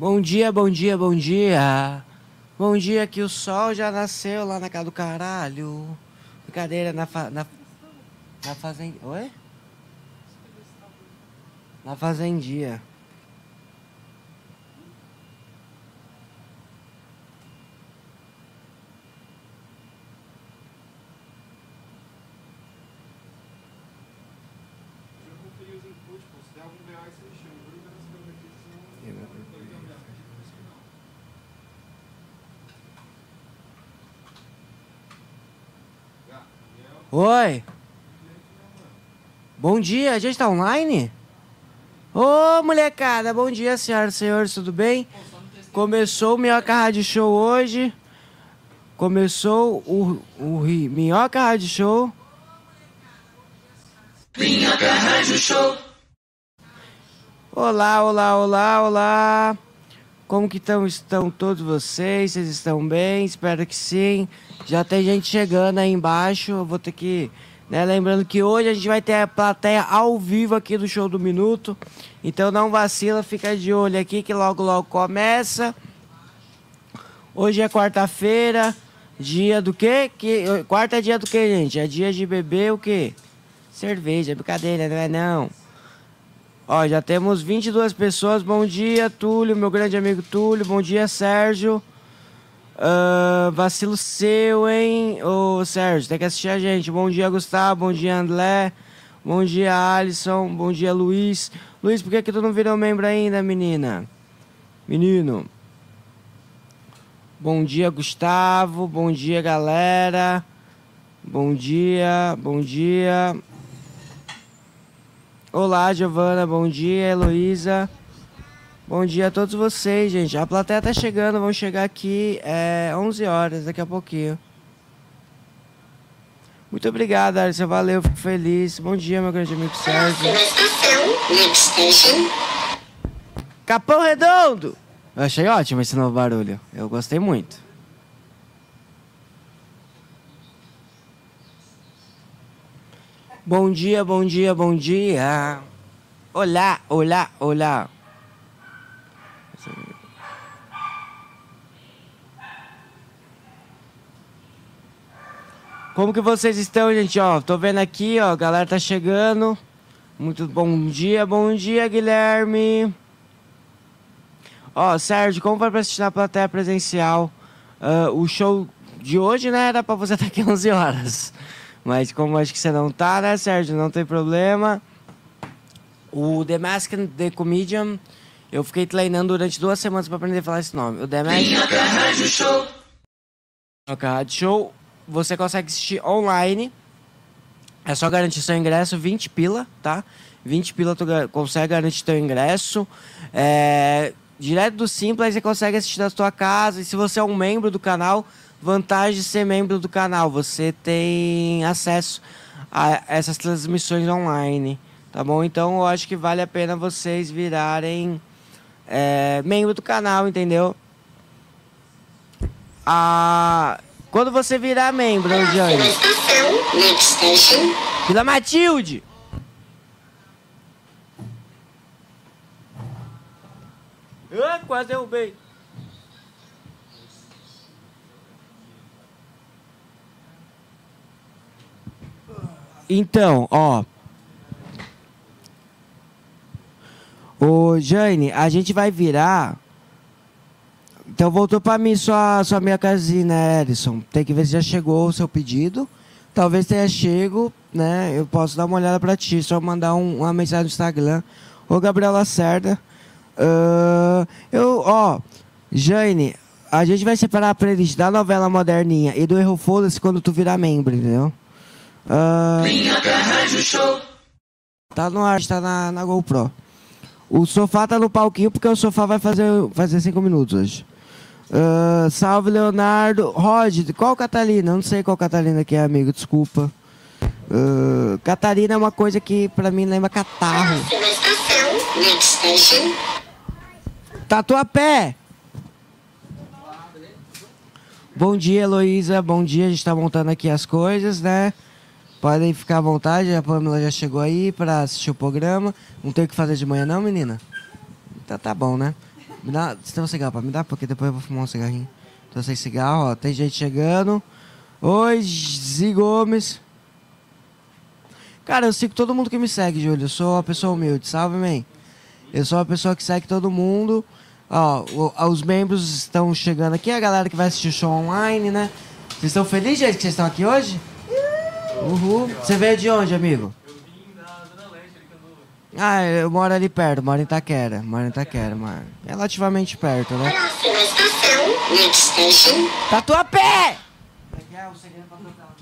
Bom dia, bom dia, bom dia. Bom dia que o sol já nasceu lá na casa do caralho. Brincadeira na fa na, na fazenda. Oi? Na fazendia. Oi. Bom dia, a gente tá online? Ô, molecada, bom dia, senhoras e senhores, tudo bem? Começou o Minhoca Rádio Show hoje. Começou o, o Minhoca Rádio Show. Minhoca Rádio Show. Olá, olá, olá, olá. Como que tão, estão todos vocês? Vocês estão bem? Espero que sim. Já tem gente chegando aí embaixo. Eu vou ter que. Né, lembrando que hoje a gente vai ter a plateia ao vivo aqui do Show do Minuto. Então não vacila, fica de olho aqui que logo logo começa. Hoje é quarta-feira, dia do quê? Que, quarta é dia do quê, gente? É dia de beber o quê? Cerveja, brincadeira, não é não. Ó, já temos 22 pessoas. Bom dia, Túlio, meu grande amigo Túlio. Bom dia, Sérgio. Uh, vacilo seu, hein? Ô, Sérgio, tem que assistir a gente. Bom dia, Gustavo. Bom dia, André. Bom dia, Alisson. Bom dia, Luiz. Luiz, por que, que tu não virou membro ainda, menina? Menino. Bom dia, Gustavo. Bom dia, galera. Bom dia, bom dia. Olá, Giovana, bom dia, Heloísa. Bom dia a todos vocês, gente. A plateia tá chegando, vão chegar aqui é 11 horas, daqui a pouquinho. Muito obrigado, Arissa, valeu, fico feliz. Bom dia, meu grande amigo Sérgio. Capão Redondo! Eu achei ótimo esse novo barulho, eu gostei muito. Bom dia, bom dia, bom dia. Olá, olá, olá. Como que vocês estão, gente? Ó, tô vendo aqui, ó, a galera tá chegando. Muito bom dia, bom dia, Guilherme. Ó, Sérgio, como vai pra assistir na plateia presencial? Uh, o show de hoje, né, era pra você estar aqui 11 horas. Mas como acho que você não tá, né, Sérgio? Não tem problema. O The Masked The Comedian, eu fiquei treinando durante duas semanas para aprender a falar esse nome. O The Masked... Rádio Show. Rádio Show, você consegue assistir online. É só garantir seu ingresso, 20 pila, tá? 20 pila tu consegue garantir teu ingresso. É... Direto do Simples, você consegue assistir da sua casa. E se você é um membro do canal, vantagem de ser membro do canal, você tem acesso a essas transmissões online, tá bom? Então eu acho que vale a pena vocês virarem é, membro do canal, entendeu? Ah, quando você virar membro, Jane. Vila Matilde! Ah, quase derrubei. Então, ó. Ô, Jane, a gente vai virar. Então voltou para mim sua, sua minha casinha, né, Erison? Tem que ver se já chegou o seu pedido. Talvez tenha chego, né? Eu posso dar uma olhada para ti, só mandar um, uma mensagem no Instagram. Ô, Gabriel Lacerda. Uh, eu, ó, Jane, a gente vai separar a playlist da novela moderninha e do Erro Foda-se quando tu virar membro, entendeu? Uh, Show. Tá no ar, está na, na GoPro. O sofá tá no palquinho porque o sofá vai fazer, fazer cinco minutos hoje. Uh, salve, Leonardo. Rod, qual Catalina? Eu não sei qual Catalina que é, amigo, desculpa. Uh, Catarina é uma coisa que pra mim lembra catarro. Tatuapé! Bom dia, Heloísa. Bom dia, a gente tá montando aqui as coisas, né? Podem ficar à vontade, a Pamela já chegou aí para assistir o programa. Não tem o que fazer de manhã não, menina? Então tá bom, né? Me dá, você tem um cigarro pra me dar? Porque depois eu vou fumar um cigarrinho. Tô sem cigarro, ó. Tem gente chegando. Oi, Zi Gomes. Cara, eu sigo todo mundo que me segue, Júlio. Eu sou uma pessoa humilde, salve, man. Eu sou uma pessoa que segue todo mundo. Ó, os membros estão chegando aqui, a galera que vai assistir o show online, né? Vocês estão felizes, gente, que vocês estão aqui hoje? Uhul. Você veio de onde, amigo? Eu vim da Zona Leste, ali Ah, eu moro ali perto, moro em Itaquera. Moro em Itaquera, mano. Relativamente perto, né? Próxima estação, next station. Tatuapé! É o segredo pra tocar.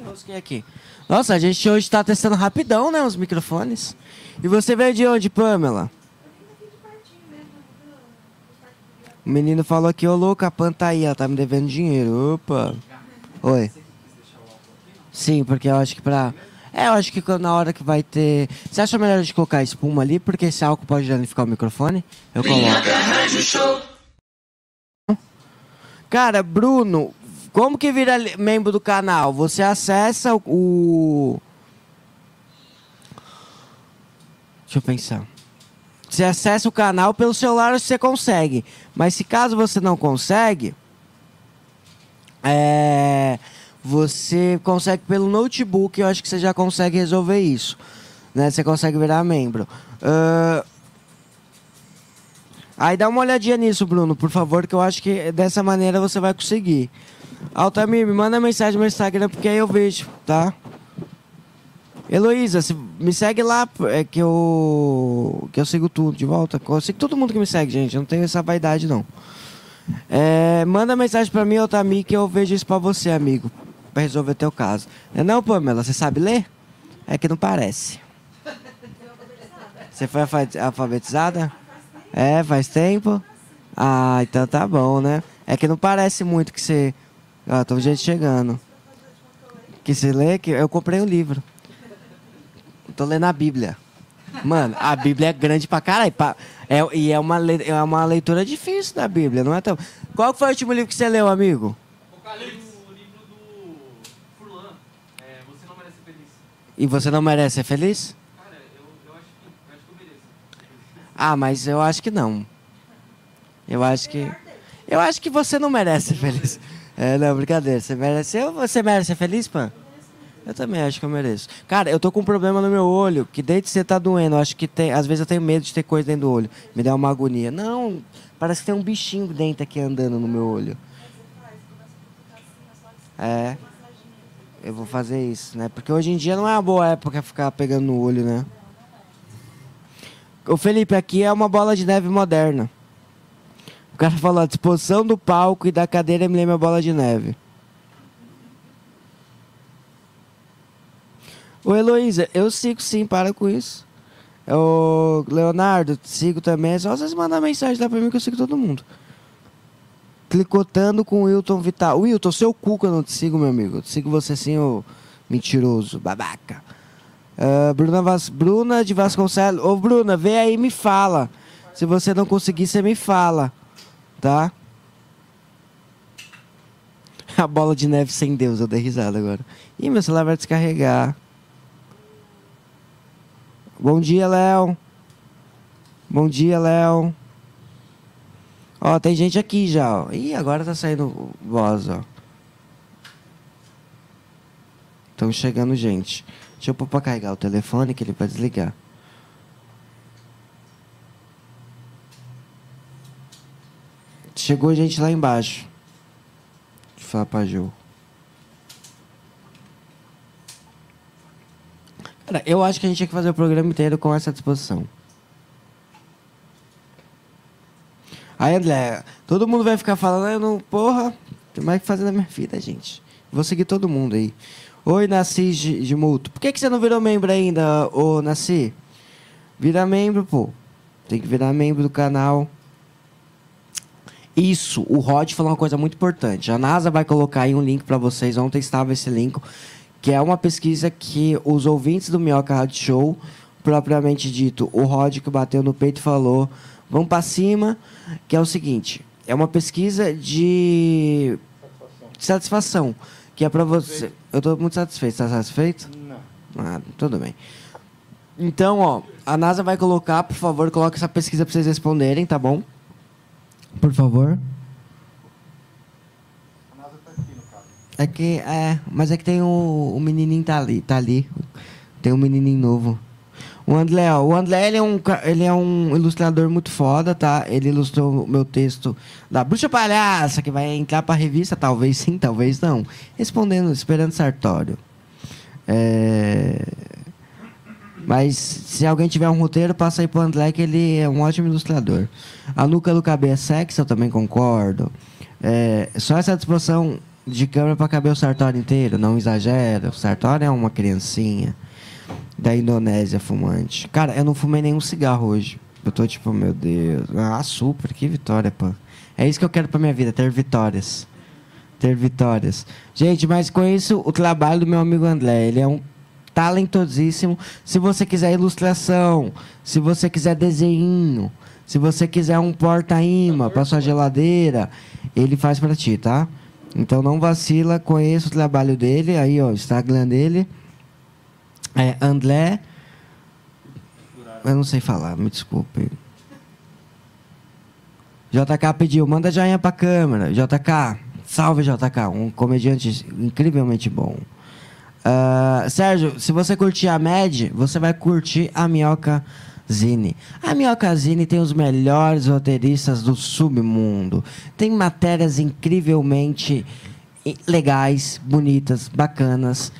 Enrosquei aqui. Nossa, a gente hoje tá testando rapidão, né, os microfones. E você veio de onde, Pamela? O menino falou aqui, ô louca, a Pan tá aí, ela tá me devendo dinheiro. Opa. Oi. Sim, porque eu acho que pra. É, eu acho que na hora que vai ter. Você acha melhor gente colocar espuma ali? Porque esse álcool pode danificar o microfone? Eu coloco. Cara, Bruno, como que vira membro do canal? Você acessa o. Deixa eu pensar. Você acessa o canal pelo celular você consegue. Mas se caso você não consegue, é, você consegue pelo notebook. Eu acho que você já consegue resolver isso. Né? Você consegue virar membro. Uh, aí dá uma olhadinha nisso, Bruno, por favor, que eu acho que dessa maneira você vai conseguir. Altamir, me manda mensagem no Instagram porque aí eu vejo, tá? Heloísa, me segue lá, é que eu, que eu sigo tudo de volta. Eu sigo todo mundo que me segue, gente. Eu não tenho essa vaidade, não. É, manda mensagem pra mim, Otami, que eu vejo isso pra você, amigo. Pra resolver teu caso. É não, Pamela? Você sabe ler? É que não parece. Você foi alfabetizada? É, faz tempo? Ah, então tá bom, né? É que não parece muito que você. Ó, tô gente chegando. Que você lê, que eu comprei o um livro. Tô lendo a Bíblia. Mano, a Bíblia é grande pra caralho. É, e é uma, é uma leitura difícil da Bíblia, não é tão. Qual foi o último livro que você leu, amigo? Apocalipse. O livro do Furlan. É, você não merece ser feliz. E você não merece ser feliz? Cara, eu, eu, acho, que, eu acho que eu mereço. Ah, mas eu acho que não. Eu acho que. Eu acho que você não merece ser feliz. É, não, brincadeira. Você merece. Você merece ser feliz, Pan? Eu também acho que eu mereço. Cara, eu tô com um problema no meu olho, que desde você tá doendo, eu acho que tem. Às vezes eu tenho medo de ter coisa dentro do olho. Me dá uma agonia. Não, parece que tem um bichinho dentro aqui andando no meu olho. É. Eu vou fazer isso, né? Porque hoje em dia não é uma boa época ficar pegando no olho, né? O Felipe, aqui é uma bola de neve moderna. O cara falou, a disposição do palco e da cadeira me lembra bola de neve. Ô Heloísa, eu sigo sim, para com isso. O Leonardo, sigo também. É só vocês mandar mensagem lá pra mim que eu sigo todo mundo. Clicotando com o Wilton Vital. Wilton, seu cu que eu não te sigo, meu amigo. Eu sigo você sim, ô mentiroso, babaca. Uh, Bruna, Vas... Bruna de Vasconcelos. Ô, Bruna, vem aí e me fala. Se você não conseguir, você me fala. Tá? A bola de neve sem Deus, eu dei risada agora. Ih, meu celular vai descarregar. Bom dia, Léo. Bom dia, Léo. Ó, tem gente aqui já, ó. Ih, agora tá saindo voz, ó. Estão chegando gente. Deixa eu pôr pra carregar o telefone que ele vai desligar. Chegou gente lá embaixo. Deixa eu falar pra Ju. Cara, eu acho que a gente tinha que fazer o programa inteiro com essa disposição. Aí, André, todo mundo vai ficar falando, eu não, porra, tem mais que fazer na minha vida, gente. Vou seguir todo mundo aí. Oi, Nasci de Multo. Por que, que você não virou membro ainda, ô Nasci? Vira membro, pô. Tem que virar membro do canal. Isso, o Rod falou uma coisa muito importante. A NASA vai colocar aí um link para vocês. Ontem estava esse link que é uma pesquisa que os ouvintes do Minhoca Rádio Show, propriamente dito, o Rod que bateu no peito e falou, vamos para cima, que é o seguinte, é uma pesquisa de satisfação, satisfação que é para você... Eu estou muito satisfeito. Está satisfeito? Não. Ah, tudo bem. Então, ó, a NASA vai colocar, por favor, coloque essa pesquisa pra vocês responderem, tá bom? Por favor. É que, é, mas é que tem o, o menininho tá ali, tá ali. Tem um menininho novo. O André, ó, o André, ele é, um, ele é um ilustrador muito foda, tá? Ele ilustrou o meu texto da Bruxa Palhaça, que vai entrar pra revista, talvez sim, talvez não. Respondendo, esperando Sartório. É... Mas se alguém tiver um roteiro, passa aí pro André, que ele é um ótimo ilustrador. A nuca do cabelo é sexy, eu também concordo. É, só essa disposição de câmera para caber o Sartório inteiro, não exagera. O Sartório é uma criancinha da Indonésia fumante. Cara, eu não fumei nenhum cigarro hoje. Eu tô tipo, meu Deus. Ah, super, que vitória, pô. É isso que eu quero pra minha vida, ter vitórias. Ter vitórias. Gente, mas com isso, o trabalho do meu amigo André, ele é um talentosíssimo. Se você quiser ilustração, se você quiser desenho, se você quiser um porta-imã para sua geladeira, ele faz para ti, tá? Então não vacila, conheça o trabalho dele, aí ó, o Instagram dele é André. Eu não sei falar, me desculpe. JK pediu, manda joinha pra câmera. JK, salve JK, um comediante incrivelmente bom. Ah, Sérgio, se você curtir a Med, você vai curtir a Minhoca Zine. A Minhoca Zine tem os melhores roteiristas do submundo. Tem matérias incrivelmente legais, bonitas, bacanas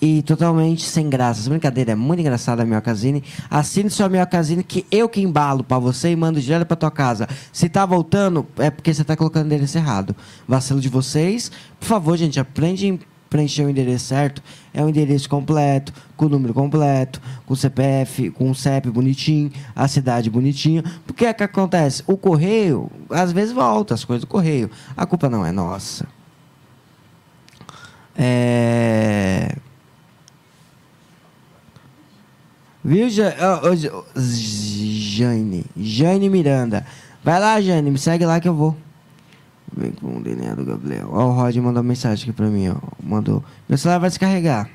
e totalmente sem graças. Brincadeira, é muito engraçada a Zine. Assine sua Minhoca Zine que eu que embalo pra você e mando direto pra tua casa. Se tá voltando, é porque você tá colocando endereço errado. Vacilo de vocês. Por favor, gente, aprende preencher o endereço certo, é um endereço completo, com o número completo, com o CPF, com o CEP bonitinho, a cidade bonitinha. Porque é que acontece? O correio, às vezes volta as coisas do correio. A culpa não é nossa. É... Viu, Jane? Jane Miranda. Vai lá, Jane, me segue lá que eu vou. Vem com o DNA do Gabriel. Ó, o Rod mandou mensagem aqui pra mim, ó. Mandou. Meu celular vai descarregar.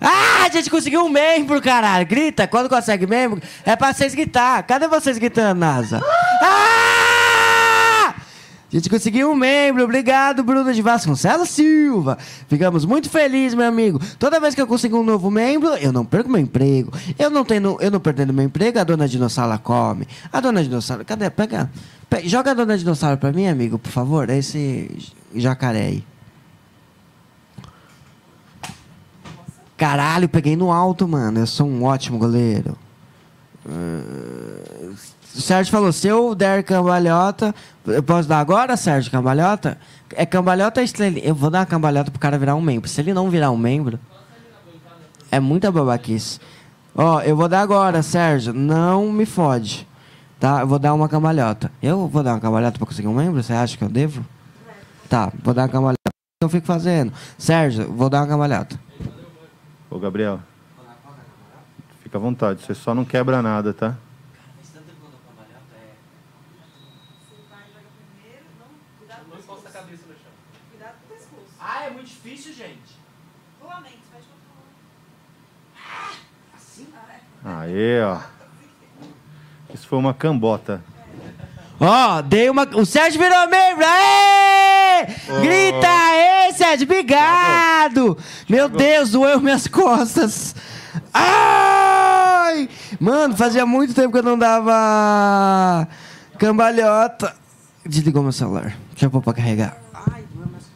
Ah, a gente conseguiu um membro, caralho. Grita. Quando consegue membro, é pra vocês gritar. Cadê vocês gritando, NASA? Ah! A gente conseguiu um membro. Obrigado, Bruno de Vasconcelos Silva. Ficamos muito felizes, meu amigo. Toda vez que eu consigo um novo membro, eu não perco meu emprego. Eu não tenho, eu não perdendo meu emprego, a dona dinossauro come. A dona dinossauro, cadê? Pega, pe- joga a dona dinossauro pra mim, amigo, por favor. Esse jacaré aí. Caralho, peguei no alto, mano. Eu sou um ótimo goleiro. Ah, o Sérgio falou, se eu der cambalhota, eu posso dar agora, Sérgio, cambalhota? É cambalhota estrelinha? Eu vou dar uma cambalhota pro cara virar um membro. Se ele não virar um membro, é muita babaquice. Ó, eu vou dar agora, Sérgio. Não me fode. Tá? Eu vou dar uma cambalhota. Eu vou dar uma cambalhota pra conseguir um membro? Você acha que eu devo? Tá, vou dar uma cambalhota. Eu fico fazendo? Sérgio, vou dar uma cambalhota. Ô, Gabriel. Fica à vontade, você só não quebra nada, tá? Ah, é muito difícil, gente. Aê, ó. Isso foi uma cambota. Ó, dei uma. O Sérgio virou membro! Aê! Grita! Aê, Sérgio! Obrigado! Meu Deus, doeu minhas costas! Ai! Mano, fazia muito tempo que eu não dava cambalhota. Desligou meu celular. Deixa eu pôr pra carregar. Ai, doeu minhas costas.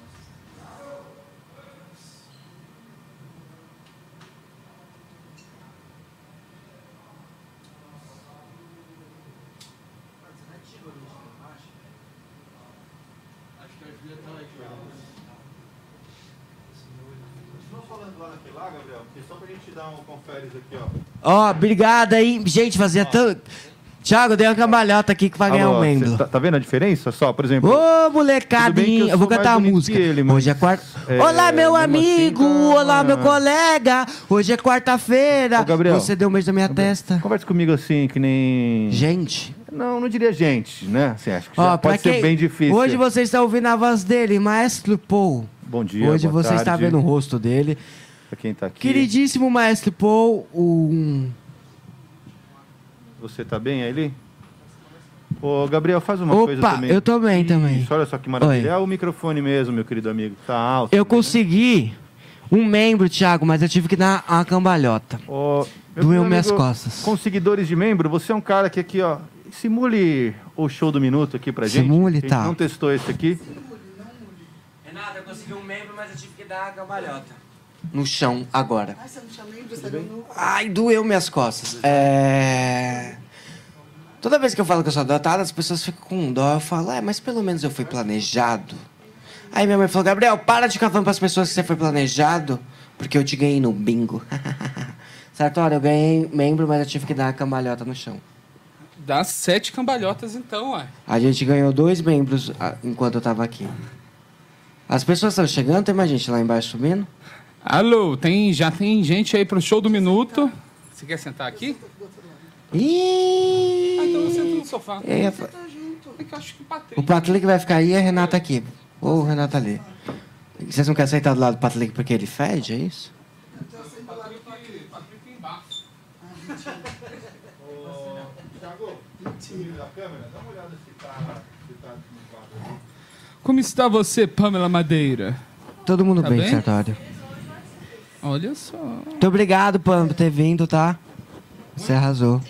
Continua falando lá naquele lá, Gabriel, só pra gente dar um conferes aqui, ó. Obrigado aí. Gente, fazia tanto. Thiago, dei uma cambalhota aqui que vai ganhar um membro. Tá, tá vendo a diferença? Só, por exemplo. Ô, molecadinha, eu eu vou cantar a música. ele, Hoje é quarta. é, Olá, meu mesmo amigo! assim, tá- Olá, meu colega! Hoje é quarta-feira. Gabriel. Você deu um beijo na minha testa. Conversa comigo assim, que nem. Gente, Não, não diria gente, né? Assim, acho que ó, pode ser quem- bem difícil. Hoje você está ouvindo a voz dele, Maestro Paul. Bom dia. Hoje você está tarde. vendo o rosto dele. Pra quem tá aqui. Queridíssimo Maestro Paul, um... Você tá bem, Eli? Ô, Gabriel, faz uma coisa Opa, também. eu tô bem Isso, também. olha só que maravilha. Oi. É o microfone mesmo, meu querido amigo. Tá alto. Eu também, né? consegui um membro, Thiago, mas eu tive que dar uma cambalhota. Ô, meu Doeu minhas amigo, costas. Com seguidores de membro, você é um cara que aqui, ó, simule o show do minuto aqui pra gente. Simule, A gente tá. não testou esse aqui. Renato, eu consegui um membro, mas eu tive que dar uma cambalhota. No chão, agora. Ai, você não tinha membro, você no... Ai, doeu minhas costas. É... Toda vez que eu falo que eu sou adotado, as pessoas ficam com dó. Eu falo, é, mas pelo menos eu fui planejado. Aí minha mãe falou, Gabriel, para de ficar falando pras pessoas que você foi planejado, porque eu te ganhei no bingo. Sartori, eu ganhei membro, mas eu tive que dar uma cambalhota no chão. Dá sete cambalhotas então, ué. A gente ganhou dois membros ah, enquanto eu tava aqui. As pessoas estão chegando, tem mais gente lá embaixo subindo? Alô, tem, já tem gente aí pro show do minuto. Você quer sentar aqui? Ih! Ah, então eu sento no sofá. Eu ia fa- É que eu acho que O Patrick. Patrick vai ficar aí e a Renata aqui. Ou o Renata ali. Vocês não querem sentar do lado do Patrick porque ele fede, é isso? Como está você, Pamela Madeira? Todo mundo Tá bem, bem? Sartório. Olha só. Muito obrigado, Pam, por ter vindo, tá? Você arrasou.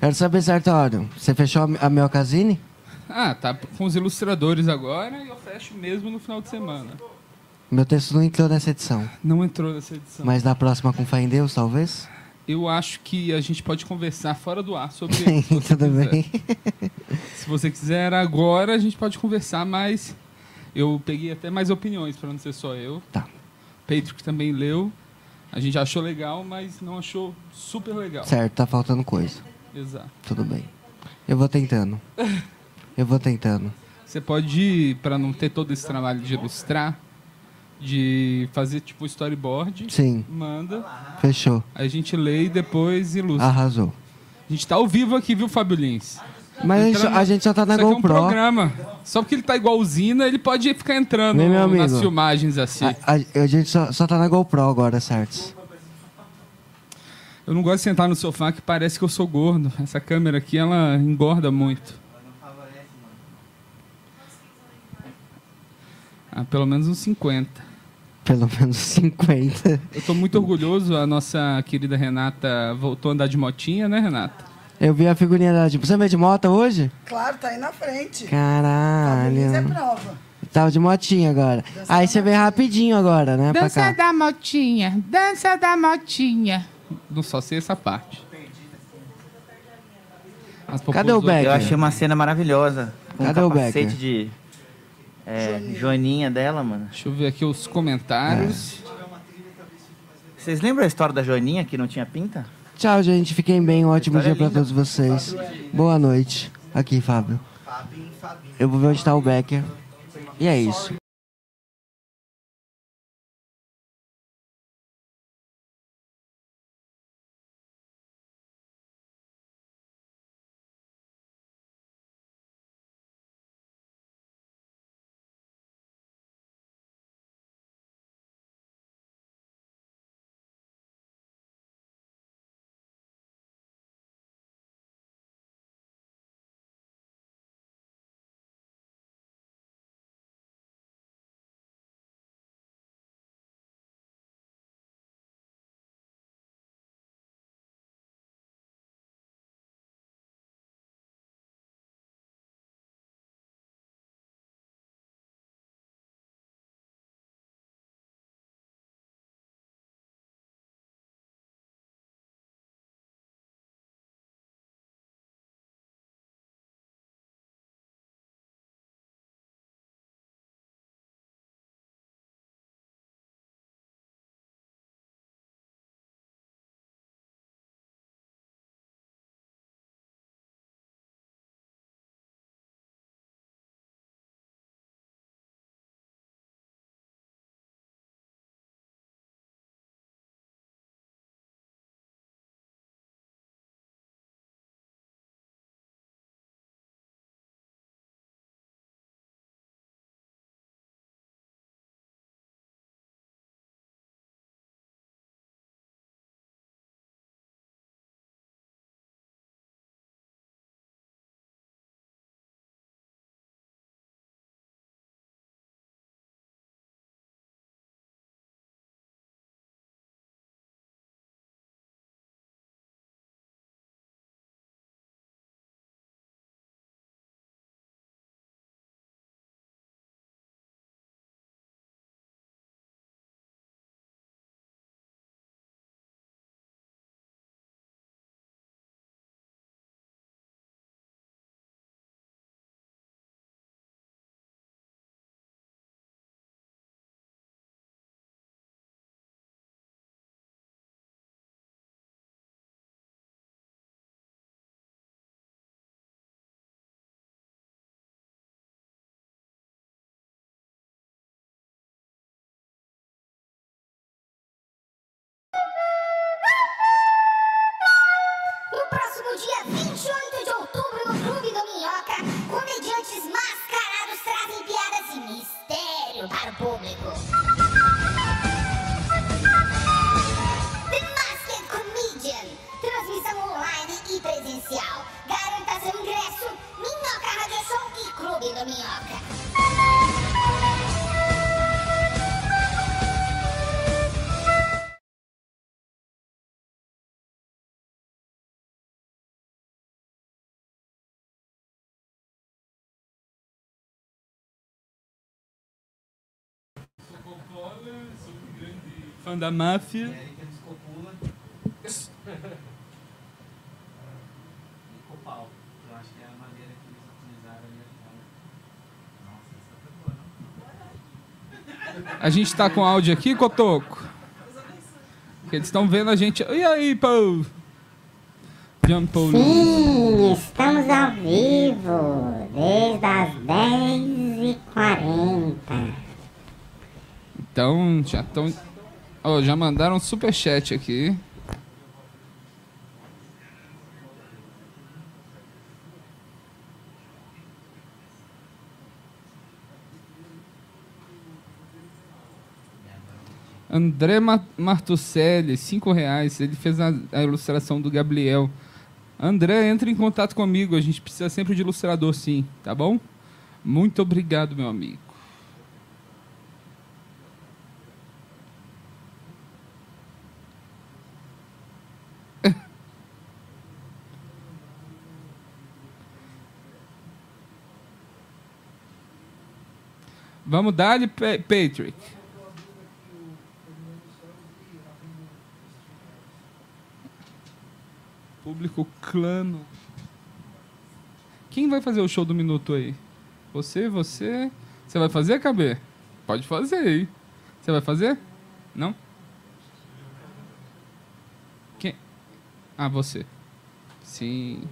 Quero saber, Sartório, você fechou a- a minha casine? Ah, tá com os ilustradores agora e eu fecho mesmo no final de semana. Meu texto não entrou nessa edição. Não entrou nessa edição. Mas na próxima, com fé em Deus, talvez? Eu acho que a gente pode conversar fora do ar sobre você Tudo quiser. bem. Se você quiser agora, a gente pode conversar, mas eu peguei até mais opiniões, para não ser só eu. Tá. Patrick também leu. A gente achou legal, mas não achou super legal. Certo, tá faltando coisa. Exato. Tudo bem. Eu vou tentando. Eu vou tentando. Você pode, para não ter todo esse trabalho de ilustrar, de fazer tipo storyboard, Sim, manda, fechou. aí a gente lê e depois ilustra. Arrasou. A gente tá ao vivo aqui, viu, Fábio Lins? Mas a gente, só- Entrando- a gente só tá na Isso aqui é um GoPro. programa. Só porque ele tá igualzinho, ele pode ficar entrando meu nas amigo. filmagens assim. A, a- a gente só, só tá na GoPro agora, certo? Eu não gosto de sentar no sofá que parece que eu sou gordo. Essa câmera aqui, ela engorda muito. Ah, pelo menos uns 50. Pelo menos 50. Eu tô muito orgulhoso. A nossa querida Renata voltou a andar de motinha, né, Renata? Eu vi a figurinha da. Tipo, você veio de moto hoje? Claro, tá aí na frente. Fabrício é Caralho. prova. Tava de motinha agora. Aí você veio rapidinho agora, né? Pra cá. da motinha, dança da motinha. Não só sei essa parte. As Cadê o Becker? Eu achei uma cena maravilhosa. Com Cadê o o capacete Becker? de é, joaninha dela, mano. Deixa eu ver aqui os comentários. Vocês lembram a história da joaninha que não tinha pinta? Tchau, gente. Fiquem bem. Um ótimo dia pra linda. todos vocês. Boa noite. Aqui, Fábio. Eu vou ver onde tá o Becker. E é isso. no Clube do Minhoca, comediantes mascarados trazem piadas e mistério para o público. The Masked Comedian, transmissão online e presencial. Garanta seu ingresso, Minhoca Radio Show e Clube do Minhoca. Da máfia. A gente tá com áudio aqui, Cotoco? Porque eles estão vendo a gente. E aí, Paul? John Paul. Sim, estamos ao vivo, desde as 10h40. Então, já estão. Ó, já mandaram um superchat aqui. André Ma- Martucelli, cinco reais. Ele fez a, a ilustração do Gabriel. André, entre em contato comigo. A gente precisa sempre de ilustrador, sim. Tá bom? Muito obrigado, meu amigo. Vamos dar-lhe, Pa- Patrick. Público clano. Quem vai fazer o show do minuto aí? Você, você. Você vai fazer, KB? Pode fazer aí. Você vai fazer? Não? Quem? Ah, você. Sim.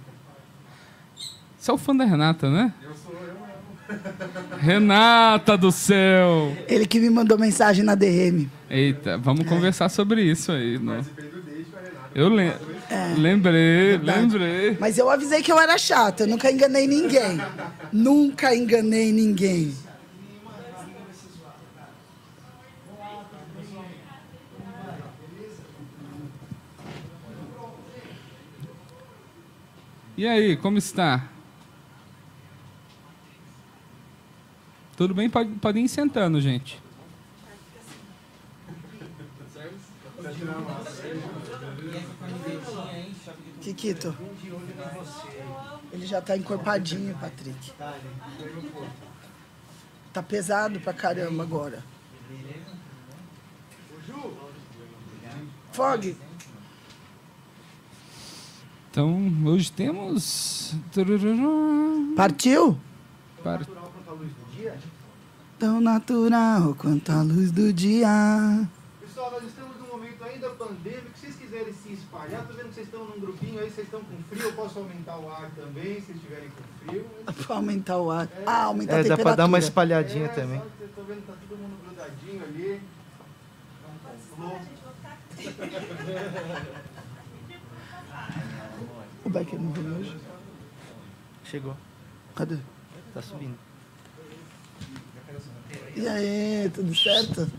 Você é o fã da Renata, né? Eu sou eu Renata do céu! Ele que me mandou mensagem na DM. Eita, vamos conversar sobre isso aí. Né? Eu lem lembrei, lembrei. Mas eu avisei que eu era chata, eu nunca enganei ninguém. nunca enganei ninguém. E aí, como está? Tudo bem? Pode, pode ir sentando, gente. Kikito. Ele já tá encorpadinho, Patrick. Tá pesado pra caramba agora. Fog, Então, hoje temos. partiu? Par- Tão natural quanto a luz do dia. Pessoal, nós estamos num momento ainda pandêmico. Se vocês quiserem se espalhar, tô vendo que vocês estão num grupinho aí, vocês estão com frio. Eu posso aumentar o ar também, se estiverem com frio. Pra aumentar o ar. Ah, aumentar a É, dá temperatura. pra dar uma espalhadinha também. Só, eu tô vendo que tá todo mundo grudadinho ali. Tá O Becker não veio hoje? Chegou. Cadê? Tá subindo. E aí, tudo certo?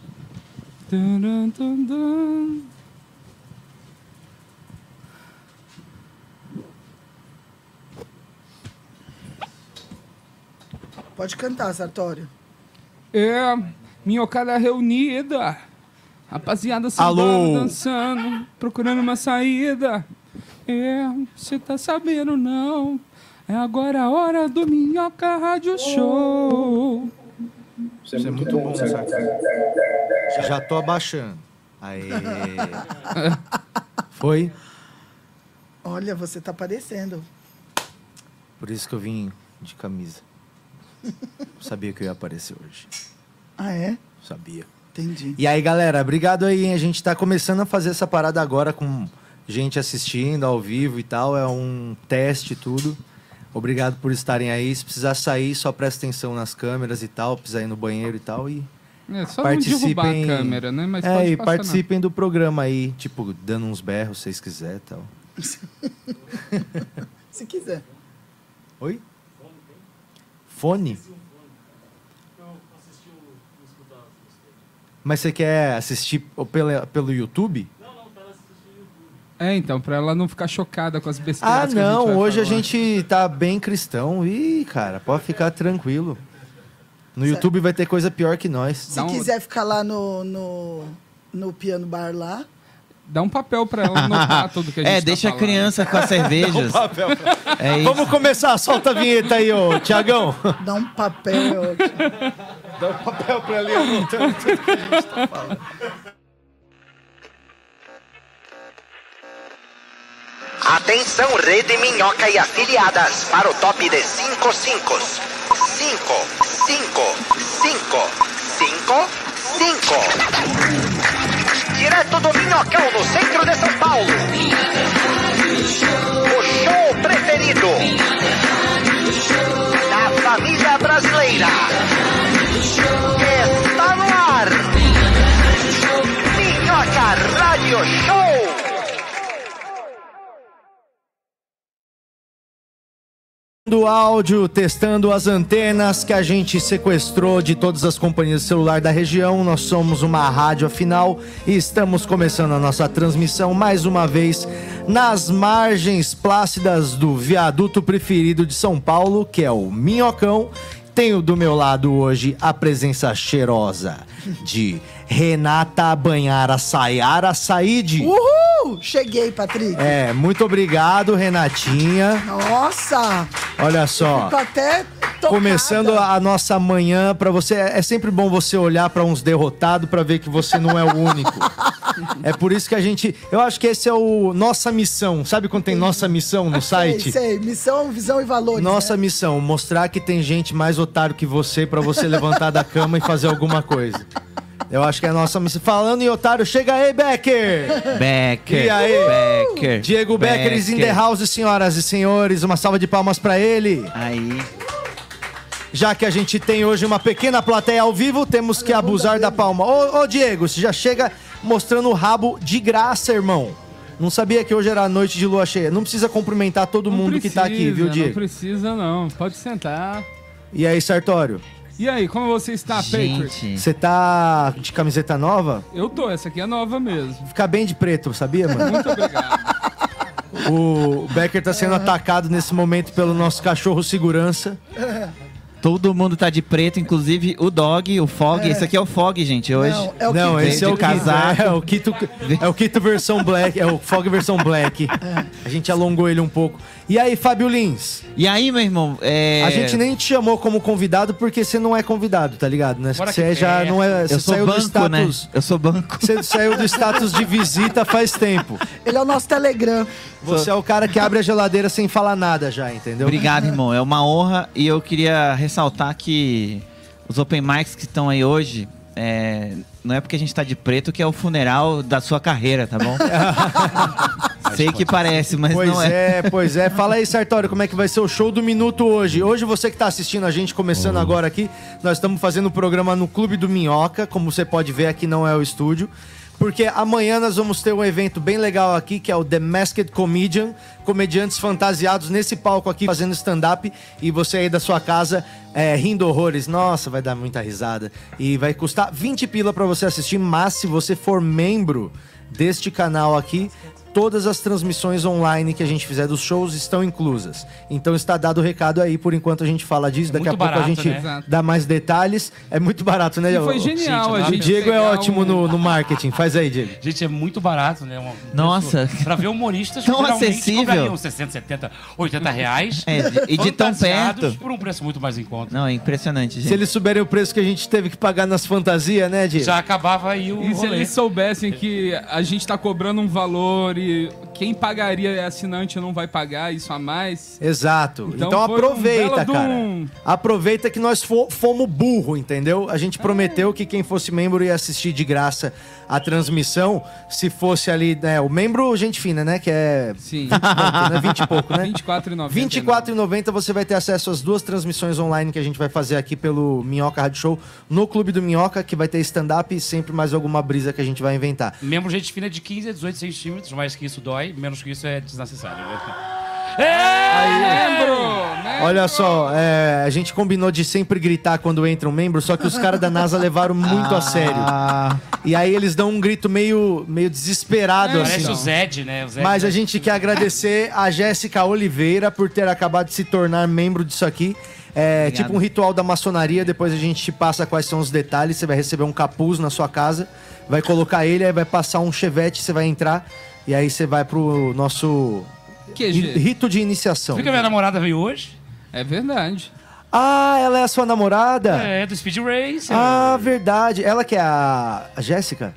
Pode cantar, Sartório. É, minhocada reunida. Rapaziada sambando, dançando, procurando uma saída. É, você tá sabendo não? É agora a hora do Minhoca Rádio Show. Isso é muito bom, sabe? Já tô abaixando. Aê. Foi? Olha, você tá aparecendo. Por isso que eu vim de camisa. Sabia que eu ia aparecer hoje. Ah, é? Sabia. Entendi. E aí, galera, obrigado aí, hein? A gente tá começando a fazer essa parada agora com gente assistindo ao vivo e tal. É um teste e tudo. Obrigado por estarem aí. Se precisar sair, só presta atenção nas câmeras e tal. Precisar ir no banheiro e tal. E É só não derrubar a câmera, né? Mas é, pode e passar, participem do programa aí, tipo, dando uns berros se vocês quiserem e tal. Se quiser. Oi? Fone? Mas você quer assistir pelo, pelo YouTube? É, então, pra ela não ficar chocada com as Ah, besteiras que a gente não. vai Hoje a falar. gente tá bem cristão. Ih, cara, pode ficar tranquilo. No YouTube vai ter coisa pior que nós. Se Dá um- quiser ficar lá no, no, no piano bar lá, Dá um papel pra ela anotar tudo que a gente É, tá deixa a falando. criança com as cervejas. É isso. Vamos começar, solta a vinheta aí, ô Tiagão. dá um papel. Dá um papel pra ali anotando tudo que a gente tá falando. Atenção, Rede Minhoca e afiliadas, para o top de 5 5. 5, 5, 5, 5, 5. Direto do Minhocão, no centro de São Paulo. O show preferido da família brasileira. Do áudio, testando as antenas que a gente sequestrou de todas as companhias de celular da região. Nós somos uma rádio afinal e estamos começando a nossa transmissão mais uma vez nas margens plácidas do viaduto preferido de São Paulo, que é o Minhocão. Tenho do meu lado hoje a presença cheirosa de Renata Banhara Sayara Said. Uhul! Cheguei, Patrick. É, muito obrigado, Renatinha. Nossa! Olha só. Fico até tocada. Começando a nossa manhã para você, é sempre bom você olhar para uns derrotados para ver que você não é o único. é por isso que a gente, eu acho que esse é o nossa missão. Sabe quando tem nossa missão no site? Sei, sei. Missão, visão e valores. Nossa né? missão, mostrar que tem gente mais otário que você para você levantar da cama e fazer alguma coisa. Eu acho que é a nossa missão. Falando em otário, chega aí, Becker! Becker. E aí? Becker. Diego Becker is in the house, senhoras e senhores. Uma salva de palmas para ele. Aí. Já que a gente tem hoje uma pequena plateia ao vivo, temos que abusar da palma. Ô, ô, Diego, você já chega mostrando o rabo de graça, irmão. Não sabia que hoje era noite de lua cheia. Não precisa cumprimentar todo Não mundo que tá aqui, viu, precisa, Não Diego? precisa, não. Pode sentar. E aí, Sartório? E aí, como você está, Patrick? Gente. Você tá de camiseta nova? Eu tô, essa aqui é nova mesmo. Fica bem de preto, sabia, mano? Muito obrigado. O Becker tá sendo atacado nesse momento pelo nosso cachorro segurança. Todo mundo tá de preto, inclusive o Dog, o Fog. Esse aqui é o Fog, gente, hoje. Não, é o Não, esse é o casaco. é, o Kito, é o Kito versão black, é o Fog versão black. A gente alongou ele um pouco. E aí, Fábio Lins? E aí, meu irmão, é... A gente nem te chamou como convidado porque você não é convidado, tá ligado? Né? Você que já não é. Você Eu sou saiu do banco, né? status. Eu sou banco. Você saiu do status de visita faz tempo. Ele é o nosso Telegram. Você é o cara que abre a geladeira sem falar nada já, entendeu? Obrigado, irmão. É uma honra e eu queria ressaltar que os open mics que estão aí hoje, é, não é porque a gente tá de preto que é o funeral da sua carreira, tá bom? Sei que parece, mas Pois não é. é, pois é. Fala aí, Sartório, como é que vai ser o show do Minuto hoje? Hoje, você que tá assistindo a gente, começando agora aqui, nós estamos fazendo o programa no Clube do Minhoca. Como você pode ver, aqui não é o estúdio. Porque amanhã nós vamos ter um evento bem legal aqui, que é o The Masked Comedian. Comediantes fantasiados nesse palco aqui, fazendo stand-up. E você aí da sua casa, é, rindo horrores. Nossa, vai dar muita risada. E vai custar 20 pila pra você assistir. Mas se você for membro deste canal aqui, todas as transmissões online que a gente fizer dos shows estão inclusas. Então está dado o recado aí, por enquanto a gente fala disso, daqui a muito pouco a barato, gente né? dá mais detalhes. É muito barato, né? E foi o- genial Gente, a o O gente Diego é ótimo um- no, no marketing. Faz aí, Diego. Gente, é muito barato, né? Um- Nossa. Pra ver humoristas Tão geralmente acessível. cobrariam 60, 70, 80 reais. É, e de tão perto. por um preço muito mais em conta. Não, é impressionante, gente. Se eles souberem o preço que a gente teve que pagar nas fantasias, né, Diego? Já acabava aí o E se rolê. eles soubessem que a gente tá cobrando um valor e quem pagaria é assinante não vai pagar isso a mais. Exato. Então, Então um aproveita, de cara. um- Aproveita que nós fo- fomos burro, entendeu? A gente prometeu que quem fosse membro ia assistir de graça a transmissão. Se fosse ali, né? O membro, gente fina, né? Que é Sim. 20 e pouco, né? 20 e pouco, né? 24,90. R$ 24,90 você vai ter acesso às duas transmissões online que a gente vai fazer aqui pelo Minhoca Rádio Show no Clube do Minhoca, que vai ter stand-up e sempre mais alguma brisa que a gente vai inventar. Membro gente fina de 15 a 18 centímetros, mais que isso dói, menos que isso é desnecessário. né? Membro! Olha só, é, a gente combinou de sempre gritar quando entra um membro, só que os caras da NASA levaram muito a sério. E aí eles dão um grito meio, meio desesperado, Parece assim. o Zed, né? O Zed Mas a né? gente quer agradecer a Jéssica Oliveira por ter acabado de se tornar membro disso aqui. É Obrigado. tipo um ritual da maçonaria, depois a gente te passa quais são os detalhes. Você vai receber um capuz na sua casa, vai colocar ele, aí vai passar um chevette, você vai entrar, e aí você vai pro nosso QG. rito de iniciação. Viu que a minha namorada veio hoje? É verdade. Ah, ela é a sua namorada? É, do Speed Race. Ah, verdade. Ela que é a, a Jéssica?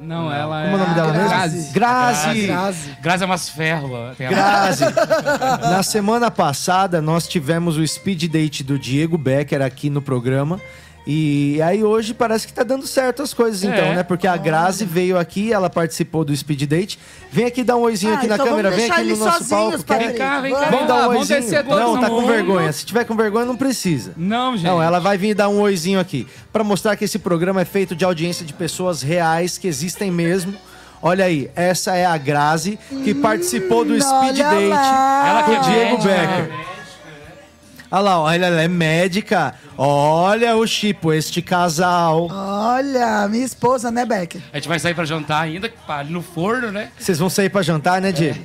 Não, ela Como é o nome dela mesmo? Grazi. Grazi. Grazi. Grazi é umas ferro. Grazi. Na semana passada, nós tivemos o speed date do Diego Becker aqui no programa. E aí hoje parece que tá dando certo as coisas, É. então, né? Porque a Grazi veio aqui, ela participou do speed date. Vem aqui dar um oizinho Ah, aqui na então câmera, vamos vem aqui no nosso palco. Vem cá, vem cá. Vamos. Dar um vamos oizinho. Não, tá com mundo. vergonha. Se tiver com vergonha, não precisa. Não, gente. Não, ela vai vir dar um oizinho aqui pra mostrar que esse programa é feito de audiência de pessoas reais que existem mesmo. Olha aí, essa é a Grazi que participou do Hum, Speed Date lá. Ela que com é o Diego médica, Becker. Olha lá, olha, ela é médica. Olha o Chipo, este casal. Olha, minha esposa, né, Becker? A gente vai sair pra jantar ainda, ali no forno, né? Vocês vão sair pra jantar, né, Diego?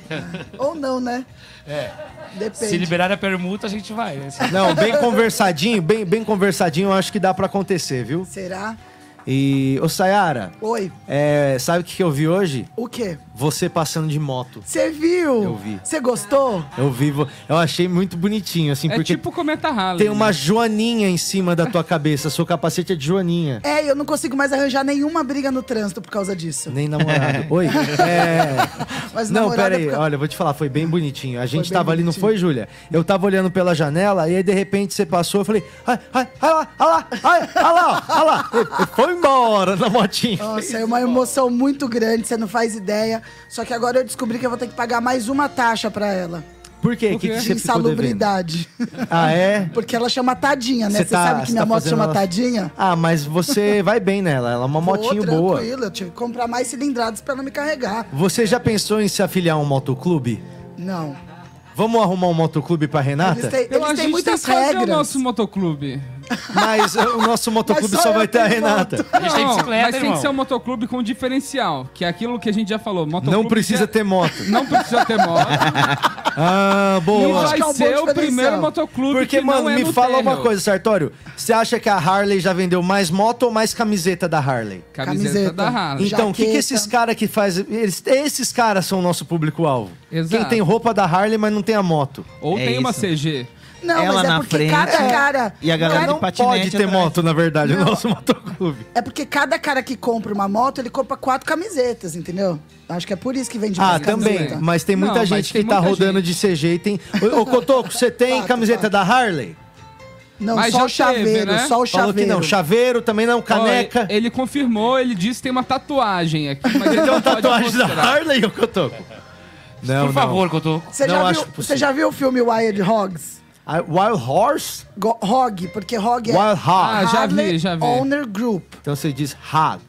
Ou não, né? É. Depende. Se liberar a permuta, a gente vai. né? Não, bem conversadinho, bem, bem conversadinho, eu acho que dá pra acontecer, viu? Será? E, ô Sayara, Oi. é, sabe o que que eu vi hoje? O quê? Você passando de moto. Você viu? Eu vi. Você gostou? Eu vi, eu achei muito bonitinho, assim, É porque tipo cometa Harley. tem uma né? joaninha em cima da tua cabeça. Seu capacete é de joaninha. É, eu não consigo mais arranjar nenhuma briga no trânsito por causa disso. Nem namorado. Oi? É. Mas Não, namorada pera aí. fica- Olha, eu vou te falar, foi bem bonitinho. A gente tava ali, não bonitinho. foi, Júlia? Eu tava olhando pela janela e aí, de repente, você passou. Eu falei, ai, ai, ai lá, ai lá, ai, ai lá, ai lá. Foi embora na motinha. Nossa, é uma emoção muito grande, você não faz ideia. Só que agora eu descobri que eu vou ter que pagar mais uma taxa pra ela. Por quê? Por que, quê? que você insalubridade. Ah, é? Porque ela chama Tadinha, né? Você tá- sabe que minha tá moto chama ela- Tadinha? Ah, mas você vai bem nela. Ela é uma motinho Pô, boa. tranquilo, eu tive que comprar mais cilindradas pra não me carregar. Você já pensou em se afiliar a um motoclube? Não. Vamos arrumar um motoclube pra Renata? Eles têm, Eu, eles a têm gente muitas tem que fazer regras. o nosso motoclube. Mas uh, o nosso motoclube só, só vai ter a Renata. A gente tem Não, bicicleta, mas tem irmão. que ser um motoclube com diferencial, que é aquilo que a gente já falou. Motoclube Não precisa já- ter moto. Não precisa ter moto. Ah, e boa. acho que é vai um bom ser o primeiro motoclube Porque, que mano, não é me no fala térreo. uma coisa, Sartório. Você acha que a Harley já vendeu mais moto ou mais camiseta da Harley? Camiseta, Camiseta. da Harley. Então, o que, que esses caras que fazem. Eles, esses caras são o nosso público-alvo. Exato. Quem tem roupa da Harley, mas não tem a moto. Ou É tem uma isso. CG. Não, Ela mas é na porque frente cada cara. e a galera cada- de patinete Pode ter atrás. moto, na verdade, o Não. nosso motoclube. É porque cada cara que compra uma moto, ele compra quatro camisetas, entendeu? Acho que é por isso que vende Ah, mais também. camiseta. Mas tem muita Não, gente tem que tá rodando de CG e tem. Ô, ô Cotoco, você tem Fato, camiseta fato. da Harley? Não, Mas só o chaveiro, teve, né? só o Falou que chaveiro. não. Chaveiro também não, caneca. Ó, ele confirmou, ele disse que tem uma tatuagem aqui, mas ele Tem não uma tatuagem da. Harley, ô Cotoco? Não, Por favor, Cotô. Você Não já, viu, já viu o filme Wild Hogs? Ah, Wild Horse? Go- Hog, porque Hog é Wild Hog. Ah, já vi, já vi. Owner Group. Então você diz Hog.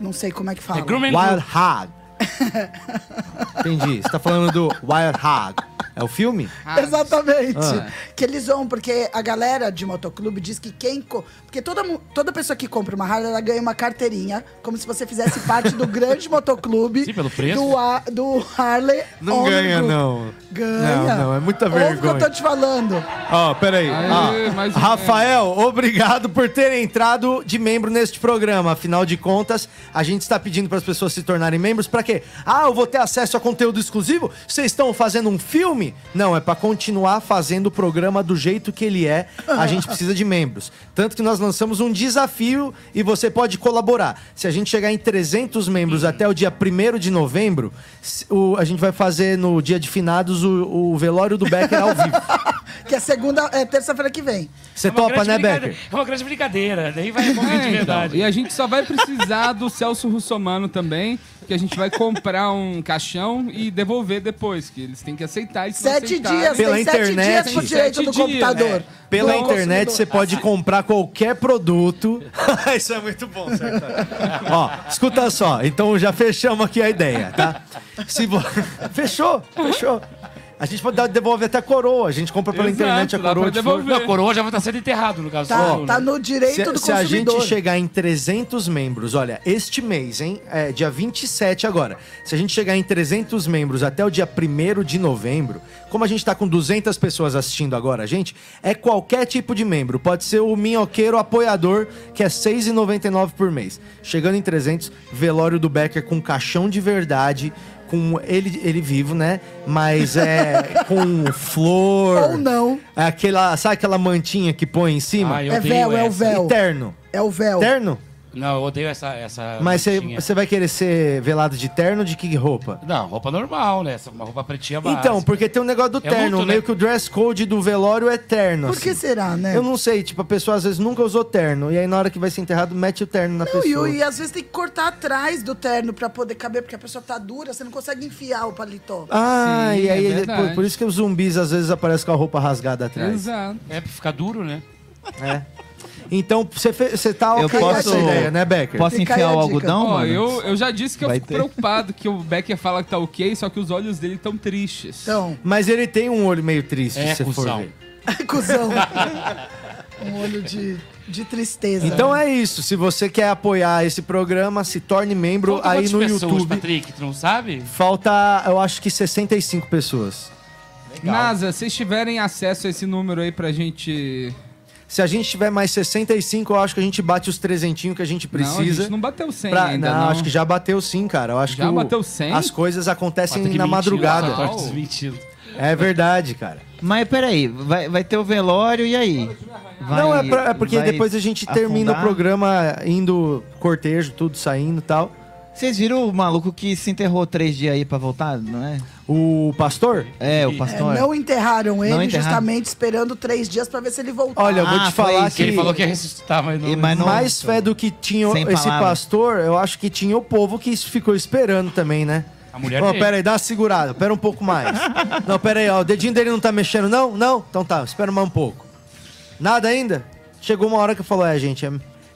Não sei como é que fala. É Grooming Wild Group. Hog. Entendi. Você tá falando do Wild Hog. É o filme? Exatamente. Ah. Que eles vão, porque a galera de motoclube diz que quem. co- Porque toda, toda pessoa que compra uma Harley, ela ganha uma carteirinha, como se você fizesse parte do grande motoclube. Sim, pelo preço. Do, A- do Harley. Não ganha, Group. não. Ganha. Não, não, é muita Ouve o que eu vergonha. tô te falando. Ó, peraí. Aê, um Rafael, obrigado por ter entrado de membro neste programa. Afinal de contas, a gente está pedindo para as pessoas se tornarem membros para quê? Ah, eu vou ter acesso a conteúdo exclusivo? Vocês estão fazendo um filme? Não, é para continuar fazendo o programa do jeito que ele é. A gente precisa de membros. Tanto que nós lançamos um desafio e você pode colaborar. Se a gente chegar em 300 membros até o dia 1 de novembro, o- a gente vai fazer no dia de finados o, o velório do Becker ao vivo. Que é segunda, é terça-feira que vem. Você É topa, né. Becker? É uma grande brincadeira. Daí vai morrer É, de então. verdade. E a gente só vai precisar do Celso Russomano também, que a gente vai comprar um caixão e devolver depois, que eles têm que aceitar isso. Sete dias, Pela tem sete internet. dias pro Tem direito sete do dias, computador. Pela Do internet você pode comprar qualquer produto. Isso é muito bom, certo? Ó, escuta só. Então já fechamos aqui a ideia, tá? Se vo... Fechou, fechou. A gente pode dar, devolve até a coroa. A gente compra pela Exato, internet a dá coroa pra de flor. devolver. Não, a coroa já vai estar sendo enterrado, no caso. Tá, tá no direito Se, do se a consumidor. gente chegar em 300 membros, olha, este mês, hein? É dia 27 agora. Se a gente chegar em 300 membros até o dia 1 de novembro, como a gente tá com 200 pessoas assistindo agora, a gente, é qualquer tipo de membro. Pode ser o minhoqueiro apoiador, que é R$ 6,99 por mês. Chegando em 300, velório do Becker com caixão de verdade. Com ele, ele vivo, né? Mas é com flor. Ou não. É aquela, sabe aquela mantinha que põe em cima? Ah, É véu, é o véu. E terno. É o véu. Terno? Não, eu odeio essa. essa Mas você vai querer ser velado de terno ou de que roupa? Não, roupa normal, né? Essa- Uma roupa pretinha básica. Então, porque tem um negócio do É terno, luto, meio né? que o dress code do velório é terno. Por que assim. será, né? Eu não sei, tipo, a pessoa às vezes nunca usou terno. E aí na hora que vai ser enterrado, mete o terno na Não, e, pessoa. e às vezes tem que cortar atrás do terno pra poder caber, porque a pessoa tá dura, você não consegue enfiar o paletó. Ah, Sim, e aí é ele- verdade. por, por isso que os zumbis às vezes aparecem com a roupa rasgada atrás. Exato. É pra ficar duro, né? É. Então, você tá Eu ok posso- com essa ideia, né, Becker? Posso Fica enfiar o algodão, Ó, mano? eu, eu já disse que eu Vai fico ter. preocupado que o Becker fala que tá ok, só que os olhos dele estão tristes. Então, Mas ele tem um olho meio triste, É, se você for cuzão. ver. cuzão. um olho de, de tristeza. Então é isso. Se você quer apoiar esse programa, se torne membro Falta aí no pessoas, YouTube. Patrick, tu não sabe? Falta, eu acho que 65 pessoas. NASA, se tiverem acesso a esse número aí pra gente. Se a gente tiver mais 65, eu acho que a gente bate os trezentinhos que a gente Não, a precisa. gente não bateu 100 pra- ainda, não, não. acho que já bateu sim, cara. Eu acho Já que o- bateu 100? as coisas acontecem na mentindo, madrugada. É verdade, cara. Mas peraí, vai, vai ter o velório e aí? Vai- não, é, pra- é porque depois a gente termina o programa indo cortejo, tudo saindo e tal. Vocês viram o maluco que se enterrou três dias aí pra voltar, não é? O pastor? É, o É, pastor. não enterraram ele, Não enterraram? justamente esperando três dias pra ver se ele voltava. Olha, eu vou Ah, te falar isso. que. Ele falou que ia ressuscitar, mas não. E- mas não- mais fé do que tinha Sem esse palavras. pastor, eu acho que tinha o povo que ficou esperando também, né? A mulher Ó, dele. pera aí, dá uma segurada, pera um pouco mais. não, pera aí, ó, o dedinho dele não tá mexendo, não? Não? Então tá, espera mais um pouco. Nada ainda? Chegou uma hora que falou, é, gente, é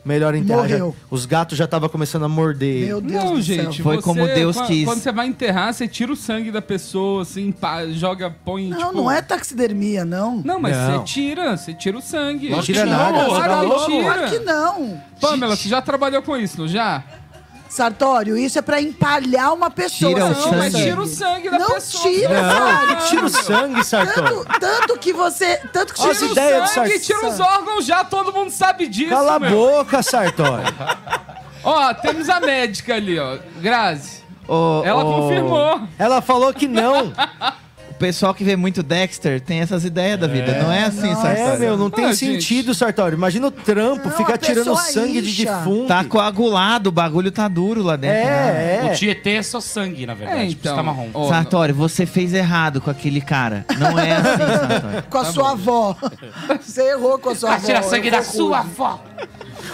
melhor enterrar. Já- Morreu. os gatos já estavam começando a morder. Meu Deus Não, do gente, céu. Foi você- como Deus quando, quis. Quando você vai enterrar, você tira o sangue da pessoa, assim, pá, joga, põe. Não, tipo... não é taxidermia, não. Não, mas Não. você tira, você tira o sangue. Lógico Tira que nada, não, tá Claro que louco? tira. Claro que não. Pamela, você já trabalhou com isso, não já? Sartório, isso é pra empalhar uma pessoa. Tira o Não, mas sangue. tira o sangue da Não pessoa. tira, Não, Sartório. tira o sangue, Sartori. Tanto, tanto que você. Tanto que tira essa o ideia do sangue, Sartori. tira os órgãos já, todo mundo sabe disso, Cala a meu. boca, Sartori. Ó, temos a médica ali, ó, Grazi. Ô, Ela ô, confirmou. Ela falou que não. O pessoal que vê muito Dexter tem essas ideias da vida. Não é assim, Não, Sartori? É, meu, não tem Ah, gente. sentido, Sartori. Imagina o trampo, Não, ficar tirando sangue de incha. defunto. Tá coagulado, o bagulho tá duro lá dentro. né? É, é. O Tietê é só sangue, na verdade. É, tipo, então. tá marrom. ó, Sartori, você fez errado com aquele cara. Não é assim, Sartori. Com a sua avó. Você errou com a sua Vai avó. tirar sangue da sua avó.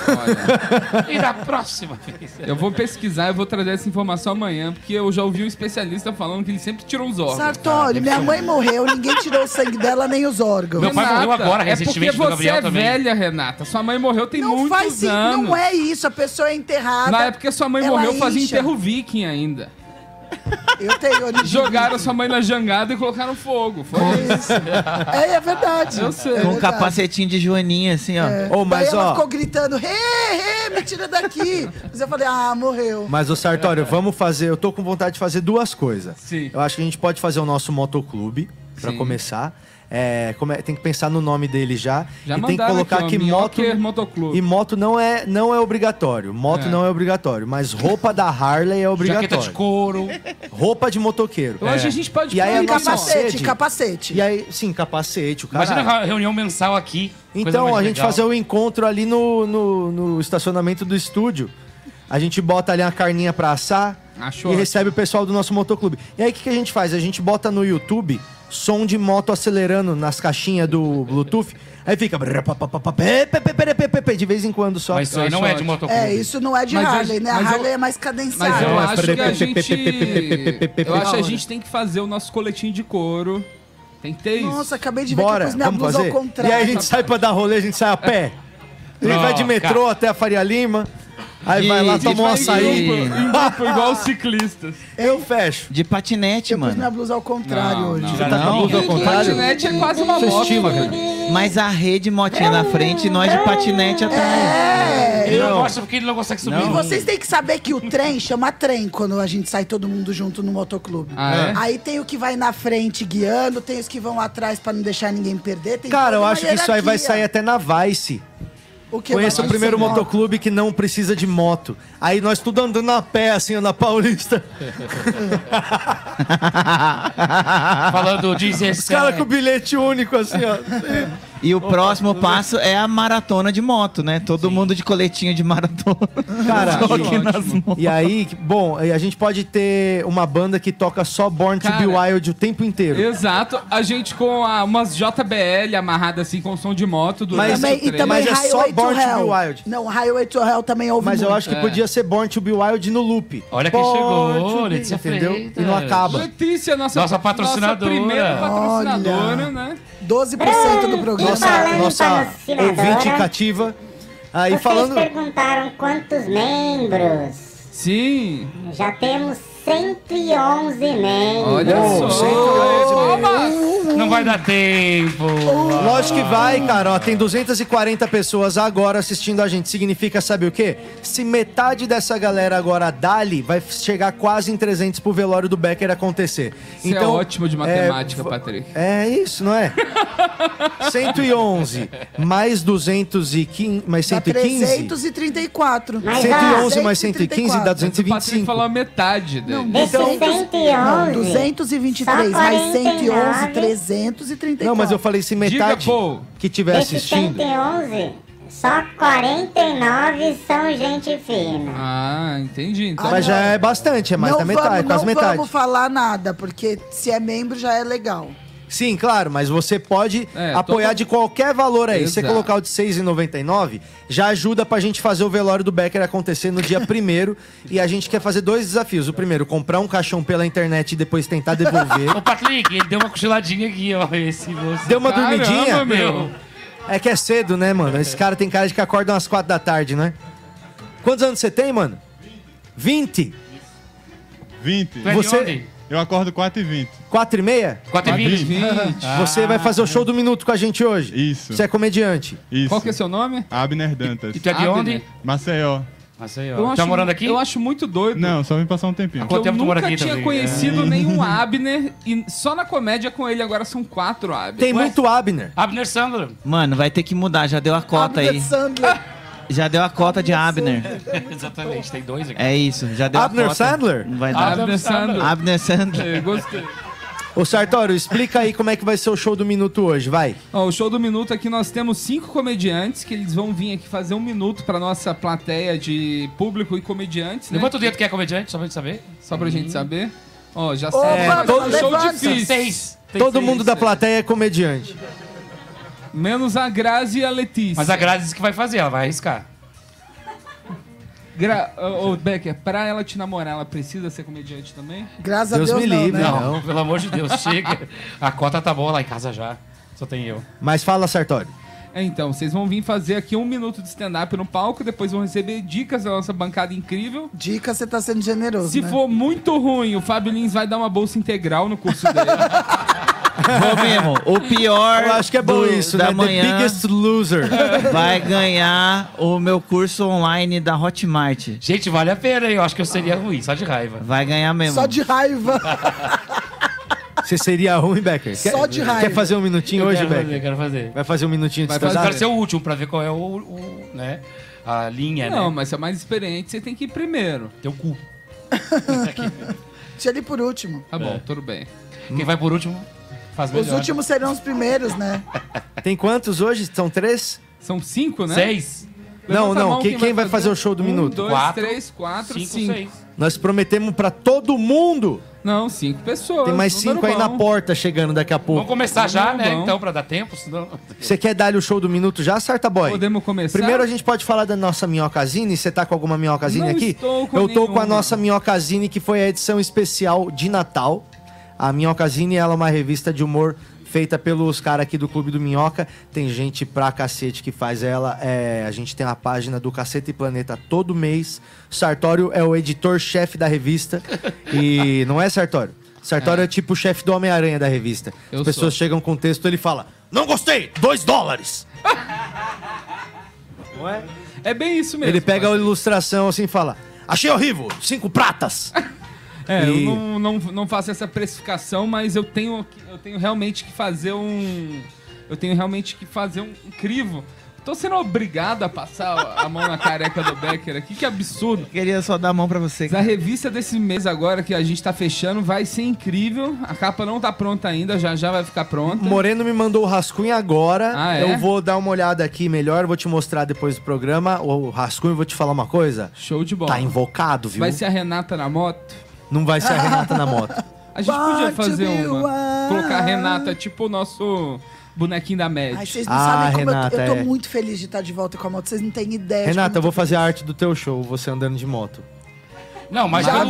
Olha, E da próxima vez. eu vou pesquisar, eu vou trazer essa informação amanhã, porque eu já ouvi um especialista falando que ele sempre tirou os órgãos. Sartório, minha mãe morreu, ninguém tirou o sangue dela nem os órgãos. Meu pai morreu agora, é porque recentemente, do você Gabriel é também. velha, Renata. Sua mãe morreu tem não muitos faz anos. não é isso. A pessoa é enterrada. Na época que sua mãe morreu, fazia incha. enterro viking ainda. Eu tenho origem. Jogaram sua mãe na jangada e colocaram fogo. Foi isso. É, é verdade. Eu sei. É Com um verdade. capacetinho de joaninha, assim, ó. Ô, mas Daí ela ó, ficou gritando, rê, rê, me tira daqui. Mas eu falei, ah, morreu. mas o Sartório, vamos fazer. Eu tô com vontade de fazer duas coisas. Sim. Eu acho que a gente pode fazer o nosso motoclube pra Sim. começar. É, como é- tem que pensar no nome dele já. Já e tem que colocar aqui, ó, que moto. Motoclube. E moto não é, não é obrigatório. Moto É. não é obrigatório. Mas roupa da Harley é Jaqueta de obrigatório. couro. Roupa de motoqueiro. Que a gente pode E aí a E capacete, sede. capacete. E aí, sim, capacete, o. Imagina a reunião mensal aqui. Então, a gente legal. fazer o encontro ali no, no, no estacionamento do estúdio. A gente bota ali uma carninha pra assar Achou. e recebe o pessoal do nosso motoclube. E aí, o que, que a gente faz? A gente bota no YouTube som de moto acelerando nas caixinhas do Bluetooth. Aí fica... De vez em quando só. Mas isso aí não é de motoclube. É, isso não é de Mas Harley, eu- né? A mas eu- Harley é mais Mas cadenciada. eu Não, é acho que a gente. Eu acho que a gente tem que fazer o nosso coletinho de couro. Tem que ter isso. Nossa, acabei de ver que eu Bora, pus minha vamos blusa fazer? ao contrário. E aí a gente sai pra dar rolê, a gente sai a pé. A Não, vai de metrô cara. até a Faria Lima. Aí De- vai lá, de- toma um açaí. Em grupo, igual os ciclistas. Eu fecho. De patinete, Eu pus minha mano. blusa ao contrário Não, hoje. não. Você tá com a Não. blusa ao contrário? Patinete é quase uma moto. estilo, cara. Mas a rede motinha na frente e nós de patinete atrás. É. Ele não gosta porque ele não consegue subir. E vocês têm que saber que o trem chama trem quando a gente sai todo mundo junto no motoclube. Ah, é? Aí tem o que vai na frente guiando, tem os que vão atrás pra não deixar ninguém perder. Tem Cara, toda eu uma acho que isso aí vai hierarquia. sair até na Vice. O que Conheço o primeiro motoclube que não precisa de moto. Aí nós tudo andando a pé, assim, na Paulista. Falando Os 17. caras com bilhete único, assim, ó. E o próximo passo é a maratona de moto, né? Todo mundo de coletinho de maratona. Cara, e- nas motos. E aí, bom, a gente pode ter uma banda que toca só Born to Be Cara, Wild o tempo inteiro. Exato. A gente com a- umas JBL amarradas assim com som de moto durante Mas- Também, e também Mas é só to Born to Be. Wild. Não, Highway to Hell também ouve Mas eu muito. acho que É. podia ser Born to Be Wild no loop. Olha quem Born chegou, Letícia Entendeu? Freitas. E não acaba. Letícia, nossa, Nossa patrocinadora. Nossa primeira patrocinadora, Olha. né? 12% do programa. Nossa. Nossa, ouvinte cativa. Aí Vocês falando. perguntaram quantos membros. Sim. Já temos 111 membros. Olha Uou, só. 111 Oba! Não vai dar tempo. Lógico que vai, cara. Ó, tem 240 pessoas agora assistindo a gente. Significa, sabe o quê? Se metade dessa galera agora dali, vai chegar quase em 300 pro velório do Becker acontecer. Você é ótimo de matemática, v- Patrick. É isso, não é? 111 mais 215, mais Dá 115. 334. Mas, 111 ó, mais 115 dá Mas o Patrick 225. falou a metade dele. Desses Não, 111. 223 só mais 111, 49. 334. Não, mas eu falei se Diga, metade pô. que tiver assistindo. 111, só 49 são gente fina. Ah, entendi. Então, Mas já é bastante, é mais não da metade, vamos, quase não metade. vamos falar nada, porque se é membro já é legal. Sim, claro, mas você pode É, apoiar todo- de qualquer valor aí. Se você Exato. colocar o de R$ 6,99, já ajuda pra gente fazer o velório do Becker acontecer no dia primeiro. e a gente quer fazer dois desafios. O primeiro, comprar um caixão pela internet e depois tentar devolver. Ô, Patrick, ele deu uma cochiladinha aqui, ó. Esse moço. Deu uma Caramba, dormidinha? meu. É que é cedo, né, mano? Esse cara tem cara de que acorda umas 4 da tarde, né? Quantos anos você tem, mano? 20? 20. Tu é de Você-? Eu acordo 4 e 20. 4 e meia? 4 e 20. 20. Você vai fazer o show do minuto com a gente hoje? Isso. Você é comediante. Isso. Qual que é seu nome? Abner Dantas. E tu é de Abner. onde? Maceió. Nossa, aí, ó. Eu tá acho- morando aqui? Eu acho muito doido. Não, só vim passar um tempinho. Quanto eu tempo tu mora nunca aqui tinha também? conhecido nenhum Abner e só na comédia com ele agora são quatro Abner. Tem muito Abner. Abner Sandler. Mano, vai ter que mudar, já deu a cota Abner aí. Sandler. Já deu a cota de Abner. Exatamente, tem dois aqui. É isso, já deu Abner a cota. Sandler? Não vai dar. Abner Sandler. Abner Sandler. Eu gostei. Ô Sartório, explica aí como é que vai ser o show do minuto hoje, vai. Ó, o show do minuto aqui nós temos cinco comediantes que eles vão vir aqui fazer um minuto pra nossa plateia de público e comediantes, né? Levanta o dedo que é comediante, só pra gente saber. Só pra gente saber. Ó, já Opa, sabe. vai ser um show levanta. difícil. Seis. Tem Todo seis. mundo da plateia é comediante. Menos a Grazi e a Letícia. Mas a Grazi disse que vai fazer, ela vai arriscar. Gra... Ô, ô, Becker, pra ela te namorar, ela precisa ser comediante também? Graças Deus a Deus me não, livre. né? Não, Não. pelo amor de Deus, chega. A cota tá boa lá em casa já. Só tem eu. Mas fala, Sartório. É, então, vocês vão vir fazer aqui um minuto de stand-up no palco, depois vão receber dicas da nossa bancada incrível. Dica, você tá sendo generoso, Se né? for muito ruim, o Fábio Lins vai dar uma bolsa integral no curso dele. Vou mesmo. O pior Eu acho que é bom do- isso, da né? manhã The biggest loser. vai ganhar o meu curso online da Hotmart. Gente, vale a pena, hein? Eu acho que eu seria ruim, só de raiva. Vai ganhar mesmo. Só de raiva. Você seria ruim, Becker? Quer- Só de raiva. Quer fazer um minutinho Eu hoje, quero Becker? fazer, quero fazer. Vai fazer um minutinho de Vai quero ser o último pra ver qual é o, o- né? A linha, Não, né? mas você é mais experiente, você tem que ir primeiro. Teu cu. Deixa ele por último. Tá bom, tudo bem. Quem vai por último faz Os melhor. últimos serão os primeiros, né? Tem quantos hoje? São três? São cinco, né? Seis, Não, Levanta a não. mão, Quem, quem vai fazer o show do um, minuto? dois, Quatro, três, quatro, cinco, cinco. seis. Nós prometemos pra todo mundo. Não, cinco pessoas. Tem mais cinco aí na porta chegando daqui a Vamos pouco. começar já, né? bom. Então, pra dar tempo, senão... Você quer dar-lhe o show do minuto já, Sarta Boy? Podemos começar? Primeiro a gente pode falar da nossa minhocazine. Você tá com alguma minhocazine Não aqui? estou com Eu tô com a nenhuma. nossa minhocazine, que foi a edição especial de Natal. A Minhocazine ela é uma revista de humor feita pelos caras aqui do Clube do Minhoca. Tem gente pra cacete que faz ela. É, a gente tem a página do Cacete e Planeta todo mês. Sartório é o editor-chefe da revista. e não é Sartório. Sartório é, tipo o chefe do Homem-Aranha da revista. Eu As pessoas sou. chegam com o texto ele fala: Não gostei! Dois dólares! não é? É bem isso mesmo. Ele pega a ilustração assim e fala: Achei horrível! Cinco pratas! É, E- eu não, não, não faço essa precificação, mas eu tenho, eu tenho realmente que fazer um. Eu tenho realmente que fazer um, um crivo. Tô sendo obrigado a passar a mão na careca do Becker aqui, que absurdo. Queria só dar a mão pra você. A revista desse mês agora que a gente tá fechando vai ser incrível. A capa não tá pronta ainda, já já vai ficar pronta. Moreno me mandou o rascunho agora. Ah, é? Eu vou dar uma olhada aqui melhor, vou te mostrar depois do programa. O rascunho, vou te falar uma coisa. Show de bola. Tá invocado, viu? Vai ser a Renata na moto? Não vai ser a Renata na moto. A gente podia fazer uma. Colocar a Renata, tipo o nosso bonequinho da Mad. Ai, vocês não Ah, sabem como eu- Renata, eu, tô é. muito feliz de estar de volta com a moto. Vocês não têm ideia. de Renata, eu vou tô fazer a arte do teu show, você andando de moto. Não, mas Já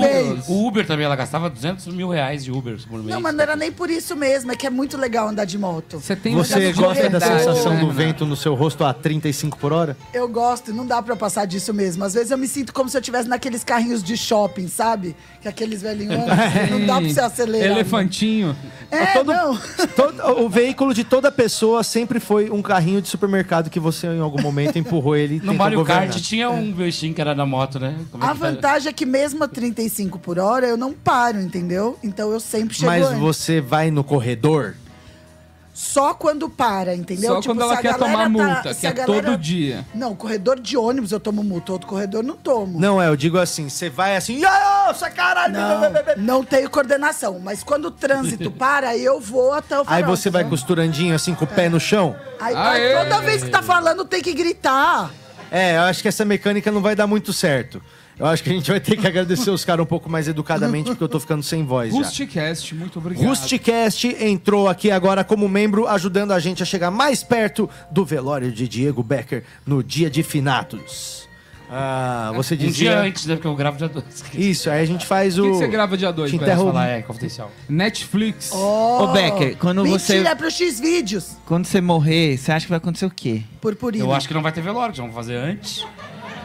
o Uber também, ela gastava 200 mil reais de Uber por mês. Não, mas não era nem por isso mesmo. É que é muito legal andar de moto. Você tem Você gosta da verdade, sensação né, do vento no seu rosto a 35 por hora? Eu gosto, não dá pra passar disso mesmo. Às vezes eu me sinto como se eu estivesse naqueles carrinhos de shopping, sabe? Que aqueles velhinhos andam, não dá pra você acelerar. Elefantinho. É, Todo- não. Todo- o veículo de toda pessoa sempre foi um carrinho de supermercado que você em algum momento empurrou ele e No Mario governar. Kart tinha um bichinho que era na moto, né? Como é A tá? vantagem é que mesmo a 35 por hora, eu não paro, entendeu? Então eu sempre chego Mas antes. você vai no corredor? Só quando para, entendeu? Só Tipo, quando ela quer tomar tá- multa, que é galera- todo dia. Não, corredor de ônibus eu tomo multa, outro corredor não tomo. Não, é, eu digo assim, você vai assim, "Ia, você caralho! Não, não tenho coordenação. Mas quando o trânsito para, eu vou até o Aí farol, você vai costurandinho assim com o pé no chão? Aí, aí toda vez que tá falando, tem que gritar. É, eu acho que essa mecânica não vai dar muito certo. Eu acho que a gente vai ter que agradecer os caras um pouco mais educadamente, porque eu tô ficando sem voz já. Rusticast, muito obrigado. Rusticast entrou aqui agora como membro, ajudando a gente a chegar mais perto do velório de Diego Becker no dia de finados. Ah, você Um dia dizia... antes, né? Porque eu gravo dia 2. Isso, aí a gente faz O o... que, que você grava dia 2, Te velho? interrompo. falar, é confidencial. Netflix. Oh, Becker, quando você- Mentira, é pro X-Vídeos. Quando você morrer, você acha que vai acontecer o quê? Purpurina. Eu acho que não vai ter velório, que já vamos fazer antes.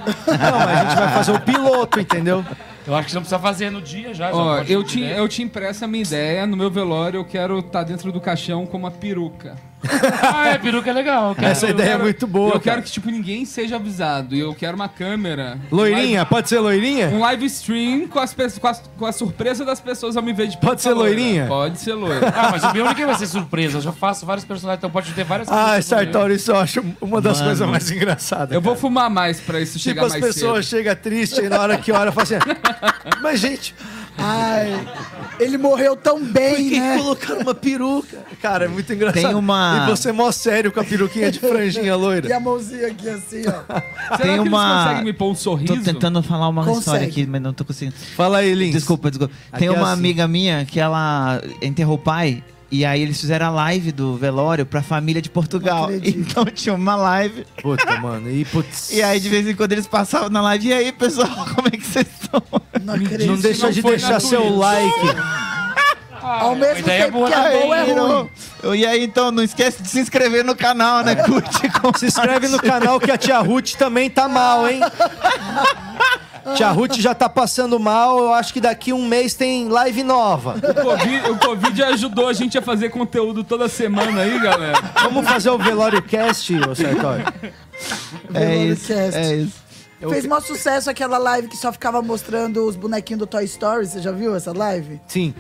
Não, mas a gente vai fazer o piloto, entendeu? Eu acho que não precisa fazer no dia já. já Ó, eu tinha, ideia. eu tinha impresso a minha ideia. No meu velório, eu quero estar dentro do caixão com uma peruca. Ah, é, peruca é legal. eu quero- Essa Eu ideia é quero- muito boa, Eu cara. quero que, tipo, ninguém seja avisado. E eu quero uma câmera. Loirinha, pode ser loirinha? Um live stream com, as, com, as- com a surpresa das pessoas ao me ver de Pode ser loira. loirinha? Pode ser loira. Ah, mas o meu ninguém vai ser surpresa. Eu já faço vários personagens, então pode ter várias Ah. Sartori, isso eu acho uma das Mano. coisas mais engraçadas. Eu vou cara. fumar mais pra isso Tipo, chegar as mais pessoas cedo. chegam tristes e na hora que olha, fala assim... Mas, gente, Ai, ele morreu tão por bem, que né? colocaram uma peruca? Cara, é muito engraçado. Tem uma- E você mó sério com a peruquinha de franjinha E loira. a mãozinha aqui assim, ó. Será Tem que uma- eles conseguem me pôr um sorriso? Tô tentando falar uma Consegue. história aqui, mas não tô conseguindo. Fala aí, Lins. Desculpa, desculpa. Aqui Tem é uma assim. amiga minha que ela enterrou o pai. E aí eles fizeram a live do velório pra família de Portugal. Então tinha uma live. Puta, mano. E, putz... E aí de vez em quando eles passavam na live. E aí, pessoal, como é que vocês estão? Não acredito. Não deixa não de deixar seu like. Ao a mesmo é tempo boa, que é né? bom, é ruim. E aí, então, não esquece de se inscrever no canal, né? Curte, Se inscreve no canal que a tia Ruth também tá mal, hein? Tia Ruth já tá passando mal. Eu acho que daqui um mês tem live nova. O Covid, o Covid ajudou a gente a fazer conteúdo toda semana aí, galera. Vamos fazer o Velório Cast, ô Sartori? É isso, Cast. é isso. Fez maior sucesso aquela live que só ficava mostrando os bonequinhos do Toy Story. Você já viu essa live? Sim.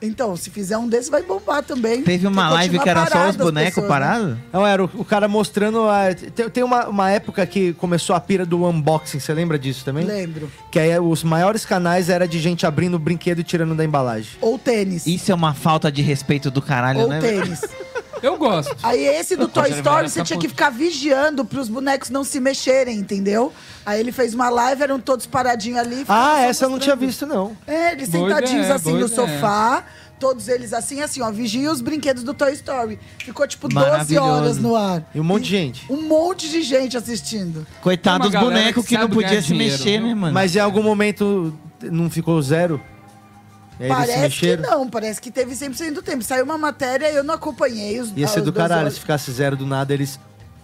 Então, se fizer um desses, vai bombar também. Teve uma live que era só os bonecos né? parados? Não, era o, o cara mostrando. a- tem tem uma, uma época que começou a pira do unboxing, você lembra disso também? Lembro. Que aí os maiores canais era de gente abrindo o brinquedo e tirando da embalagem. Ou tênis. Isso é uma falta de respeito do caralho, Ou né? tênis. Eu gosto. Aí esse do Toy Story, você tinha que ficar vigiando pros bonecos não se mexerem, entendeu? Aí ele fez uma live, eram todos paradinhos ali. Ah, essa eu não tinha visto, não. É, eles Boa sentadinhos ideia, assim boa no ideia. sofá, todos eles assim, assim, ó, vigia os brinquedos do Toy Story. Ficou tipo 12 Maravilhoso. horas no ar. E um monte de gente. Um monte de gente assistindo. Coitado Tem dos galera bonecos que que, não sabe podia ganhar se dinheiro, mexer, viu? né, mano? Mas em algum momento não ficou zero? E eles Parece que não, parece que teve 100% do tempo. Saiu uma matéria eu não acompanhei os Ia ser os do caralho horas se ficasse zero do nada, eles.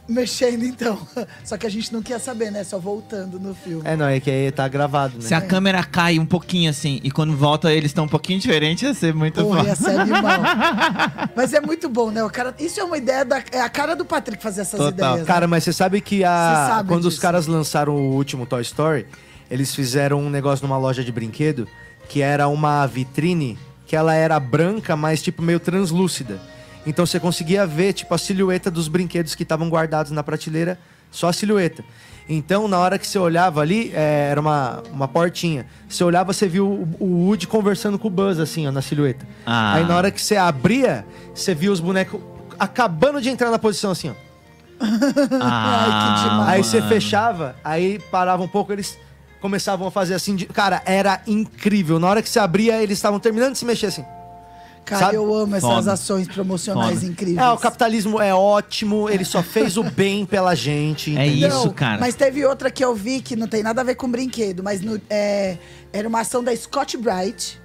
mexendo então. Só que a gente não quer saber, né? Só voltando no filme. É, não, é que aí tá gravado, né? Se a câmera cai um pouquinho assim e quando volta eles estão um pouquinho diferentes, ia ser muito Porra, foda. ia ser animal. Mas é muito bom, né? O cara, isso é uma ideia da. É a cara do Patrick fazer essas ideias. né? Cara, mas você sabe que a, sabe quando os disso. caras lançaram o último Toy Story, eles fizeram um negócio numa loja de brinquedo que era uma vitrine que ela era branca, mas tipo meio translúcida. Então você conseguia ver tipo a silhueta dos brinquedos que estavam guardados na prateleira, só a silhueta. Então, na hora que você olhava ali, é, era uma, uma portinha. Você olhava, você viu o, o Woody conversando com o Buzz, assim, ó, na silhueta. Ah. Aí na hora que você abria, você via os bonecos acabando de entrar na posição, assim, ó. Ah, Aí você fechava, aí parava um pouco, eles começavam a fazer assim. de- Cara, era incrível. Na hora que você abria, eles estavam terminando de se mexer assim. Cara, sabe? eu amo essas Foda. ações promocionais Foda. incríveis. É, o capitalismo é ótimo, ele só fez o bem pela gente. É entendeu? isso, cara. Mas teve outra que eu vi que não tem nada a ver com brinquedo, mas no- é, era uma ação da Scott Bright.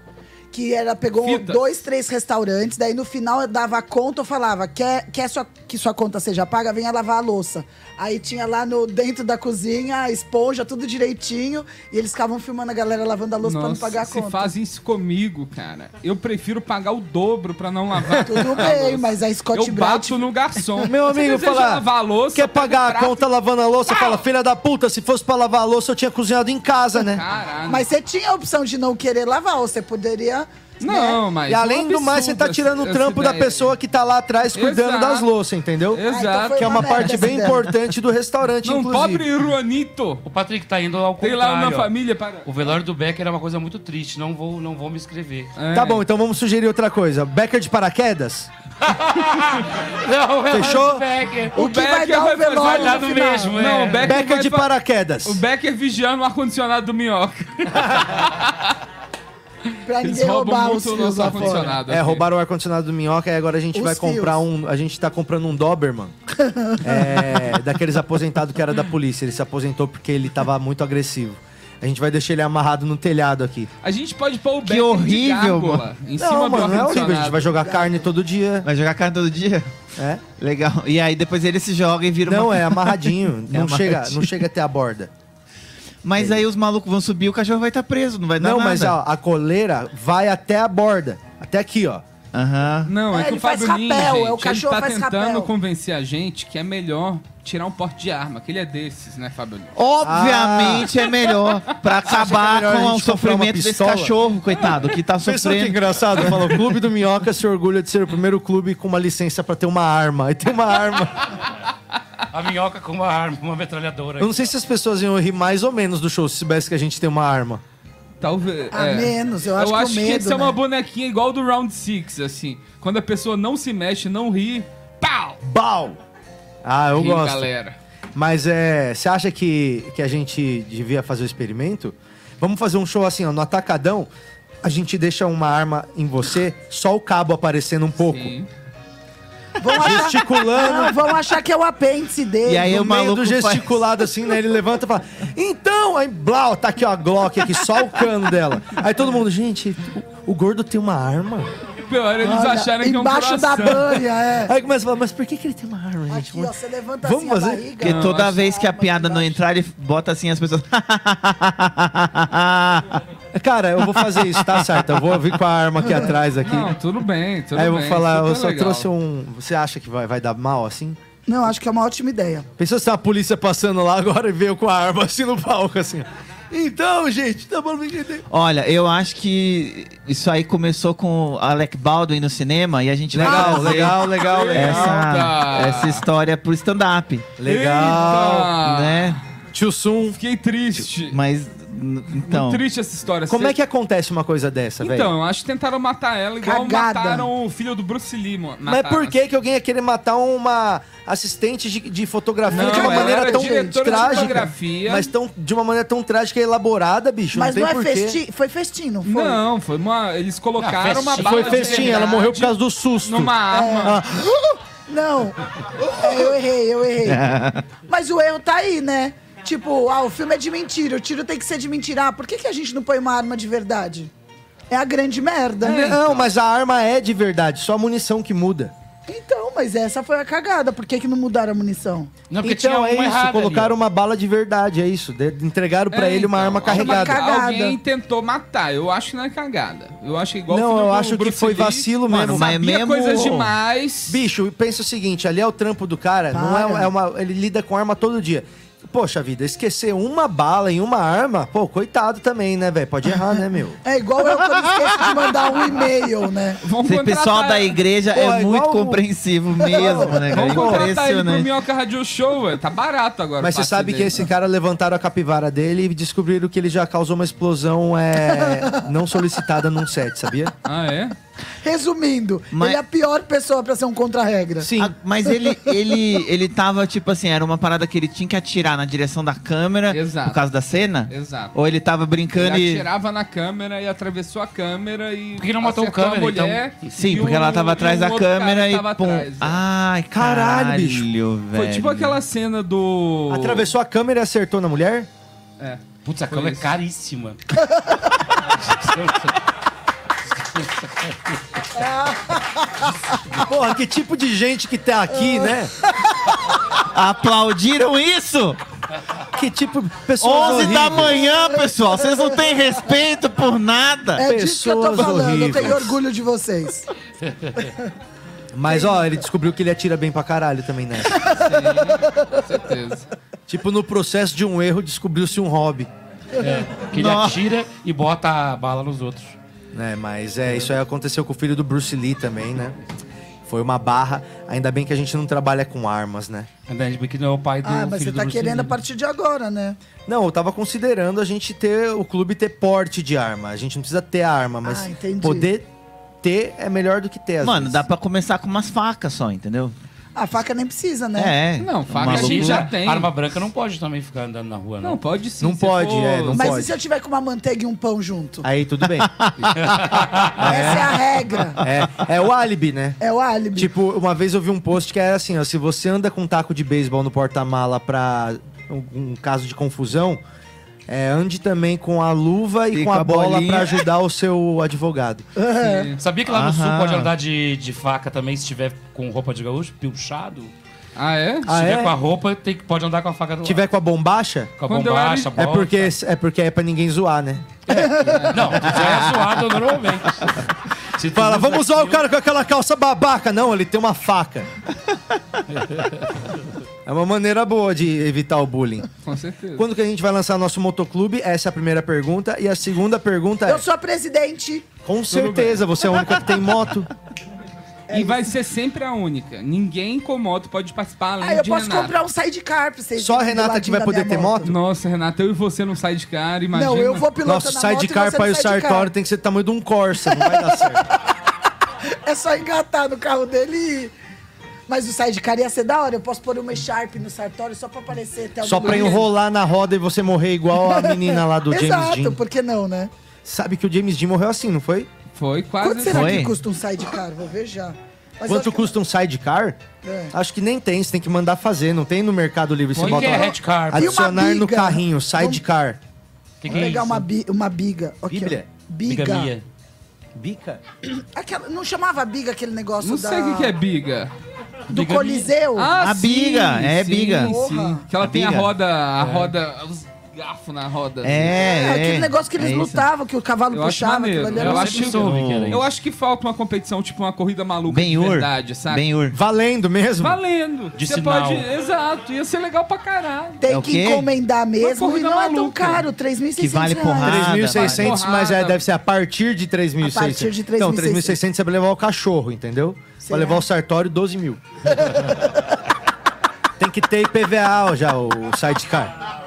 Que era, pegou Fitas. dois, três restaurantes, daí no final eu dava a conta, eu falava, quer, quer sua- que sua conta seja paga, venha lavar a louça. Aí tinha lá no, dentro da cozinha, a esponja, tudo direitinho, e eles ficavam filmando a galera lavando a louça pra não pagar a se conta. fazem isso comigo, cara, eu prefiro pagar o dobro pra não lavar. Tudo bem, mas a Scott Eu Bright- bato no garçom. Meu amigo, fala, lavar a louça, quer pagar a conta lavando a louça? Fala, filha da puta, se fosse pra lavar a louça, eu tinha cozinhado em casa, né? Caralho. Mas você tinha a opção de não querer lavar, ou você poderia. Não, mas E além do mais, você tá tirando o trampo da pessoa que tá lá atrás cuidando Exato. das louças, entendeu? Exato. Que é uma parte bem importante do restaurante, Não, inclusive. pobre Juanito. O Patrick tá indo ao Tem contrário. lá uma família para... O velório do Becker é uma coisa muito triste. Não vou, não vou me inscrever. É. Tá bom, então vamos sugerir outra coisa. Becker de paraquedas? Não, o Fechou? do Becker. O que vai dar o vai velório dar no mesmo, Não, é. o Becker, Becker vai de paraquedas. O Becker vigiando o ar-condicionado do Minhoca. Pra Eles ninguém roubam roubar os fios nosso lá fora. É, roubaram o ar-condicionado do Minhoca e agora a gente Os vai comprar um. A gente tá comprando um Doberman. é, daqueles aposentados que era da polícia. Ele se aposentou porque ele tava muito agressivo. A gente vai deixar ele amarrado no telhado aqui. A gente pode pôr o Becker de horrível, gárgula mano. em cima Não, do mano, não é horrível. A ar-condicionado. gente vai jogar carne todo dia. Vai jogar carne todo dia? É? Legal. E aí depois ele se joga e vira Não, uma... é amarradinho. É não, Chega, amarradinho. não chega até a borda. Mas aí os malucos vão subir, o cachorro vai estar preso, não vai dar Não, nada. mas ó, a coleira vai até a borda. Até aqui, ó. Aham. Não, é, É, que ele o Fábio faz Lins, rapel, é o gente, cachorro ele tá faz tentando rapel. convencer a gente que é melhor tirar um porte de arma, que ele é desses, né, Fábio Lins? Obviamente é melhor pra acabar melhor a com o gente sofrimento desse cachorro, coitado, que tá Pensou que sofrendo. engraçado? Falou, o Clube do Minhoca se orgulha de ser o primeiro clube com uma licença pra ter uma arma. Aí tem uma arma. A minhoca com uma arma, uma metralhadora. Eu não sei se as pessoas iam rir mais ou menos do show se soubesse que a gente tem uma arma. Talvez. A é. menos, eu acho Eu que acho o que medo, que uma né? bonequinha igual do Round Six, assim. Quando a pessoa não se mexe, não ri, pau! Bau! Ah, eu Ri, gosto. galera. Mas é. Você acha que, que a gente devia fazer o experimento? Vamos fazer um show assim, ó, no atacadão. A gente deixa uma arma em você, só o cabo aparecendo um pouco. Sim. Vão achar, Gesticulando. não, vão achar que é o apêndice dele. E aí no o meio maluco do faz- gesticulado assim, né? Ele levanta e fala, então, aí, blau, tá aqui ó, a Glock aqui, só o cano dela. Aí todo mundo, gente, o, o gordo tem uma arma? Pior, eles Olha, acharem que é um embaixo da banha, é. Aí começa a falar, mas por que, que ele tem uma arma, gente? Aqui, ó, você levanta Vamos assim fazer? a barriga. Porque Não, toda acho- vez que a arma piada não embaixo. entrar, ele bota assim as pessoas. Cara, eu vou fazer isso, tá certo? Eu vou vir com a arma aqui atrás aqui. Não, tudo bem, tudo Aí eu bem. vou falar, eu só legal. trouxe um. Você acha que vai, vai dar mal assim? Não, acho que é uma ótima ideia. Pensou se tem uma polícia passando lá agora e veio com a arma assim no palco, assim. Então, gente, tá bom. Olha, eu acho que isso aí começou com Alec Baldwin no cinema e a gente vai Legal, trazer legal, legal, legal. essa, essa história pro stand-up, Legal. Eita! né? Tio Sum. Fiquei triste. Mas, então... Muito triste essa história. Como Você- é que acontece uma coisa dessa, velho? Então, eu acho que tentaram matar ela igual Cagada. mataram o filho do Bruce Lee, mano. Mas por que, que alguém ia querer matar uma assistente de, de fotografia Não, de uma maneira tão trágica? Mas tão, de uma maneira tão trágica e elaborada, bicho. Mas não não, é festim, foi festim, não foi? Não, foi uma. Eles colocaram Ah, uma bala Foi de festinha, ela morreu por causa do susto. Numa arma. Não. É, eu errei, eu errei. Mas o erro tá aí, né? Tipo, ah, o filme é de mentira, o tiro tem que ser de mentira. Ah, por que, que a gente não põe uma arma de verdade? É a grande merda. Não, mas a arma é de verdade, só a munição que muda. Então, mas essa foi a cagada. Por que, que não mudaram a munição? Não, porque então tinha é uma isso, errada colocaram ali. uma bala de verdade, é isso. De- entregaram pra É, ele uma então, arma carregada. cagada. Alguém tentou matar. Eu acho que não é cagada. Eu acho que igual o Não, eu do acho que Bruce foi Lee, vacilo Mano, mesmo. mas Sabia mesmo- coisas demais. Bicho, pensa o seguinte, ali é o trampo do cara, não Para. é, é uma, ele lida com arma todo dia. Poxa vida, esquecer uma bala em uma arma, pô, coitado também, né, velho? Pode errar, né, meu? É igual eu quando esqueço de mandar um e-mail, né? Vamos Esse pessoal da igreja Pô, é é muito o- compreensivo mesmo, né, cara? Vamos contratar ele pro Impressionante. Minhoca Radio Show, ué. Tá barato agora. Mas você sabe que dele. esse cara levantaram a capivara dele e descobriram que ele já causou uma explosão é, não solicitada num set, sabia? Ah, é? Resumindo, Mas- ele é a pior pessoa pra ser um contra-regra. Sim. Ah, mas ele, ele, ele tava, tipo assim, era uma parada que ele tinha que atirar na direção da câmera Exato. por causa da cena? Exato. Ou ele tava brincando Ele e. atirava na câmera e atravessou a câmera e. Por que não matou o acertou a câmera, então? mulher, Sim, e porque o- ela tava atrás da câmera e tava pum. atrás, é. Ai, Caralho, caralho, bicho. velho. Foi tipo aquela cena do. Atravessou a câmera e acertou na mulher? É. Putz, a câmera é isso. caríssima. Porra, que tipo de gente que tá aqui, né? Aplaudiram isso? Que tipo de pessoas 11 da horríveis. manhã, pessoal. Vocês não têm respeito por nada. É disso que eu tô falando, eu tenho horríveis. orgulho de vocês. Mas, ó, ele descobriu que ele atira bem pra caralho também, né? Com certeza. tipo, no processo de um erro, descobriu-se um hobby. É, que ele Nossa. atira e bota a bala nos outros. Né? Mas é, isso aí aconteceu com o filho do Bruce Lee também, né? Foi uma barra. Ainda bem que a gente não trabalha com armas, né? Ainda bem que não é o pai do Ah, mas filho você tá querendo a Lee. partir de agora, né? Não, eu tava considerando a gente ter, o clube ter porte de arma. A gente não precisa ter arma, mas Ah, entendi. poder ter é melhor do que ter, às Mano, vezes. dá pra começar com umas facas só, entendeu? A faca nem precisa, né? É. Não, faca a gente já tem. Arma branca não pode também ficar andando na rua, não. Não, pode sim. Não pode, for- é, não Mas pode. e se eu tiver com uma manteiga e um pão junto? Aí tudo bem. Essa é a regra. é, é o álibi, né? É o álibi. Tipo, uma vez eu vi um post que era assim, ó, se você anda com um taco de beisebol no porta-mala pra um, um caso de confusão, é, ande também com a luva e, E com, a, a bola pra ajudar o seu advogado. Sabia que lá no sul pode andar de, de faca também se tiver com roupa de gaúcho, pilchado? Ah, é? Se Ah, tiver é? com a roupa, tem, que- pode andar com a faca do Se tiver com a bombacha, Com a Quando eu bombacha, é bota. porque, é porque é pra ninguém zoar, né? Não, já é zoado normalmente. Fala, vamos zoar o cara com aquela calça babaca. Não, ele tem uma faca. É uma maneira boa de evitar o bullying. Com certeza. Quando que a gente vai lançar nosso motoclube? Essa é a primeira pergunta. E a segunda pergunta é... Eu sou a presidente. Com certeza, você é a única que tem moto. E vai ser sempre a única. Ninguém com moto pode participar além Ah, eu de posso Renata. comprar um sidecar pra vocês. Só a Renata que vai poder ter moto? Nossa, Renata, eu e você não sai de cara, imagina. Não, eu vou pilotar Nosso na moto sidecar e você para no o sidecar. Sartório tem que ser do tamanho de um Corsa, não vai dar certo. É só engatar no carro dele e... Mas o sidecar ia ser da hora. Eu posso pôr uma Sharp no Sartório só pra aparecer até o Só pra enrolar na roda e você morrer igual a menina lá do James Exato, Dean. por que não, né? Sabe que o James Dean morreu assim, não foi? Foi quase Quanto será Foi? que custa um sidecar? Vou ver já. Mas Quanto eu acho que- custa um sidecar? É. Acho que nem tem, você tem que mandar fazer, não tem no Mercado Livre. Você O que bota que é lá, headcar? E uma adicionar no biga? carrinho, sidecar. Que que Vou é pegar isso? uma, bi- uma biga. Aqui, ó. Bíblia? Biga. Bigamia. Bica? Aquela, não chamava biga aquele negócio Não da, sei o que que é biga. do Bigamia. Coliseu? Ah, A biga, é biga. Sim. Que ela tem a biga. roda, a roda, os garfos na roda. É, É, aquele é. negócio que eles é lutavam, que o cavalo Eu puxava. aquilo ali era Eu acho que. Eu acho que falta uma competição, tipo uma corrida maluca de Ben-Hur. verdade, sabe? Ben-Hur. Valendo mesmo? Valendo. De Você sinal. pode. Exato, ia ser legal pra caralho. Tem É que encomendar mesmo e não é tão maluca. caro, 3.600 Que vale porrada. 3.600, mas é, deve ser a partir de 3.600. A partir de Então, 3.600. 3.600 você vai levar o cachorro, entendeu? Será? Vai levar o Sartório, 12 mil. Tem que ter IPVA já, o sidecar.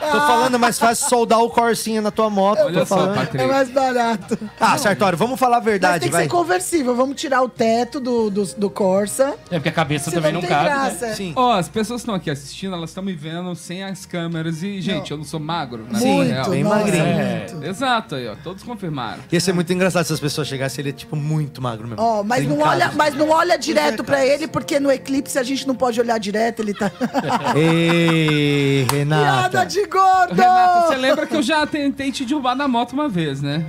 Tô falando, é mais fácil soldar o Corsinha na tua moto. Olha tô só, falando. É mais barato. Ah, Sartório, vamos falar a Mas verdade, tem que vai. ser conversível. Vamos tirar o teto do, do, do Corsa. É porque a cabeça também não não cabe. graça. Né? Sim. Ó, as pessoas que estão aqui assistindo, elas estão me vendo sem as câmeras. E, gente, eu não sou magro, na Sim, vida real. bem nossa, magrinho. É. muito. Exato, aí, ó. Todos confirmaram. Ia ser muito engraçado se as pessoas chegassem ele é, tipo, muito magro mesmo. Ó, mas não, Trincado. olha, mas não olha direto pra ele, porque no eclipse a gente não pode olhar direto, ele tá... Ei, Renata. Piada de gordo! Renata, você lembra que eu já tentei te derrubar na moto uma vez, né?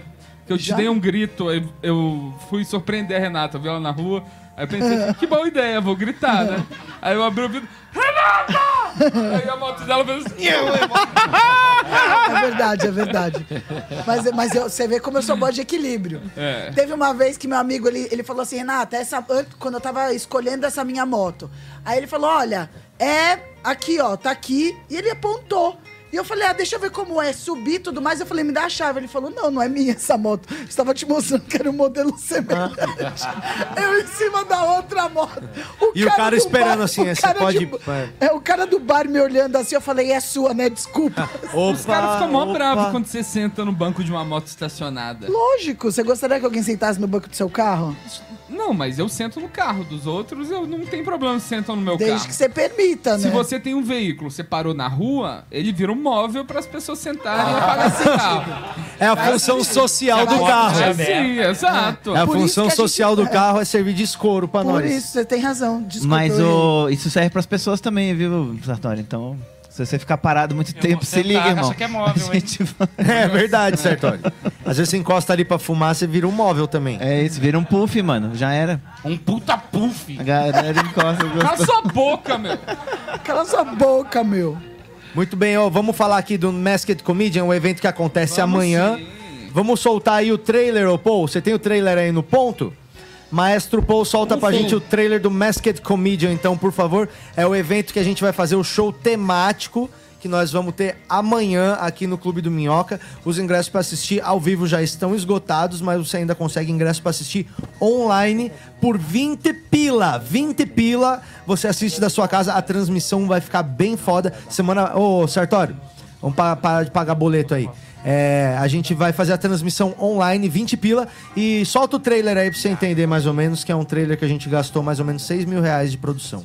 Que eu te Já? dei um grito, eu, eu fui surpreender a Renata, eu vi ela na rua. Aí eu pensei, que boa ideia, vou gritar, né? Aí eu abri o vidro, Renata! Aí a moto dela fez assim, É verdade, é verdade. Mas, mas eu- você vê como eu sou boa de equilíbrio. É. Teve uma vez que meu amigo, ele, ele falou assim, Renata, essa, an- quando eu tava escolhendo essa minha moto. Aí ele falou, olha, é aqui, ó, tá aqui. E ele apontou. E eu falei, ah, deixa eu ver como é, subir e tudo mais. Eu falei, me dá a chave. Ele falou, não, não é minha essa moto. Estava te mostrando que era um modelo semelhante. eu em cima da outra moto. E o cara do esperando assim, o é, você cara pode- de- É, o cara do bar me olhando assim, eu falei, é sua, né? Desculpa. Os caras ficam mó opa. bravos quando você senta no banco de uma moto estacionada. Lógico, você gostaria que alguém sentasse no banco do seu carro? Não, mas eu sento no carro dos outros, eu não tem problema se sentam no meu Desde carro. que você permita, Se né? você tem um veículo, você parou na rua, ele vira um móvel para as pessoas sentarem e apagar esse carro. É a função social do carro. já É, sim, exato. É a Por isso função que a gente- social do é. carro é servir de escoro pra Por nós. isso, você tem razão. Desculpa. Mas eu o, isso serve pras pessoas também, viu, Sartori? Então, se você ficar parado muito tempo, se liga, irmão. acha que é móvel, A gente vai- É verdade, Sartori. Às vezes você encosta ali pra fumar, você vira um móvel também. É isso, vira um puff, mano. Já era. Um puta puff. A galera encosta. Cala sua boca, meu. Cala sua boca, meu. Muito bem, ó, vamos falar aqui do Masked Comedian, um evento que acontece Vamos amanhã. sim. Vamos soltar aí o trailer, ô Paul. Você tem o trailer aí no ponto? Maestro Paul, solta pra gente o trailer do Masked Comedian, então, por favor. É o evento que a gente vai fazer o show temático que nós vamos ter amanhã aqui no Clube do Minhoca. Os ingressos para assistir ao vivo já estão esgotados, mas você ainda consegue ingresso para assistir online por 20 pila. 20 pila, você assiste da sua casa, a transmissão vai ficar bem foda. Semana, ô Sartório, vamos pa- parar de pagar boleto aí. É, a gente vai fazer a transmissão online, 20 pila. E solta o trailer aí pra você entender mais ou menos, que é um trailer que a gente gastou mais ou menos 6 mil reais de produção.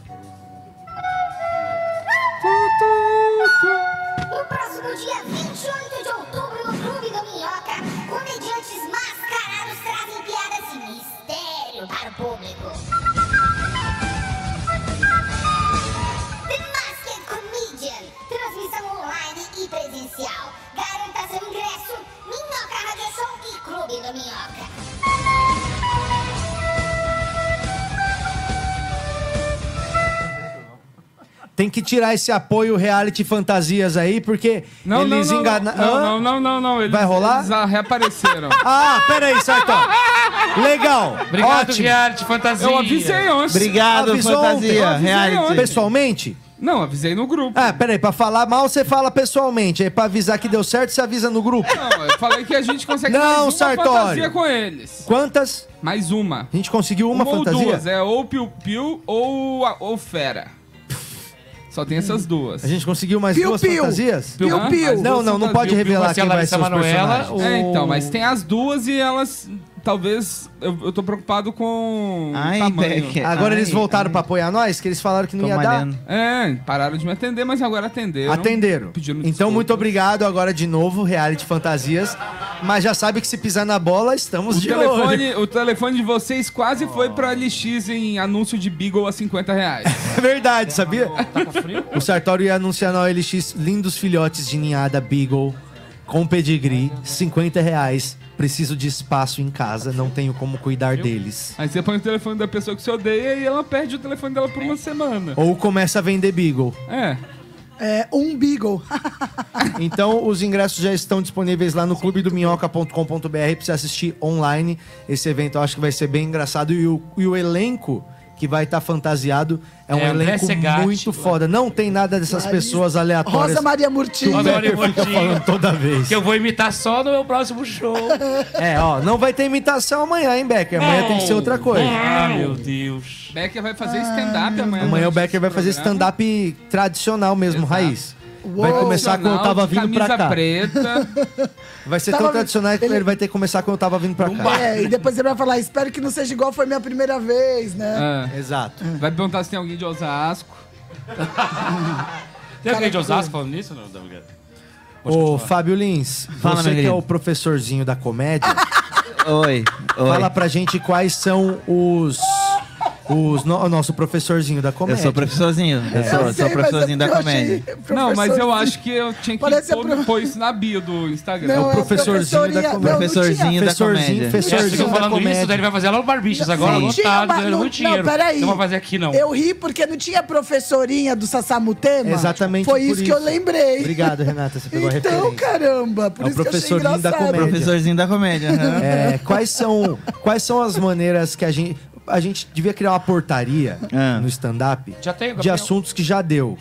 Do Minhoca. Tem que tirar esse apoio reality fantasias aí, porque Não, eles não, enganaram. não, não, não, não, não. Eles, Vai rolar? Eles ah, reapareceram. Ah, peraí, Sartori. Legal. Obrigado, Ótimo. reality fantasia. Eu avisei ontem. Obrigado, Avisou fantasia. ontem. Reality. Pessoalmente? Não, avisei no grupo. Ah, peraí, pra falar mal você fala pessoalmente. Aí pra avisar que deu certo, você avisa no grupo. Não, eu falei que a gente consegue Não, mais uma Sartório. fantasia com eles. Quantas? Mais uma. A gente conseguiu uma, ou fantasia? duas, é ou piu-piu ou, a- ou fera. Só tem essas duas. A gente conseguiu mais Piu, duas piu. fantasias? Piu, piu. Não, não, não pode Piu, piu revelar ser quem vai ser os Manoela, personagens. ou- É, então, mas tem as duas e elas. Talvez. Eu, eu tô preocupado com Ai, o tamanho. Becker. Agora Ai, eles voltaram ai. pra apoiar nós, que eles falaram que não Tô ia dar. malhando. É, pararam de me atender, mas agora atenderam. Atenderam. Pediram Então, desculpas. muito obrigado agora de novo, Reality Fantasias. Mas já sabe que se pisar na bola, estamos O de olho. telefone, o telefone de vocês quase foi pra LX em anúncio de Beagle a 50 reais. É verdade, sabia? Tá com frio? O Sartório ia anunciar na OLX lindos filhotes de ninhada Beagle com pedigree, 50 reais. Preciso de espaço em casa, não tenho como cuidar deles. Aí você põe o telefone da pessoa que você odeia e ela perde o telefone dela por uma semana. Ou começa a vender Beagle. É. É, um beagle. Então, os ingressos já estão disponíveis lá no clubedominhoca.com.br pra você assistir online. Esse evento eu acho que vai ser bem engraçado. E o, e o elenco que vai estar fantasiado é um É, elenco Segatti, muito foda. Não tem nada dessas pessoas aleatórias. Rosa Maria Murtinho. Rosa Maria Fica Murtinho. falando toda vez. Que eu vou imitar só no meu próximo show. É, ó, não vai ter imitação amanhã, hein, Becker? Amanhã tem que ser outra coisa. Ah, meu Deus. Becker vai fazer stand-up amanhã. Amanhã o durante Becker vai fazer stand-up tradicional mesmo, Exato. raiz. Vai Uou. começar quando eu tava vindo pra cá. preta. Vai ser Tava- tão tradicional que ele- ele vai ter que começar quando eu tava vindo pra cá. É, e depois ele vai falar, espero que não seja igual foi minha primeira vez, né? É. Exato. Vai perguntar se tem alguém de Osasco. Tem alguém de Osasco falando nisso? Não. Ô, Fábio Lins, Fala, você que é querido. o professorzinho da comédia, Oi. Oi. fala pra gente quais são os Os no- o nosso professorzinho da Eu comédia. sou professorzinho. Eu sou, Eu sei, sou mas professorzinho da eu comédia. Não, mas eu acho que eu tinha que Parece a pôr, pôr isso na bio do Instagram. Não, o é a professorzinho da comédia. não, não Professorzinho da comédia. Professorzinho da falando comédia. isso, daí ele vai fazer lá no Barbichas agora, Não lotado, não- muito dinheiro. Não, peraí. Não vai fazer aqui, não. Eu ri porque não tinha professorinha do Sassamutema. Exatamente Foi isso que eu lembrei. Obrigado, Renata, você pegou a Então, referência. caramba, por É o isso que eu achei professorinho da engraçado. comédia. Professorzinho da comédia. É, quais, são, quais são as maneiras que a gente. A gente devia criar uma portaria Ah. no stand-up Já tem, de Gabriel. assuntos que já deu.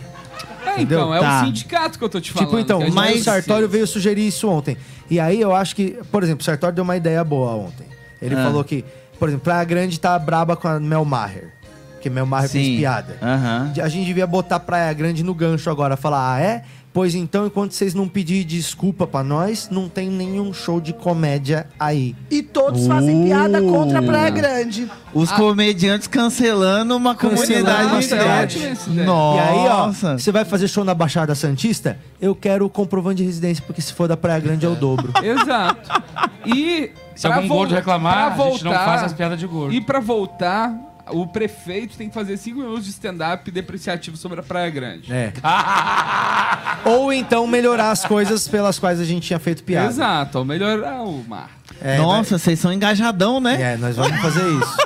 É, então, é Tá. o sindicato que eu tô te falando. tipo, então, que a gente mas o precisa. Sartório veio sugerir isso ontem. E aí eu acho que, por exemplo, o Sartório deu uma ideia boa ontem. Ele Ah. falou que, por exemplo, Praia Grande tá braba com a Mel Maher. Porque Mel Maher fez Sim. piada. Aham. A gente devia botar Praia Grande no gancho agora. Falar, ah, é? Pois então, enquanto vocês não pedirem desculpa pra nós, não tem nenhum show de comédia aí. E todos fazem Uh. piada contra a Praia Grande. Os comediantes cancelando uma Cancelando comunidade. Ótima ideia. Nossa. E aí, ó, você vai fazer show na Baixada Santista? Eu quero o comprovante de residência, porque se for da Praia Grande é o dobro. Exato. E. Se pra algum vol- gordo reclamar, pra a gente não faz as piadas de gordo. E pra voltar, o prefeito tem que fazer 5 minutos de stand-up depreciativo sobre a Praia Grande. É. Ou então melhorar as coisas pelas quais a gente tinha feito piada. Exato, ou melhorar o mar. É, Nossa, vocês são engajadão, né? É, nós vamos fazer isso.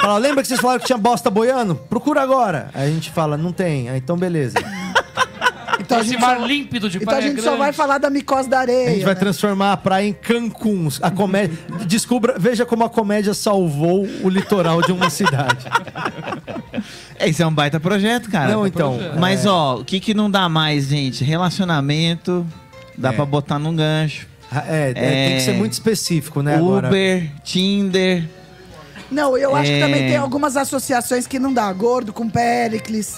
Fala, lembra que vocês falaram que tinha bosta boiando? Procura agora. Aí a gente fala, não tem. Aí, então beleza. Então a Esse gente, mar só, límpido de então a Praia gente só Grande. vai falar da micose da areia. A gente vai né? transformar a praia em Cancún. A comédia. Descubra, veja como a comédia salvou o litoral de uma cidade. Esse é um baita projeto, cara. Não, então. projeto. Mas, é, ó, o que que não dá mais, gente? Relacionamento. Dá É. pra botar num gancho. é, é, tem que ser muito específico, né? Agora. Uber, Tinder. Não, eu acho que É. também tem algumas associações que não dá. Gordo com Péricles.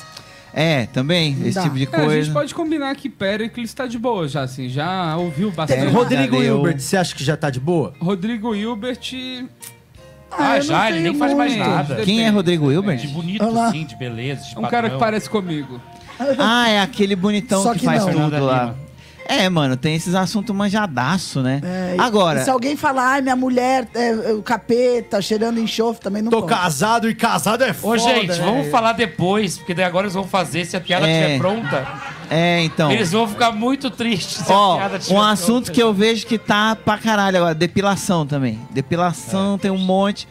É, também, esse Dá. tipo de É, a gente coisa. pode combinar que Pericles tá de boa já, assim. Já ouviu É, bastante. Rodrigo Já deu. Hilbert, você acha que já tá de boa? Rodrigo Hilbert. Ah, não já, ele nem faz mais nada. Quem é Rodrigo Hilbert? De bonito, Olha lá. assim, de beleza, de É um cara que padrão. parece comigo. Ah, é aquele bonitão Só que, que faz não. tudo Fernanda lá. É, mano, tem esses assuntos manjadaço, né? É, Agora, se alguém falar, ai, minha mulher é, é o capeta, cheirando enxofre, também não Tô pode. casado e casado é Ô, foda. gente, né? vamos falar depois, porque daí agora eles vão fazer, se a piada É. estiver pronta, é, então. eles vão ficar muito tristes se a Ó, piada estiver um pronta. assunto que eu vejo que tá pra caralho agora, depilação também. Depilação tem um monte.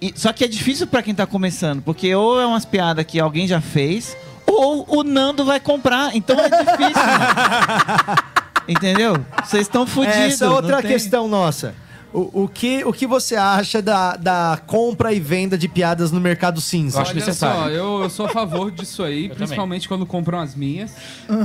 E- só que é difícil pra quem tá começando, porque ou é umas piadas que alguém já fez, ou o Nando vai comprar. Então é difícil. Entendeu? Vocês estão fodidos. Essa é outra tem- questão nossa. O, o, que, o que você acha da, da compra e venda de piadas no mercado cinza? Eu acho Olha necessário. só, eu, eu sou a favor disso aí, principalmente quando compram as minhas.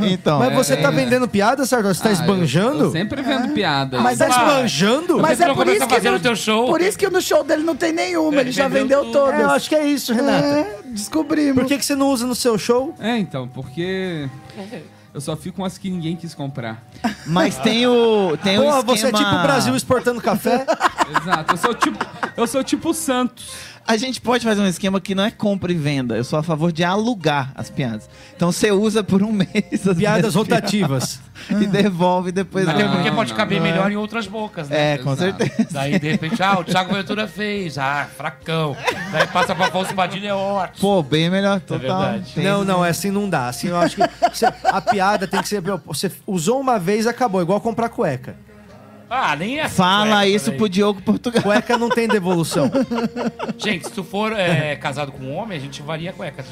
Então, Mas é- você tá vendendo piada, Sartori? Você tá Ah, eu- esbanjando? Eu, sempre vendo piada. Mas Tá é- esbanjando? Mas é por isso, que no, teu show? por isso que no show dele não tem nenhuma, ele, Ele já vendeu vendeu todas. É, eu acho que é isso, Renata. É, descobrimos. Por que, que você não usa no seu show? É, então, porque eu só fico com as que ninguém quis comprar. Mas tem o. Tem Porra, o você é esquema... tipo o Brasil exportando café? Exato, eu sou tipo, eu sou tipo o Santos. A gente pode fazer um esquema que não é compra e venda. Eu sou a favor de alugar as piadas. Então você usa por um mês as Piadas rotativas. piadas e devolve depois. Até Não, porque pode não, caber não é. melhor em outras bocas, né? É, com Exato. certeza. Daí, de repente, ah, o Thiago Ventura fez. Ah, fracão. Daí passa pra Afonso Padilha, é ótimo. Pô, bem melhor. Total. verdade. Tem Não, não, é assim não dá. Assim eu acho que você- a piada tem que ser. Você usou uma vez, acabou. Igual comprar cueca. Ah, nem é assim, Fala cueca isso pro Diogo Portugal. Cueca não tem devolução. Gente, se tu for é, casado com um homem, a gente varia a cueca.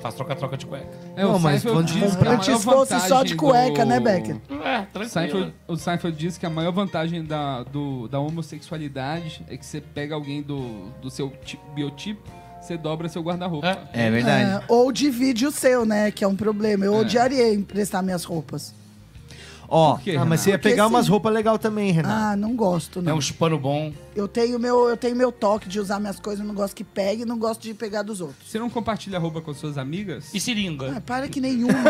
Faz troca-troca de cueca. É, Não, o mas Seinfeld de diz que a Antes fosse só de cueca, do- né, Becker? É, O tranquilo. Seinfeld, o Seinfeld diz que a maior vantagem da, do- da homossexualidade é que você pega alguém do, do seu ti- biotipo, você dobra seu guarda-roupa. É. É verdade. É, ou divide o seu, né? Que é um problema. Eu É. odiaria emprestar minhas roupas. Ó, quê, Ah, mas você ia Porque pegar umas roupas legais também, Renato. Ah, não gosto, É não. um pano bom. Eu tenho meu, eu tenho meu toque de usar minhas coisas, eu não gosto que pegue, não gosto de pegar dos outros. Você não compartilha roupa com suas amigas? E seringa. Ah, para que nenhuma.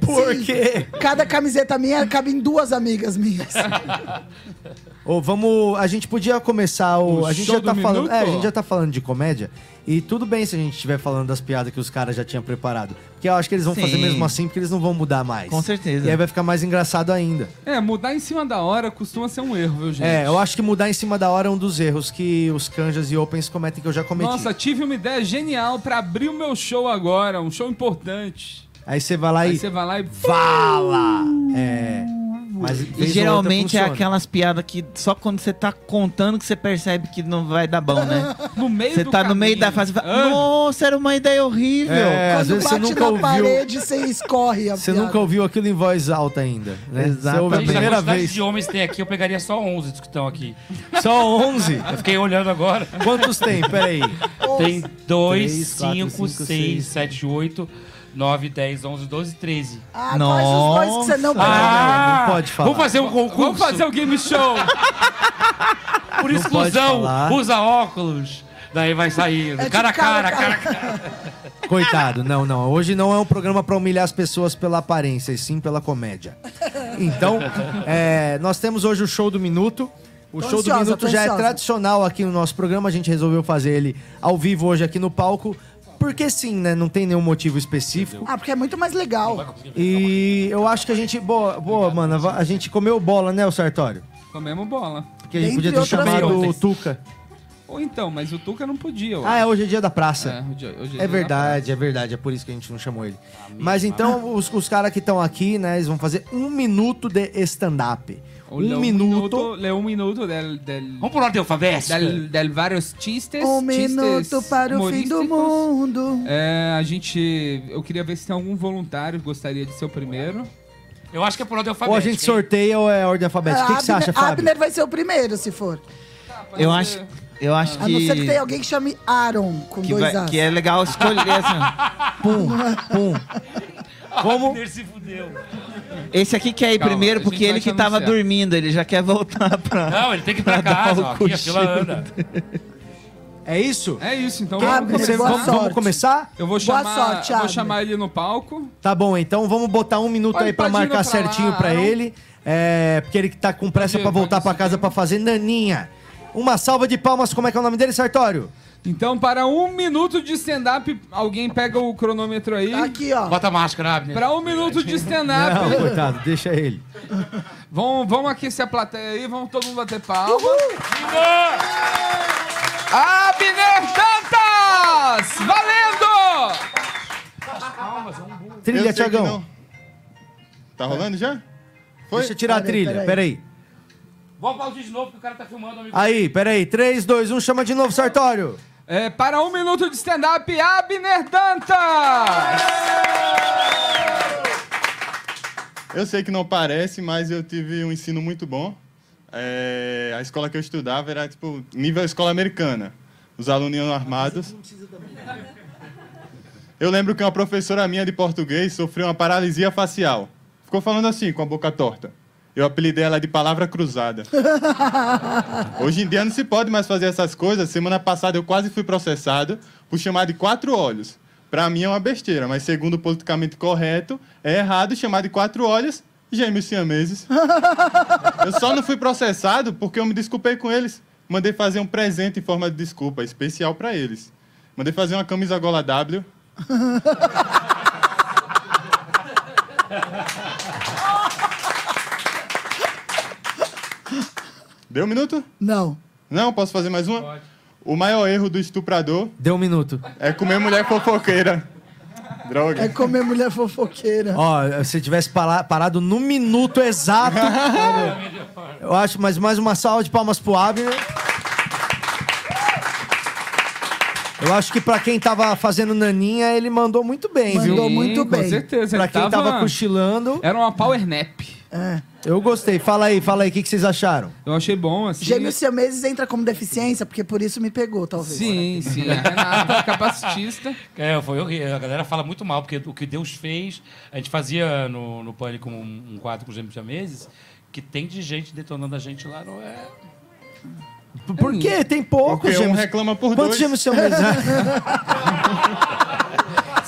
Por Sim. quê? Cada camiseta minha cabe em duas amigas minhas. Ô, vamos. A gente podia começar o. O a gente já tá do falando. minuto? É, a gente já tá falando de comédia. E tudo bem se a gente estiver falando das piadas que os caras já tinham preparado. Porque eu acho que eles vão Sim. fazer mesmo assim, porque eles não vão mudar mais. Com certeza. E aí vai ficar mais engraçado ainda. É, mudar em cima da hora costuma ser um erro, viu, gente? É, eu acho que mudar em cima da hora é um dos erros que os canjas e opens cometem que eu já cometi. Nossa, tive uma ideia genial pra abrir o meu show agora, um show importante. Aí você vai lá Aí e. você vai lá e. Fala! É. Mas E geralmente é aquelas piadas que só quando você tá contando que você percebe que não vai dar bom, né? No meio Você do tá no meio caminho. da fase e fala, Ah. nossa, era uma ideia horrível. É, às Quando vezes você bate nunca na ouviu. parede, você escorre a Você piada. nunca ouviu aquilo em voz alta ainda, né? Você Exatamente. Gente, a primeira vez. de homens que tem aqui, eu pegaria só 11 dos que estão aqui. Só 11? Eu fiquei olhando agora. Quantos tem? Peraí. Tem 2, Três, quatro, 5, cinco, 6, seis. 7, 8, 9, 10, 11, 12, 13. Ah, quais os dois que você não? Ah, não pode falar. Vamos fazer um concurso. Vamos fazer o game show! Por Não exclusão, usa óculos. Daí vai sair. É cara a cara, cara cara cara. Coitado, não, não. Hoje não é um programa pra humilhar as pessoas pela aparência, e sim pela comédia. Então, é, nós temos hoje o show do minuto. O Tô show ansiosa, do minuto já é ansiosa. tradicional aqui no nosso programa. A gente resolveu fazer ele ao vivo hoje aqui no palco. Porque sim, né? Não tem nenhum motivo específico. Ah, porque é muito mais legal. E eu acho que a gente. Boa, boa mano. A gente comeu bola, né, o Sartório? Comemos bola. Porque a gente podia ter outras chamado o coisas. Tuca. Ou então, mas o Tuca não podia. eu Ah, é, hoje é dia da praça. É, hoje- hoje É dia da verdade, é verdade. É por isso que a gente não chamou ele. Mas então, os, os caras que estão aqui, né, eles vão fazer um minuto de stand-up. Um leu minuto. leu um minuto del, del, Vamos por ordem alfabética. del, del vários chistes. Um chistes minuto para o fim do mundo. É, a gente. Eu queria ver se tem algum voluntário que gostaria de ser o primeiro. Eu acho que é por ordem Ou alfabética. a gente hein? sorteia ou é ordem alfabética. O que, que você acha, Fábio? Abner vai ser o primeiro, se for. Eu acho, eu acho A não ser que que, tenha alguém que chame Aaron, com que, dois vai- As. que é legal escolher assim. Pum, pum. Vamos. Abner se fudeu. Esse aqui quer ir Calma, primeiro a gente porque vai ele que tava anunciar. dormindo, ele já quer voltar pra. Não, ele tem que ir pra dar casa. o ó, Aqui a fila cochilo. anda. É isso? É isso, então Ah, vamos boa vamos, sorte. vamos começar? Eu vou Boa chamar, sorte, eu vou Abner. chamar ele no palco. Tá bom, então vamos botar um minuto Pode- aí pra pode ir marcar pra lá, certinho pra Aaron. ele. É, porque ele que tá com pressa Pode ir, pra voltar pode pra ir, casa pra fazer naninha. Uma salva de palmas, como é que é o nome dele, Sartório? Então, para um minuto de stand-up, alguém pega o cronômetro aí. Tá Aqui, ó. Bota a máscara, Abner. Para um minuto de Não, stand-up. coitado, deixa ele. Vamos, vamos aquecer a plateia aí, vamos todo mundo bater palma. Abner Dantas! Valendo! Trilha, Tiagão. não. Tá rolando já? Foi? Deixa eu tirar a trilha, peraí. peraí. Vou aplaudir de novo que o cara tá filmando, amigo. Aí, peraí. 3, 2, 1, chama de novo, Sartório. É, para um minuto de stand-up, Abner Dantas! Eu sei que não parece, mas eu tive um ensino muito bom. É, a escola que eu estudava era tipo nível escola americana. Os alunos iam armados. Eu lembro que uma professora minha de português sofreu uma paralisia facial. Ficou falando assim, com a boca torta. Eu apelidei ela de palavra cruzada. Hoje em dia não se pode mais fazer essas coisas. Semana passada eu quase fui processado por chamar de quatro olhos. Pra mim é uma besteira, mas segundo o politicamente correto, é errado chamar de quatro olhos gêmeos siameses. Eu só não fui processado porque eu me desculpei com eles. Mandei fazer um presente em forma de desculpa, especial pra eles. Mandei fazer uma camisa gola W. Deu um minuto? Não. Não, posso fazer mais uma? O maior erro do estuprador Deu um minuto. é comer mulher fofoqueira. Droga. É comer mulher fofoqueira. Ó, se tivesse parado no minuto exato. eu acho, mas mais uma salva de palmas pro Abner. Eu acho que pra quem tava fazendo naninha, ele mandou muito bem, viu? Mandou muito com bem. certeza. Pra ele quem tava cochilando, Era uma power nap. É. eu gostei. Fala aí, fala aí, o que, que vocês acharam? Eu achei bom, assim. Gêmeos siameses entra como deficiência, porque por isso me pegou, talvez. Sim, sim. A Renata, capacitista. É, foi horrível. A galera fala muito mal, porque o que Deus fez. A gente fazia no, no Pânico um, um quadro com os gêmeos meses que tem de gente detonando a gente lá, não é. Por quê? Tem poucos Porque um gêmeos. reclama por Quantos dois. gêmeos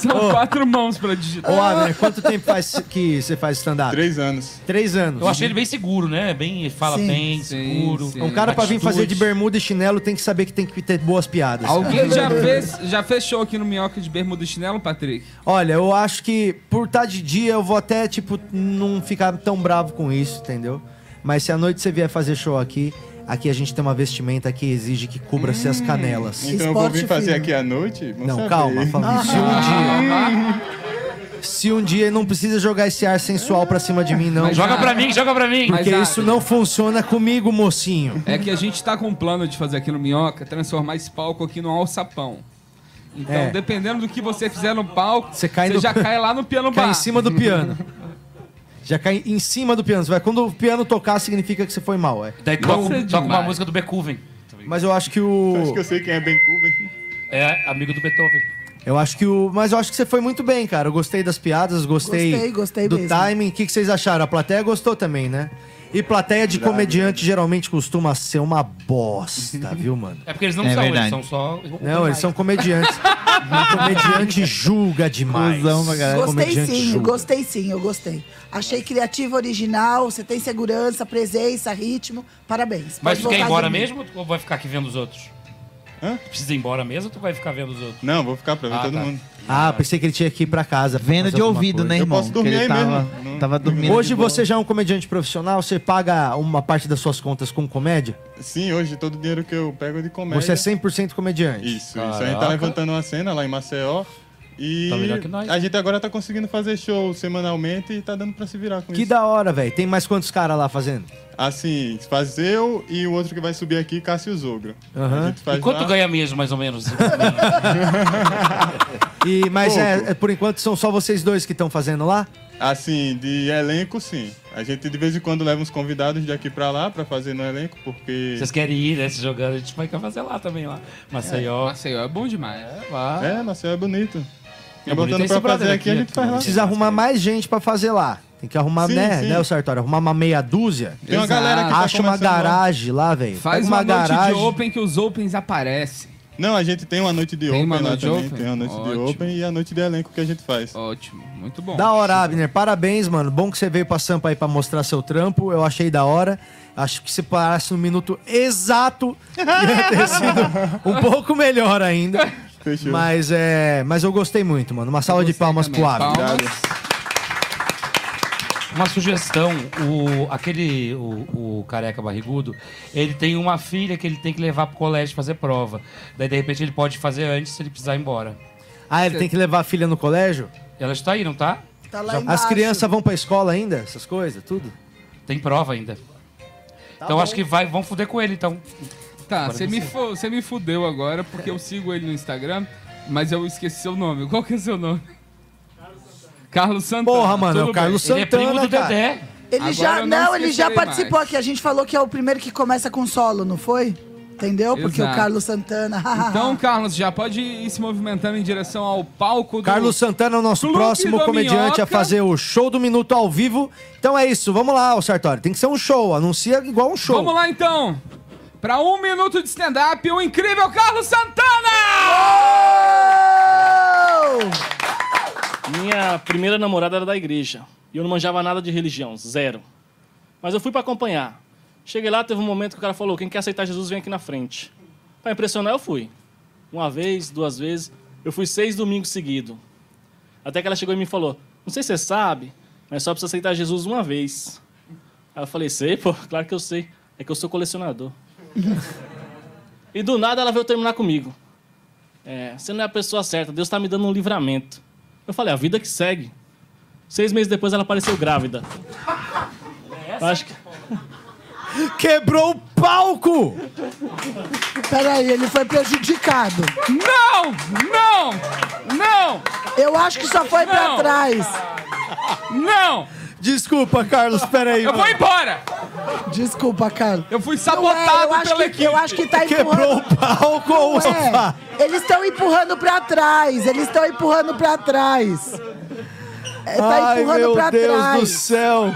são quatro mãos pra digitar. Ô, Abner, quanto tempo faz que você faz stand-up? Três anos. Três anos. Eu achei ele bem seguro, né? Bem, ele fala Sim. bem, Sim, seguro. sim. Um cara pra vir Atitude. fazer de bermuda e chinelo tem que saber que tem que ter boas piadas. Alguém já fez, já fez show aqui no Minhoca de Bermuda e Chinelo, Patrick? Olha, eu acho que por estar de dia eu vou até, tipo, não ficar tão bravo com isso, entendeu? Mas se à noite você vier fazer show aqui, aqui a gente tem uma vestimenta que exige que cubra-se as canelas. Então eu vou vir fazer aqui à noite? Vamos Não, saber. calma, falando se um dia. Se um dia não precisa jogar esse ar sensual pra cima de mim, não. Mas Joga pra mim, joga pra mim. Mas- Porque ah, isso não funciona comigo, mocinho. É que a gente tá com um plano de fazer aqui no Minhoca, transformar esse palco aqui num alçapão. Então, É. dependendo do que você fizer no palco, Você cai no- já cai lá no piano bar. Cai em cima do piano. Já cai em cima do piano. Você vai- Quando o piano tocar, significa que você foi mal, é. Daí toca, Nossa, é toca uma demais. música do Beethoven. Mas eu acho que o. Acho que eu sei quem é Ben Cuban. É amigo do Beethoven. Eu acho que o. Mas eu acho que você foi muito bem, cara. Eu gostei das piadas, gostei, Gostei, gostei do mesmo. timing. O que, que vocês acharam? A plateia gostou também, né? E plateia de comediante geralmente costuma ser uma bosta, viu, mano? É porque eles não É são, verdade. eles são só. Não, eles são comediantes. Comediante julga demais. Cusão pra caralho. Gostei Comediante sim, julga. gostei sim, eu gostei. Achei criativo, original, você tem segurança, presença, ritmo. Parabéns. Mas Pode tu quer ir voltar embora mim. mesmo ou vai ficar aqui vendo os outros? Hã? Tu precisa ir embora mesmo ou tu vai ficar vendo os outros? Não, vou ficar pra ver Ah, todo tá. mundo. Ah, pensei que ele tinha que ir pra casa. Venda fazer de alguma ouvido, coisa. né, Eu irmão? posso dormir Porque ele aí tava, mesmo. Não- tava dormindo. Hoje de boa. você já é um comediante profissional, você paga uma parte das suas contas com comédia? Sim, hoje todo o dinheiro que eu pego é de comédia. Você é 100% comediante. Isso, isso. A gente Caraca. tá levantando uma cena lá em Maceió. E Tá melhor que nós. a gente agora tá conseguindo fazer show semanalmente e tá dando pra se virar com Que isso. da hora, velho. Tem mais quantos caras lá fazendo? Assim, faz eu e o outro que vai subir aqui, Cássio Zogro. Aham. A gente faz E quanto lá- ganha mesmo, mais ou menos? E, mas é, é, por enquanto são só vocês dois que estão fazendo lá? Assim, de elenco, sim. A gente de vez em quando leva uns convidados daqui pra lá pra fazer no elenco, porque. Vocês querem ir, né? Se jogando, a gente vai fazer lá também, lá. Maceió. Maceió é bom demais. Lá. É, Maceió é bonito. É botando pra fazer aqui, aqui, a gente faz lá. Precisa arrumar mais gente pra fazer lá. Tem que arrumar, Sim, né, sim. né, o Sartório? Arrumar uma meia dúzia. Tem uma Exato. galera que tá Acha uma garagem lá, velho. Faz uma, uma noite garagem. de open que os opens aparecem. Não, a gente tem uma noite de Tem open uma lá noite de também. open? Tem uma noite de Ótimo. open e a noite de elenco que a gente faz. Ótimo, muito bom. Da hora, Abner. Parabéns, mano. Bom que você veio pra Sampa aí pra mostrar seu trampo. Eu achei da hora. Acho que se parasse no minuto exato, ia ter sido um pouco melhor ainda. Fechou. Mas, é, mas eu gostei muito, mano. Uma salva de palmas também. pro. Palmas. Uma sugestão, o, aquele, o, o careca barrigudo, ele tem uma filha que ele tem que levar pro colégio fazer prova. Daí, de repente, ele pode fazer antes se ele precisar ir embora. Ah, ele tem que levar a filha no colégio? Ela está aí, não tá? Tá lá As embaixo. crianças vão pra escola ainda? Essas coisas, tudo? Tem prova ainda. então acho que vai, vão fuder com ele, então. Tá, você me, fu- você me fudeu agora porque eu sigo ele no Instagram, mas eu esqueci seu nome. Qual que é seu nome? Carlos Santana. Porra, mano, é o Carlos bem. Ele é primo Santana, do cara. Dedé. Ele Agora já, não, não ele já participou mais. aqui. A gente falou que é o primeiro que começa com solo, não foi? Entendeu? Porque Exato. o Carlos Santana. Então, Carlos, já pode ir se movimentando em direção ao palco do... Carlos Santana é o nosso Clube próximo comediante Minhoca. a fazer o show do minuto ao vivo. Então é isso, vamos lá, ô Sartori. Tem que ser um show, anuncia igual um show. Vamos lá, então. Pra um minuto de stand-up, o incrível Carlos Santana! Minha primeira namorada era da igreja. E eu não manjava nada de religião, zero. Mas eu fui pra acompanhar. Cheguei lá, teve um momento que o cara falou: quem quer aceitar Jesus vem aqui na frente. Pra impressionar, eu fui. Uma vez, duas vezes. Eu fui seis domingos seguidos. Até que ela chegou e me falou: Não sei se você sabe, mas só precisa aceitar Jesus uma vez. Aí eu falei: Sei, pô, claro que eu sei. É que eu sou colecionador. e do nada ela veio terminar comigo. É, você não é a pessoa certa, Deus está me dando um livramento. Eu falei, a vida que segue. Seis meses depois ela apareceu grávida. Eu acho que... Quebrou o palco! Peraí, ele foi prejudicado. Não! Não! Não! Eu acho que só foi pra Não. trás. Não! Desculpa, Carlos, peraí. Eu vou embora! Desculpa, Carlos. Eu fui Não é, sabotado eu acho pela que, equipe. Eu acho que tá Quebrou empurrando. o palco ou o Não sofá? é. Eles estão empurrando pra trás. Eles estão empurrando pra trás. É, tá Ai, empurrando meu pra Deus trás. do céu.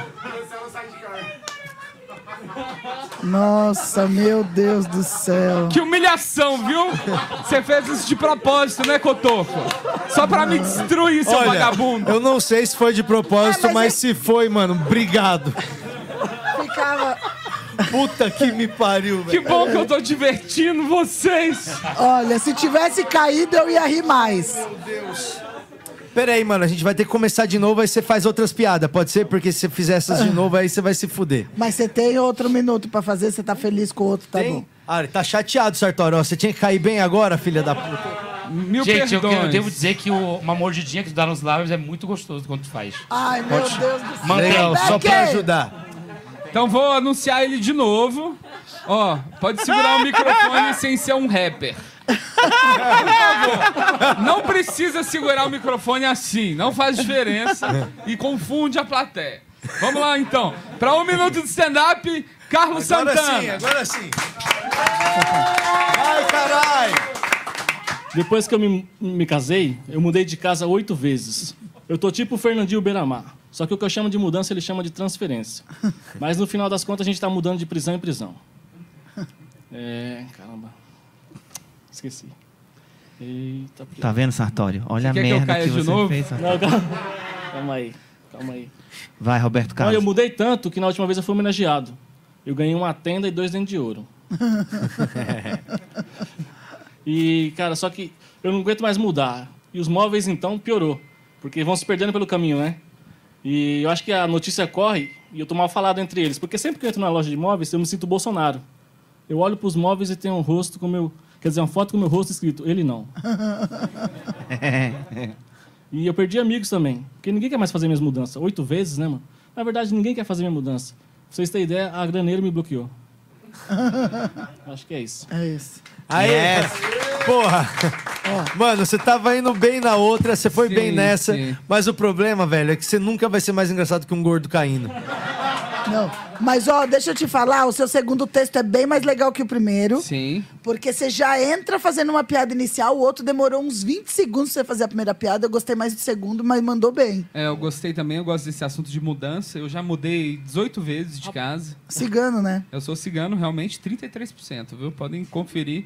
Nossa, meu Deus do céu. Que humilhação, viu? Você fez isso de propósito, né, Cotoco? Só pra me destruir, seu Olha, vagabundo. eu não sei se foi de propósito, É, mas mas, se foi, mano, obrigado. Ficava. Puta que me pariu, Que velho. bom que eu tô divertindo vocês. Olha, se tivesse caído, eu ia rir mais. Pera aí, mano, a gente vai ter que começar de novo, aí você faz outras piadas, pode ser? Porque se você fizer essas de novo, aí você vai se fuder. Mas você tem outro minuto pra fazer, você tá feliz com o outro, tá bom. Ah, ele tá chateado, Sartori. Você tinha que cair bem agora, filha da puta. Mil Gente, eu, eu devo dizer que o- uma mordidinha que tu dá nos lábios é muito gostoso quando tu faz. Ai, meu Deus do céu. Legal, só pra ajudar. Então vou anunciar ele de novo. Ó, pode segurar o microfone sem ser um rapper. Por favor. Não precisa segurar o microfone assim, não faz diferença e confunde a plateia. Vamos lá então. Pra um minuto de stand-up, Carlos Agora Santana. sim, agora sim. Ai, caralho. Depois que eu me, me casei, eu mudei de casa oito vezes. Eu tô tipo o Fernandinho Beiramar. Só que o que eu chamo de mudança, ele chama de transferência. Mas no final das contas, a gente tá mudando de prisão em prisão. É. Caramba. Esqueci. Eita, Tá vendo, Sartório? Olha Você a que merda que, de você novo? fez. Sartório. Não, calma. calma aí, calma aí. Vai, Roberto Carlos. eu mudei tanto que na última vez eu fui homenageado. Eu ganhei uma tenda e dois dentes de ouro. e, cara, só que eu não aguento mais mudar. E os móveis, então, piorou. Porque vão se perdendo pelo caminho, né? E eu acho que a notícia corre e eu tô mal falado entre eles. Porque sempre que eu entro na loja de móveis, eu me sinto Bolsonaro. Eu olho pros móveis e tem um rosto com meu... Quer dizer, uma foto com meu rosto escrito, ele não. E eu perdi amigos também. Porque ninguém quer mais fazer minhas mudanças. Oito vezes, né, mano? Na verdade, ninguém quer fazer minha mudança. Pra vocês terem ideia, a graneira me bloqueou. Acho que é isso. É isso. Aí, porra. Mano, você tava indo bem na outra, você foi Sim, bem nessa. sim. Mas o problema, velho, é que você nunca vai ser mais engraçado que um gordo caindo. Não. Mas, ó, deixa eu te falar, o seu segundo texto é bem mais legal que o primeiro. Sim. Porque você já entra fazendo uma piada inicial, o outro demorou uns 20 segundos pra você fazer a primeira piada. Eu gostei mais do segundo, mas mandou bem. É, eu gostei também, eu gosto desse assunto de mudança. Eu já mudei 18 vezes de casa. Cigano, né? Eu sou cigano, realmente, 33%, viu? Podem conferir.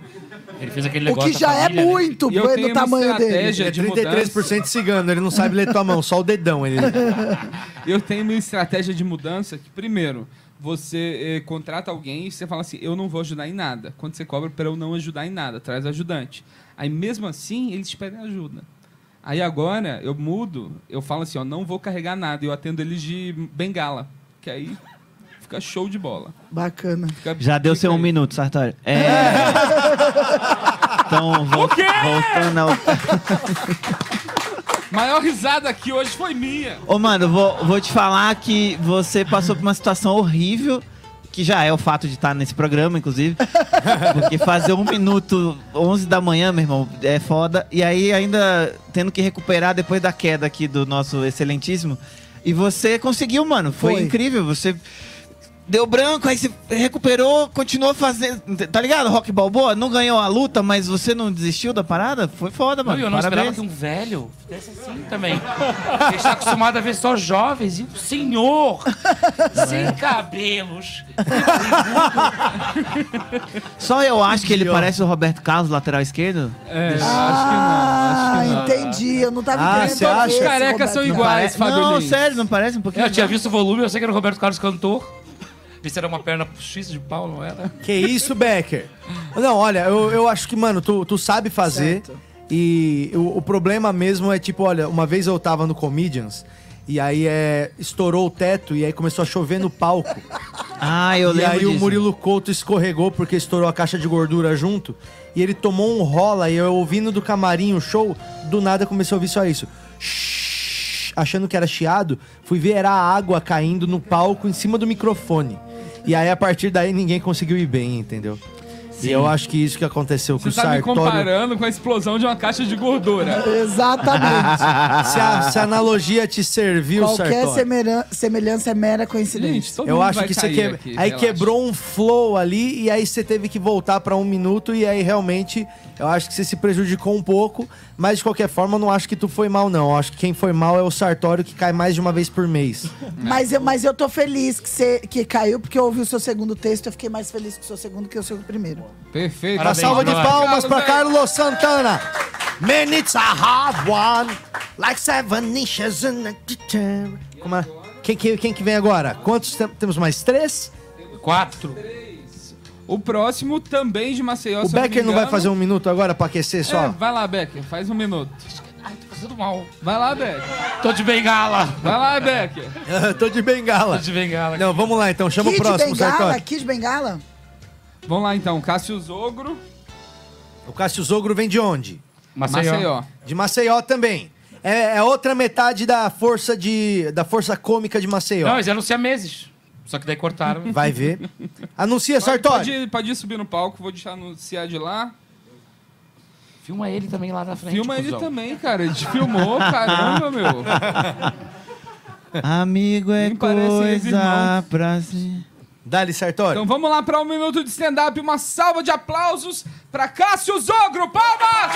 Ele fez aquele O negócio que da já é família, né? muito E eu tenho do uma tamanho dele. estratégia É de 33% cigano, ele não sabe ler tua mão, só o dedão. Ele... Eu tenho uma estratégia de mudança que, primeiro, você eh, contrata alguém e você fala assim: eu não vou ajudar em nada. Quando você cobra para eu não ajudar em nada, traz ajudante. Aí, mesmo assim, eles te pedem ajuda. Aí agora eu mudo, eu falo assim: ó, não vou carregar nada. Eu atendo eles de bengala. Que aí fica show de bola. Bacana. Fica- Já deu seu um aí. minuto, Sartório. É. Então, vol- voltando ao. Maior risada aqui hoje foi minha. Ô, mano, vou, vou te falar que você passou por uma situação horrível, que já é o fato de estar nesse programa, inclusive. Porque fazer um minuto, 11 da manhã, meu irmão, é foda. E aí, ainda tendo que recuperar depois da queda aqui do nosso excelentíssimo. E você conseguiu, mano. Foi, Foi. incrível. Você deu branco, aí você recuperou, continuou fazendo. Tá ligado? Rock Balboa não ganhou a luta, mas você não desistiu da parada? Foi foda, Não, mano. e eu não esperava Parabéns. que um velho fizesse assim também. Ele está acostumado a ver só jovens e um senhor sem cabelos. Só eu acho que ele parece o Roberto Carlos, lateral esquerdo. É, Ah, entendi. Eu não tava Ah, entendendo. você acha? esse, Os carecas são Não iguais, parece- Fábio Não, Lins. sério, não parece um pouquinho. Eu tinha visto o volume, eu sei que era o Roberto Carlos cantor. Era uma perna postiça de pau, não era? Que isso, Becker? Não, olha, eu, eu acho que, mano, tu, tu sabe fazer. Certo. E o, o problema mesmo é tipo, olha, uma vez eu tava no Comedians. E aí é, estourou o teto e aí começou a chover no palco. Ah, eu e lembro aí disso. o Murilo Couto escorregou porque estourou a caixa de gordura junto. E ele tomou um rola e eu ouvindo do camarim o show, do nada comecei a ouvir só isso. Shhh, achando que era chiado, fui ver era a água caindo no palco em cima do microfone. E aí a partir daí ninguém conseguiu ir bem, entendeu? E eu acho que isso que aconteceu com Você o tá me Sartório... comparando com a explosão de uma caixa de gordura. Exatamente. se, a, se a analogia te serviu, Qualquer Sartório... semelhan- semelhança é mera coincidência. Gente, todo Eu mundo acho vai que você cair que... aqui, aí relaxa. quebrou um flow ali e aí você teve que voltar pra um minuto e aí realmente eu acho que você se prejudicou um pouco, mas de qualquer forma eu não acho que tu foi mal não. Eu acho que quem foi mal é o Sartório que cai mais de uma vez por mês. Mas eu, mas eu tô feliz que, você, que caiu, porque eu ouvi o seu segundo texto eu fiquei mais feliz com o seu segundo que o seu primeiro. Perfeito. Uma Parabéns, salva de palmas pra Carlos, Carlos Santana. Man, it's a hard one, like seven inches in a... Como é? Quem, que, quem que vem agora? Quantos tem- temos mais? Três? Quatro. O próximo também de Maceió. O Becker não vai fazer um minuto agora pra aquecer É, só? vai lá, Becker, faz um minuto. Ai, tô fazendo mal. Vai lá, Becker. Tô de bengala. Vai lá, Becker. Tô de bengala. Tô de bengala. Não, vamos lá então, chama Kid o próximo, Bengala, Sartório. Kid Bengala? Vamos lá então, Cássio Zogro, O Cássio Zogro vem de onde? Maceió. Maceió. De Maceió também. É, é outra metade da força de da força cômica de Maceió. Não, eles eram siameses. Só que daí cortaram. Vai ver. Anuncia, Pode, Sartório. pode, ir- pode ir subir no palco, vou deixar anunciar de lá. Filma ele também lá na frente. Filma ele cuzão. também, cara. Ele te filmou, caramba, meu. Amigo é Nem coisa pra se... Dá-lhe, Sartório. Então vamos lá para um minuto de stand-up. Uma salva de aplausos para Cássio Zogro. Palmas!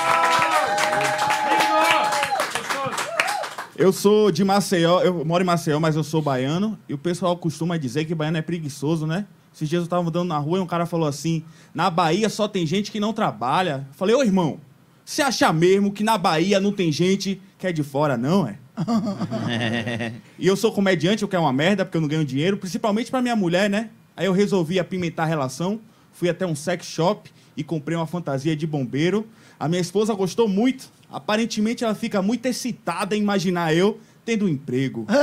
Eu sou de Maceió, eu moro em Maceió, mas eu sou baiano. E o pessoal costuma dizer que baiano é preguiçoso, né? Esses dias eu tava andando na rua e um cara falou assim: na Bahia só tem gente que não trabalha. Eu falei, ô irmão, você acha mesmo que na Bahia não tem gente que é de fora, não, é? E eu sou comediante, o que é uma merda, porque eu não ganho dinheiro, principalmente pra minha mulher, né? Aí eu resolvi apimentar a relação, fui até um sex shop e comprei uma fantasia de bombeiro. A minha esposa gostou muito. Aparentemente ela fica muito excitada em imaginar eu tendo um emprego.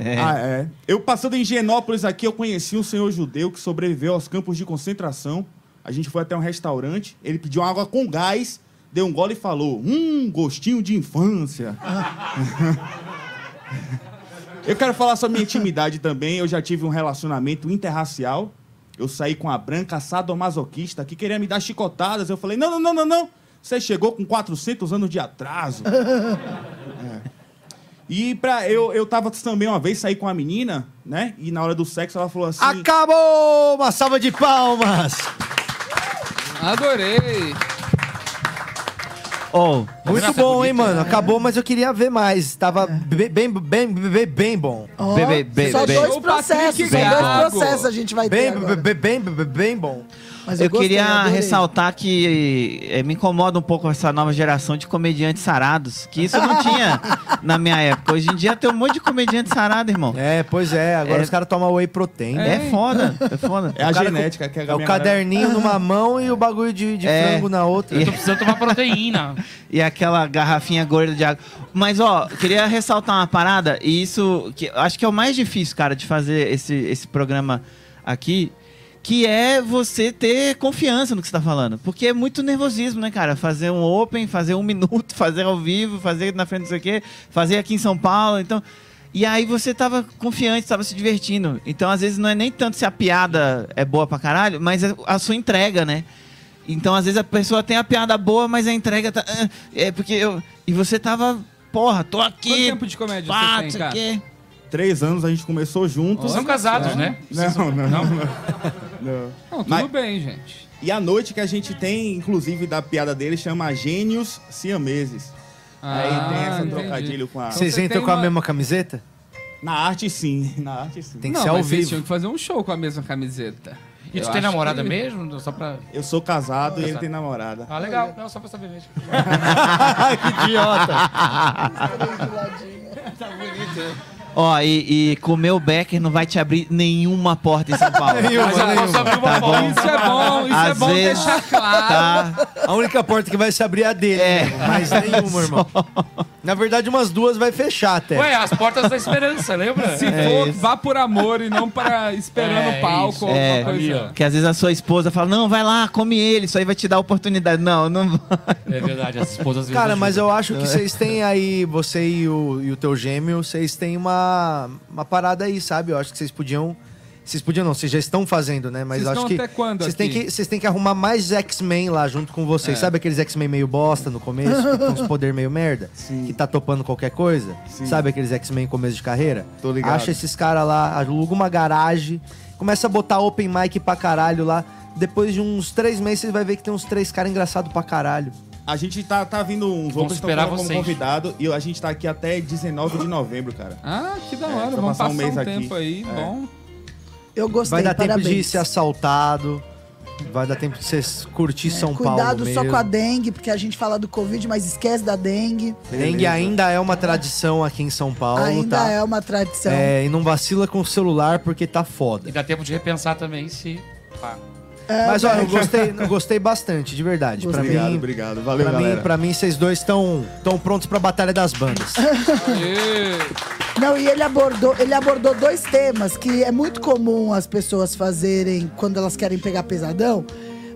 Ah, é. Eu passando em Higienópolis aqui, eu conheci um senhor judeu que sobreviveu aos campos de concentração. A gente foi até um restaurante, ele pediu água com gás, deu um gole e falou: Hum, gostinho de infância. eu quero falar sobre minha intimidade também. Eu já tive um relacionamento interracial. Eu saí com a branca sadomasoquista que queria me dar chicotadas. Eu falei: Não, não, não, não, não. Você chegou com 400 anos de atraso. E pra, eu, eu tava também uma vez, saí com uma menina, né? E na hora do sexo ela falou assim. Acabou! Uma salva de palmas! Adorei. Oh, Muito bom, hein, mano? Acabou, mas eu queria ver mais. Tava bem, bem, bem, bem, bem bom. Ó, Bem, bem, só bem, dois processos, só dois processos a gente vai ter Bem, agora. bem, bem, bem, bem bom. Mas eu, gostei, queria adorei. ressaltar que eh, me incomoda um pouco essa nova geração de comediantes sarados, que isso não tinha na minha época. Hoje em dia tem um monte de comediante sarado, irmão. É, pois é. Agora É. os caras tomam whey protein. É, né? foda, é foda. É a O genética que a É o minha galera- caderninho numa mão e o bagulho de, de É. frango na outra. Eu tô precisando tomar proteína. E aquela garrafinha gorda de água. Mas, ó, queria ressaltar uma parada, e isso que eu acho que é o mais difícil, cara, de fazer esse, esse programa aqui, que é você ter confiança no que você tá falando. Porque é muito nervosismo, né, cara? Fazer um open, fazer um minuto, fazer ao vivo, fazer na frente não sei o quê, fazer aqui em São Paulo, então. E aí você tava confiante, tava se divertindo. Então, às vezes, não é nem tanto se a piada é boa pra caralho, mas é a sua entrega, né? Então, às vezes, a pessoa tem a piada boa, mas a entrega tá. ah, É porque eu. E você tava. Porra, tô aqui. Quanto tempo de comédia pá, você tem, cara? o quê. Três anos a gente começou juntos. Vocês são casados, né? Não, não, não. não. Não, tudo Mas- bem, gente. E a noite que a gente tem, inclusive, da piada dele, chama Gênios Siameses. Aí Ah, tem essa entendi. trocadilho com a. Vocês você entram tem com a uma- mesma camiseta? Na arte, sim. Na arte, sim. Tem que não, ser ao mas vocês vivo. tinham que fazer um show com a mesma camiseta. E tu Eu tem acho namorada que- mesmo? Só pra... Eu sou casado e ele tem namorada. Ah, legal. Não, só pra saber mesmo. que idiota. Ó, e, e comer o Becker não vai te abrir nenhuma porta em São Paulo. Nenhuma, Mas posso abrir uma Tá bom. porta. Isso é bom, isso é Às bom vezes- deixar claro. Tá? A única porta que vai se abrir é a dele. É. Mais nenhuma, irmão. Na verdade, umas duas vai fechar até. Ué, as portas da esperança, lembra? Se É for, isso. vá por amor e não para esperando É o palco isso. ou alguma É, coisa. que às vezes a sua esposa fala, não, vai lá, come ele, isso aí vai te dar oportunidade. Não, não vai. É verdade, as esposas Cara, mas ajudam. eu acho que vocês têm aí, você e o, e o teu gêmeo, vocês têm uma, uma parada aí, sabe? Eu acho que vocês podiam Vocês podiam não, vocês já estão fazendo, né? Mas acho que até quando vocês têm que vocês têm que arrumar mais X-Men lá junto com vocês. É. Sabe aqueles X-Men meio bosta no começo, que tem uns poder meio merda, que tá topando qualquer coisa? Sabe aqueles X-Men começo de carreira? Tô ligado. Acha esses caras lá, aluga uma garagem, começa a botar open mic pra caralho lá. Depois de uns três meses, você vai ver que tem uns três caras engraçados pra caralho. A gente tá, tá vindo uns Vamos outros esperar como vocês. convidado e a gente tá aqui até 19 de novembro, cara. Ah, que da É, hora. vai Vamos passar passar um um, mês aqui. tempo aí, É. bom. Eu gostei, Vai dar tempo de parabéns. ser assaltado, vai dar tempo de você curtir São Paulo É, Cuidado só mesmo. com a dengue, porque a gente fala do Covid, mas esquece da dengue. Dengue ainda é uma tradição aqui em São Paulo, Ainda tá? é uma tradição. É, e não vacila com o celular porque tá foda. E dá tempo de repensar também se. pá. É, Mas olha, eu gostei, eu gostei bastante, de verdade. Pra. Obrigado, mim, obrigado. Valeu, pra mim, galera. pra mim, vocês dois estão tão prontos pra batalha das bandas. Não, e ele abordou, ele abordou dois temas que é muito comum as pessoas fazerem quando elas querem pegar pesadão,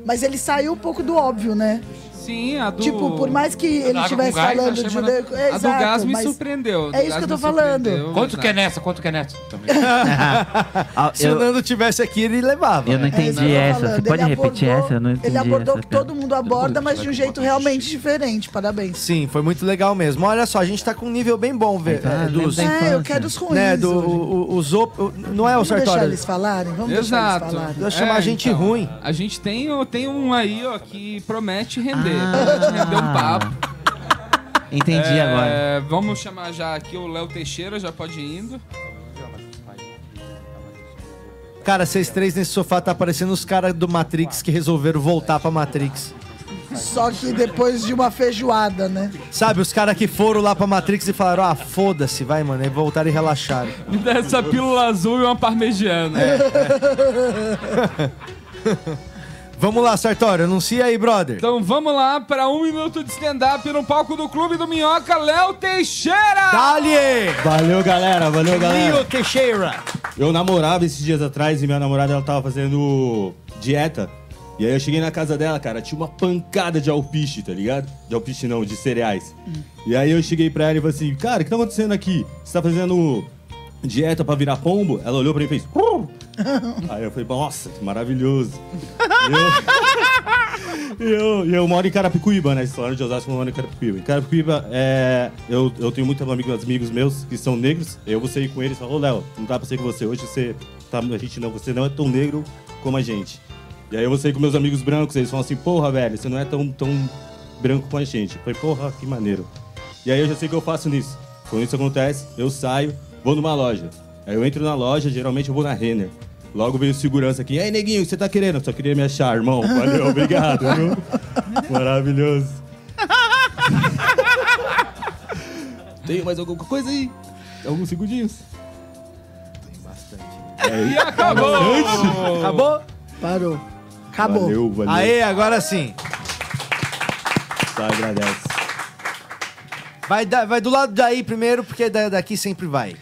mas ele saiu um pouco do óbvio, né? Sim, a do... Tipo, por mais que ele estivesse falando de judeu. A do Exato, gás me mas surpreendeu. a do É isso gás que eu tô me falando. surpreendeu, Quanto que é exato. nessa? Quanto que é nessa? Também. Ah, Se o eu, Nando tivesse aqui, ele levava. eu não É isso que entendi eu tô essa. falando. Você pode Ele repetir abordou- essa? Eu não entendi Ele abordou o essa. que todo mundo aborda, mas de um jeito realmente diferente. Parabéns. Sim, foi muito legal mesmo. Olha só, a gente tá com um nível bem bom, velho. Ah, é, dos, lembra É, eu infância. quero os ruins. né, do, hoje. o- o- os op- o- não é o Vamos deixar eles falarem? Vamos deixar Exato. eles falarem. Eu chamar gente então, ruim. A gente tem, tem um aí, ó, que promete render. Ah. Render um papo. Entendi agora. É, Vamos chamar já aqui o Léo Teixeira, já pode ir indo. Cara, vocês três nesse sofá tá parecendo os caras do Matrix que resolveram voltar pra Matrix. Só que depois de uma feijoada, né? Sabe, os caras que foram lá pra Matrix e falaram, ah, foda-se, vai, mano. E voltaram e relaxaram. Me dá essa pílula azul e uma parmegiana. Vamos lá, Sartório, anuncia aí, brother. Então vamos lá para um minuto de stand-up no palco do Clube do Minhoca, Léo Teixeira! Dali! Valeu, galera. Valeu, galera. Leo Teixeira. Eu namorava esses dias atrás e minha namorada ela tava fazendo dieta. E aí eu cheguei na casa dela, cara, tinha uma pancada de alpiche, tá ligado? De alpiche não, de cereais. E aí eu cheguei pra ela e falei assim, cara, o que tá acontecendo aqui? Você tá fazendo dieta pra virar pombo? Ela olhou pra mim e fez... "Uh!" aí eu falei, nossa, que maravilhoso. E eu, eu, eu moro em Carapicuíba, né? História de Osasco, eu moro em Carapicuíba. Em Carapicuíba, é, eu, eu tenho muitos amigos, amigos meus que são negros. Eu vou sair com eles e falo, Léo, não dá pra sair com você. Hoje você, tá, a gente não, você não é tão negro como a gente. E aí eu vou sair com meus amigos brancos, eles falam assim, porra, velho, você não é tão, tão branco com a gente. Eu falei, porra, que maneiro. E aí eu já sei que eu faço nisso. Quando isso acontece, eu saio, vou numa loja. Aí eu entro na loja, geralmente eu vou na Renner. Logo veio o segurança aqui. E aí, neguinho, o que você tá querendo? Eu Só queria me achar, irmão. Valeu, obrigado, viu? Maravilhoso. Tem mais alguma coisa aí? Alguns segundinhos? E acabou! Acabou? Parou. Acabou. Valeu, valeu. Aê, agora sim. Só agradece. Vai, da- vai do lado daí primeiro, porque da- daqui sempre vai.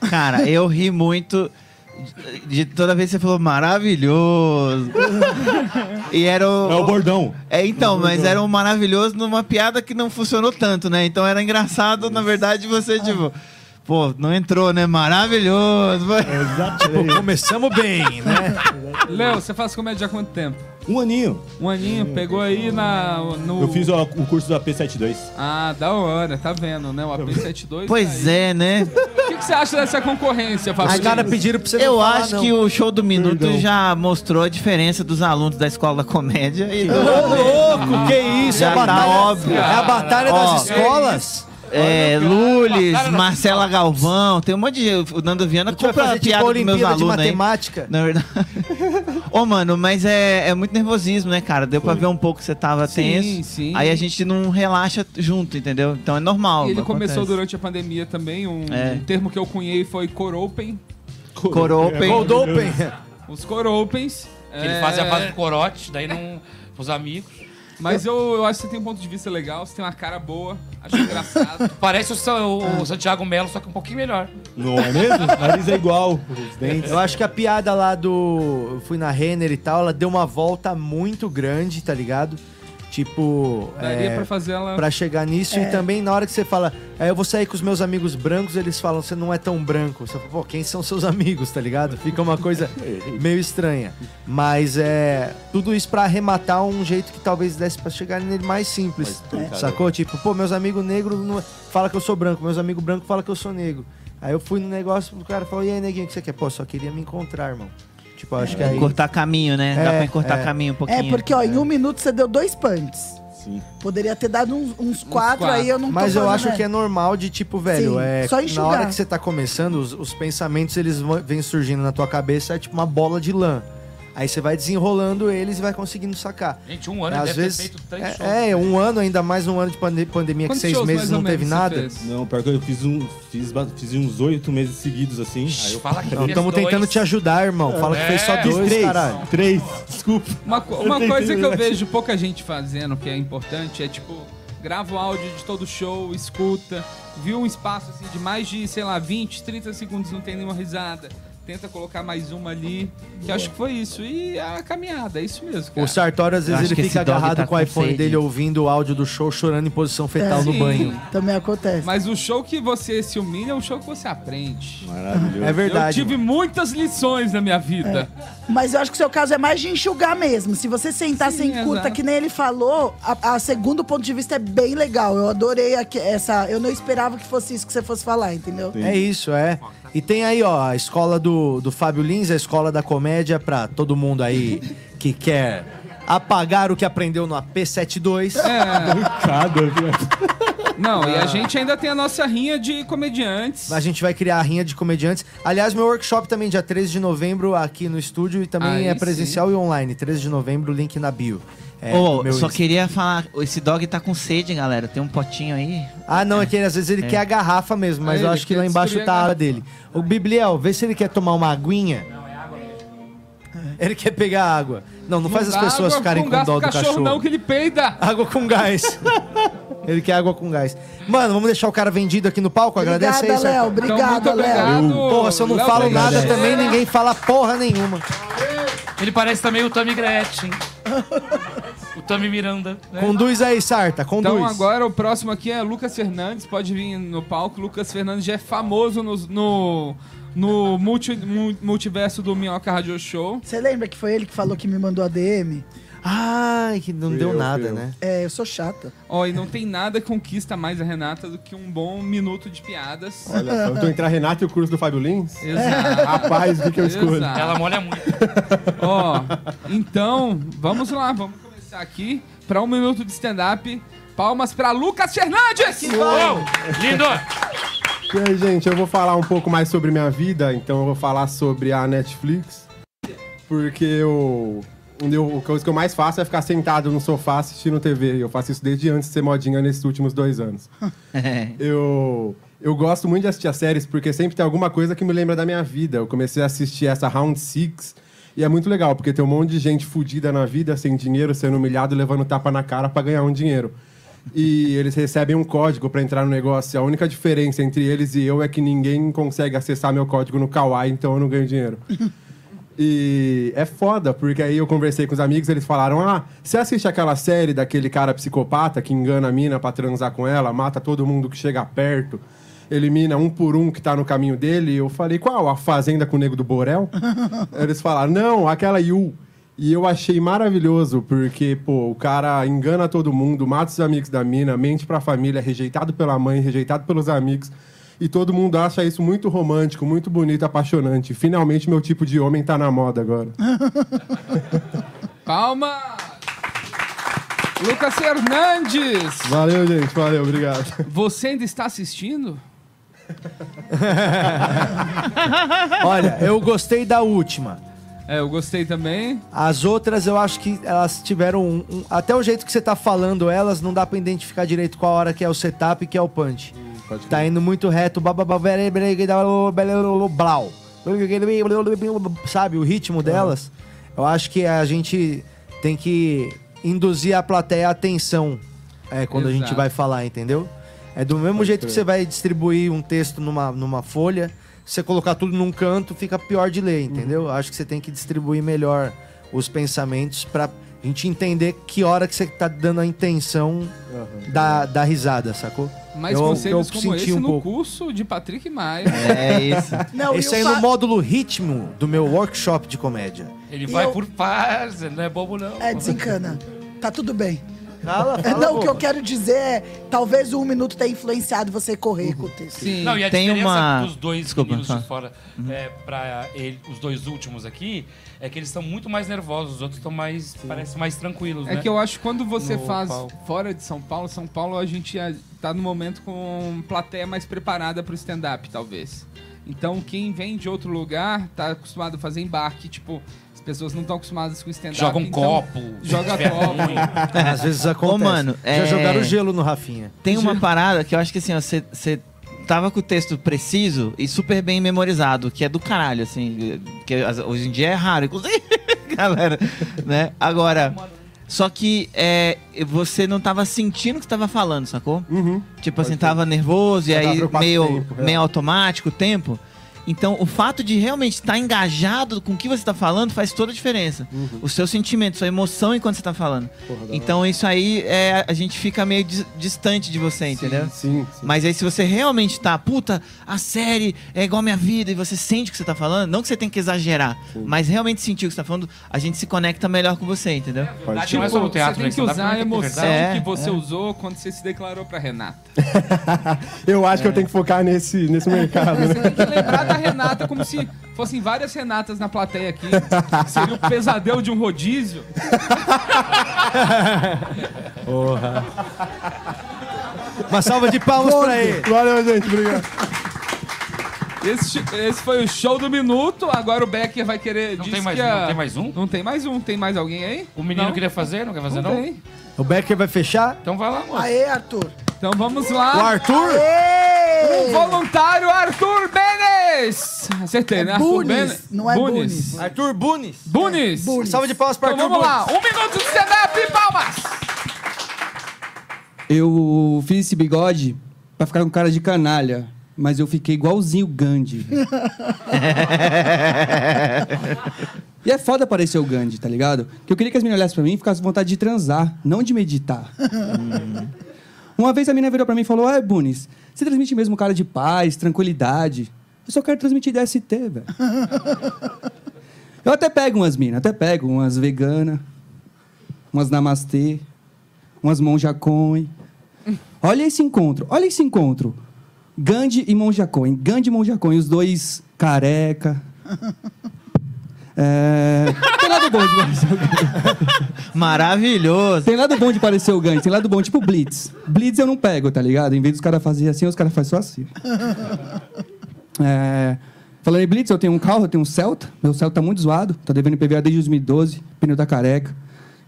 Cara, eu ri muito de, toda vez que você falou maravilhoso. e era o. É o bordão. É, então, mas era um maravilhoso numa piada que não funcionou tanto, né? Então era engraçado, na verdade, você, tipo. Pô, não entrou, né? Maravilhoso. Tipo, começamos bem, né? Léo, você faz comédia há quanto tempo? Um aninho. Um aninho, pegou aí na, no... Eu fiz o, o curso do AP72. Ah, da hora, tá vendo, né? O AP72. Pois é, né? O que, que você acha dessa concorrência, Os Fabrício? caras pediram pra você Eu não falar, acho não. que o show do Minuto já mostrou a diferença dos alunos da escola da comédia e. Ô, louco, que isso? Já é a tá batalha, óbvio. É a batalha Ó, das escolas? É, Lules, Marcela Galvão, tem um monte de. O Nando Viana A compra fazer tipo piada a dos meus Olimpíada de alunos aí. Matemática. Na verdade. Ô, mano, mas é, é muito nervosismo, né, cara? Deu pra ver um pouco que você tava Sim, tenso. sim. Aí a gente não relaxa junto, entendeu? Então é normal. E ele acontece. começou durante a pandemia também, um, É. um termo que eu cunhei foi coropen. Coropen. Cold Open. Os coropens. Que ele faz a fase do corote, daí não. Os amigos. Mas eu, eu acho que você tem um ponto de vista legal, você tem uma cara boa, acho engraçado. Parece o, Sa- o Santiago Melo, só que um pouquinho melhor. Não é mesmo? O nariz é igual, os dentes. Eu acho que a piada lá do. Eu fui na Renner e tal, ela deu uma volta muito grande, tá ligado? Tipo. Daria pra fazer ela- Pra chegar nisso. É. E também na hora que você fala, "É, eu vou sair com os meus amigos brancos, eles falam, você não é tão branco. Você fala, pô, quem são seus amigos, tá ligado? Fica uma coisa meio estranha. Mas é. Tudo isso pra arrematar um jeito que talvez desse pra chegar nele mais simples. É. Sacou? Tipo, pô, meus amigos negros não... falam que eu sou branco, meus amigos brancos falam que eu sou negro. Aí eu fui no negócio, o cara falou, e aí, neguinho, o que você quer? Pô, só queria me encontrar, irmão. Tipo, acho que aí... Encurtar caminho, né? Dá É, pra encurtar é. caminho um É, pouquinho. porque, ó, em um minuto você deu dois punts. Sim. Poderia ter dado uns, uns quatro, quatro. aí eu não tô Mas eu falando, acho né? que é normal de tipo, velho, Sim, é só na hora que você tá começando, os, os pensamentos eles vão- vêm surgindo na tua cabeça, é tipo uma bola de lã. Aí você vai desenrolando eles e vai conseguindo sacar. Gente, um ano Às ele deve vezes, ter feito três é, shows. é, um ano, ainda mais um ano de pande- pandemia, Quantos que seis meses não teve nada. Não, pior que eu fiz, um, fiz, fiz uns oito meses seguidos, assim. Aí eu... Fala que Não, estamos tentando te ajudar, irmão. Fala que fez só É. Dois, três. caralho. Três, desculpa. Uma, uma coisa que eu vejo pouca gente fazendo, que é importante, é tipo, grava o áudio de todo show, escuta, viu um espaço assim de mais de, sei lá, 20, 30 segundos, não tem nenhuma risada. Tenta colocar mais uma ali. Que acho que foi isso. E a caminhada, é isso mesmo. Cara. O Sartório, às vezes, ele fica agarrado com o iPhone dele ouvindo o áudio do show, chorando em posição fetal no Sim. banho. Também acontece. Mas o show que você se humilha é o show que você aprende. Maravilhoso. É verdade, Eu tive muitas lições na minha vida. Mas eu acho que o seu caso é mais de enxugar mesmo. Se você sentar Sim, sem curta, que nem ele falou, a, a segundo ponto de vista é bem legal. Eu adorei aqui- essa. Eu não esperava que fosse isso que você fosse falar, entendeu? É isso, é. E tem aí, ó, a escola do, do Fábio Lins, a escola da comédia pra todo mundo aí que quer apagar o que aprendeu no AP72. Não, e a Ah. gente ainda tem a nossa rinha de comediantes. A gente vai criar a rinha de comediantes. Aliás, meu workshop também dia 13 de novembro aqui no estúdio e também Aí é presencial e online. 13 de novembro, link na bio. É, meu só Insta. queria falar, esse dog tá com sede, galera. Tem um potinho aí. Ah, não, é que às vezes ele É. quer a garrafa mesmo, mas É, eu acho que lá embaixo tá a água dele. O Bibliel, vê se ele quer tomar uma aguinha. Ele quer pegar água. Não, não, faz as pessoas água ficarem com com, dó do cachorro, cachorro. não, que ele peida. Água com gás. ele quer água com gás. Mano, vamos deixar o cara vendido aqui no palco? Agradece aí, Sartori. Léo. Obrigada, Léo. Porra, se eu não Léo falo Obrigado, nada Léo. também, ninguém fala porra nenhuma. Ele parece também o Tommy Gretchen. Tommy Miranda. Né? Conduz aí, Sarta, conduz. Então agora o próximo aqui é Lucas Fernandes, pode vir no palco. Lucas Fernandes já é famoso no, no, no multi- mu- multiverso do Minhoca Radio Show. Você lembra que foi ele que falou que me mandou a DM? Ai, que não deu eu, nada, né? É, eu sou chata. Ó, e não tem nada que conquista mais a Renata do que um bom minuto de piadas. Olha só, então entrar Renato e o curso do Fábio Lins? Exato. Rapaz, o que, eu escolho? Exato. Ela molha muito. Ó, então, vamos lá, vamos começar aqui para um minuto de stand-up. Palmas para Lucas Fernandes! Uou! Lindo! E aí, gente, eu vou falar um pouco mais sobre minha vida, então eu vou falar sobre a Netflix. Porque eu, eu, a coisa que eu mais faço é ficar sentado no sofá assistindo TV. E eu faço isso desde antes de ser modinha nesses últimos dois anos. eu, eu gosto muito de assistir as séries porque sempre tem alguma coisa que me lembra da minha vida. Eu comecei a assistir essa Round Six e é muito legal, porque tem um monte de gente fudida na vida, sem dinheiro, sendo humilhado, levando tapa na cara pra ganhar um dinheiro. E eles recebem um código pra entrar no negócio. A única diferença entre eles e eu é que ninguém consegue acessar meu código no Kawaii, então eu não ganho dinheiro. E é foda, porque aí eu conversei com os amigos, eles falaram: Ah, você assiste aquela série daquele cara psicopata que engana a mina pra transar com ela, mata todo mundo que chega perto, elimina um por um que tá no caminho dele? Eu falei: Qual? A Fazenda com o Nego do Borel? eles falaram: Não, aquela Yu. E eu achei maravilhoso, porque, pô, o cara engana todo mundo, mata os amigos da mina, mente pra família, rejeitado pela mãe, rejeitado pelos amigos. E todo mundo acha isso muito romântico, muito bonito, apaixonante. Finalmente, meu tipo de homem tá na moda agora. Palma! Lucas Fernandes! Valeu, gente. Valeu, obrigado. Você ainda está assistindo? Olha, eu gostei da última. É, eu gostei também. As outras eu acho que elas tiveram um, um- até o jeito que você tá falando elas não dá pra identificar direito qual hora que é o setup e que é o punch. Tá indo muito reto, bababá, bere- bere- bere- blau. Sabe o ritmo delas? Eu acho que a gente tem que induzir a plateia à atenção é, quando a gente Exato. vai falar, entendeu? É do mesmo jeito que você vai distribuir um texto numa, numa folha, se você colocar tudo num canto, fica pior de ler, entendeu? Acho que você tem que distribuir melhor os pensamentos pra A gente entender que hora que você tá dando a intenção da, da risada, sacou? Mais Eu- conselhos eu como senti esse um no pouco. curso de Patrick Maia. É isso. Não, Esse o aí fa- no módulo ritmo do meu workshop de comédia. Ele E vai eu- por paz, ele não é bobo, não. É, desencana. Tá tudo bem. Fala, É, fala, não, o que eu quero dizer é, talvez um minuto tenha influenciado você correr com o texto. Sim. Não, e a Tem diferença uma- dos dois Desculpa, meninos fala. de fora é, pra ele, os dois últimos aqui é que eles estão muito mais nervosos, os outros estão mais, parece mais tranquilos, É né? que eu acho que quando você No faz palco. fora de São Paulo, São Paulo a gente ah, tá no momento com plateia mais preparada pro stand-up, talvez. Então quem vem de outro lugar tá acostumado a fazer embarque, tipo, pessoas não estão acostumadas com stand-up. Joga um então, copo, Joga copo. Às vezes acontece. Ô, mano, Já é- jogaram gelo no Rafinha. Tem uma parada que eu acho que assim, você tava com o texto preciso e super bem memorizado, que é do caralho, assim, que hoje em dia é raro, inclusive, galera, né? Agora, só que é, você não tava sentindo o que você tava falando, sacou? Tipo assim, tava nervoso e aí meio, com o tempo, é. meio automático o tempo. Então, o fato de realmente estar engajado com o que você está falando faz toda a diferença. O seu sentimento, sua emoção enquanto você está falando. Porra, então, isso aí, é, a gente fica meio dis- distante de você, entendeu? Sim, sim. Mas aí, se você realmente tá, puta, a série é igual a minha vida e você sente o que você tá falando, não que você tem que exagerar, mas realmente sentir o que você tá falando, a gente se conecta melhor com você, entendeu? verdade, não é só no teatro, você tem que usar a ter emoção verdade. que você É, é. usou quando você se declarou pra Renata. Eu acho que eu tenho que focar nesse, nesse mercado, né? Você tem que lembrar da Renata como se fossem várias Renatas na plateia aqui. Seria o pesadelo de um rodízio. Porra. Uma salva de palmas pra ele. Valeu, gente. Obrigado. Esse, esse foi o show do minuto. Agora o Becker vai querer. Não tem mais que um? a- Não tem mais um? Não tem mais um. Tem mais alguém aí? O menino Não? queria fazer, não quer fazer, Não não? tem. O Becker vai fechar? Então vai lá, moço. Aê, Arthur. Então vamos lá. O Arthur? O voluntário Arthur Benes. Acertei, né? Arthur Benes. não é Bunes. Arthur Bunes. Bunes. Bunes. Salva de palmas pra Então Arthur vamos lá. Um minuto de stand-up, palmas. Eu fiz esse bigode pra ficar com cara de canalha, mas eu fiquei igualzinho o Gandhi. e é foda parecer o Gandhi, tá ligado? Porque eu queria que as meninas olhassem pra mim e ficassem com vontade de transar, não de meditar. Uma vez a menina virou pra mim e falou: Ah, Bunis, você transmite mesmo cara de paz, tranquilidade. Eu só quero transmitir DST, velho. Eu até pego umas minas, até pego umas veganas, umas namastê, umas monjacões. Olha esse encontro, olha esse encontro. Gandhi e Monjacon, Gandhi e Monjacon, os dois careca. É... Tem lado bom de parecer o Gandhi. Maravilhoso. Tem lado bom de parecer o Gandhi, tem lado bom, tipo Blitz. Blitz eu não pego, tá ligado? Em vez dos caras fazerem assim, os caras fazem só assim. É... Falando em Blitz, eu tenho um carro, eu tenho um Celta. Meu Celta tá muito zoado, tá devendo IPVA desde 2012, pneu da careca.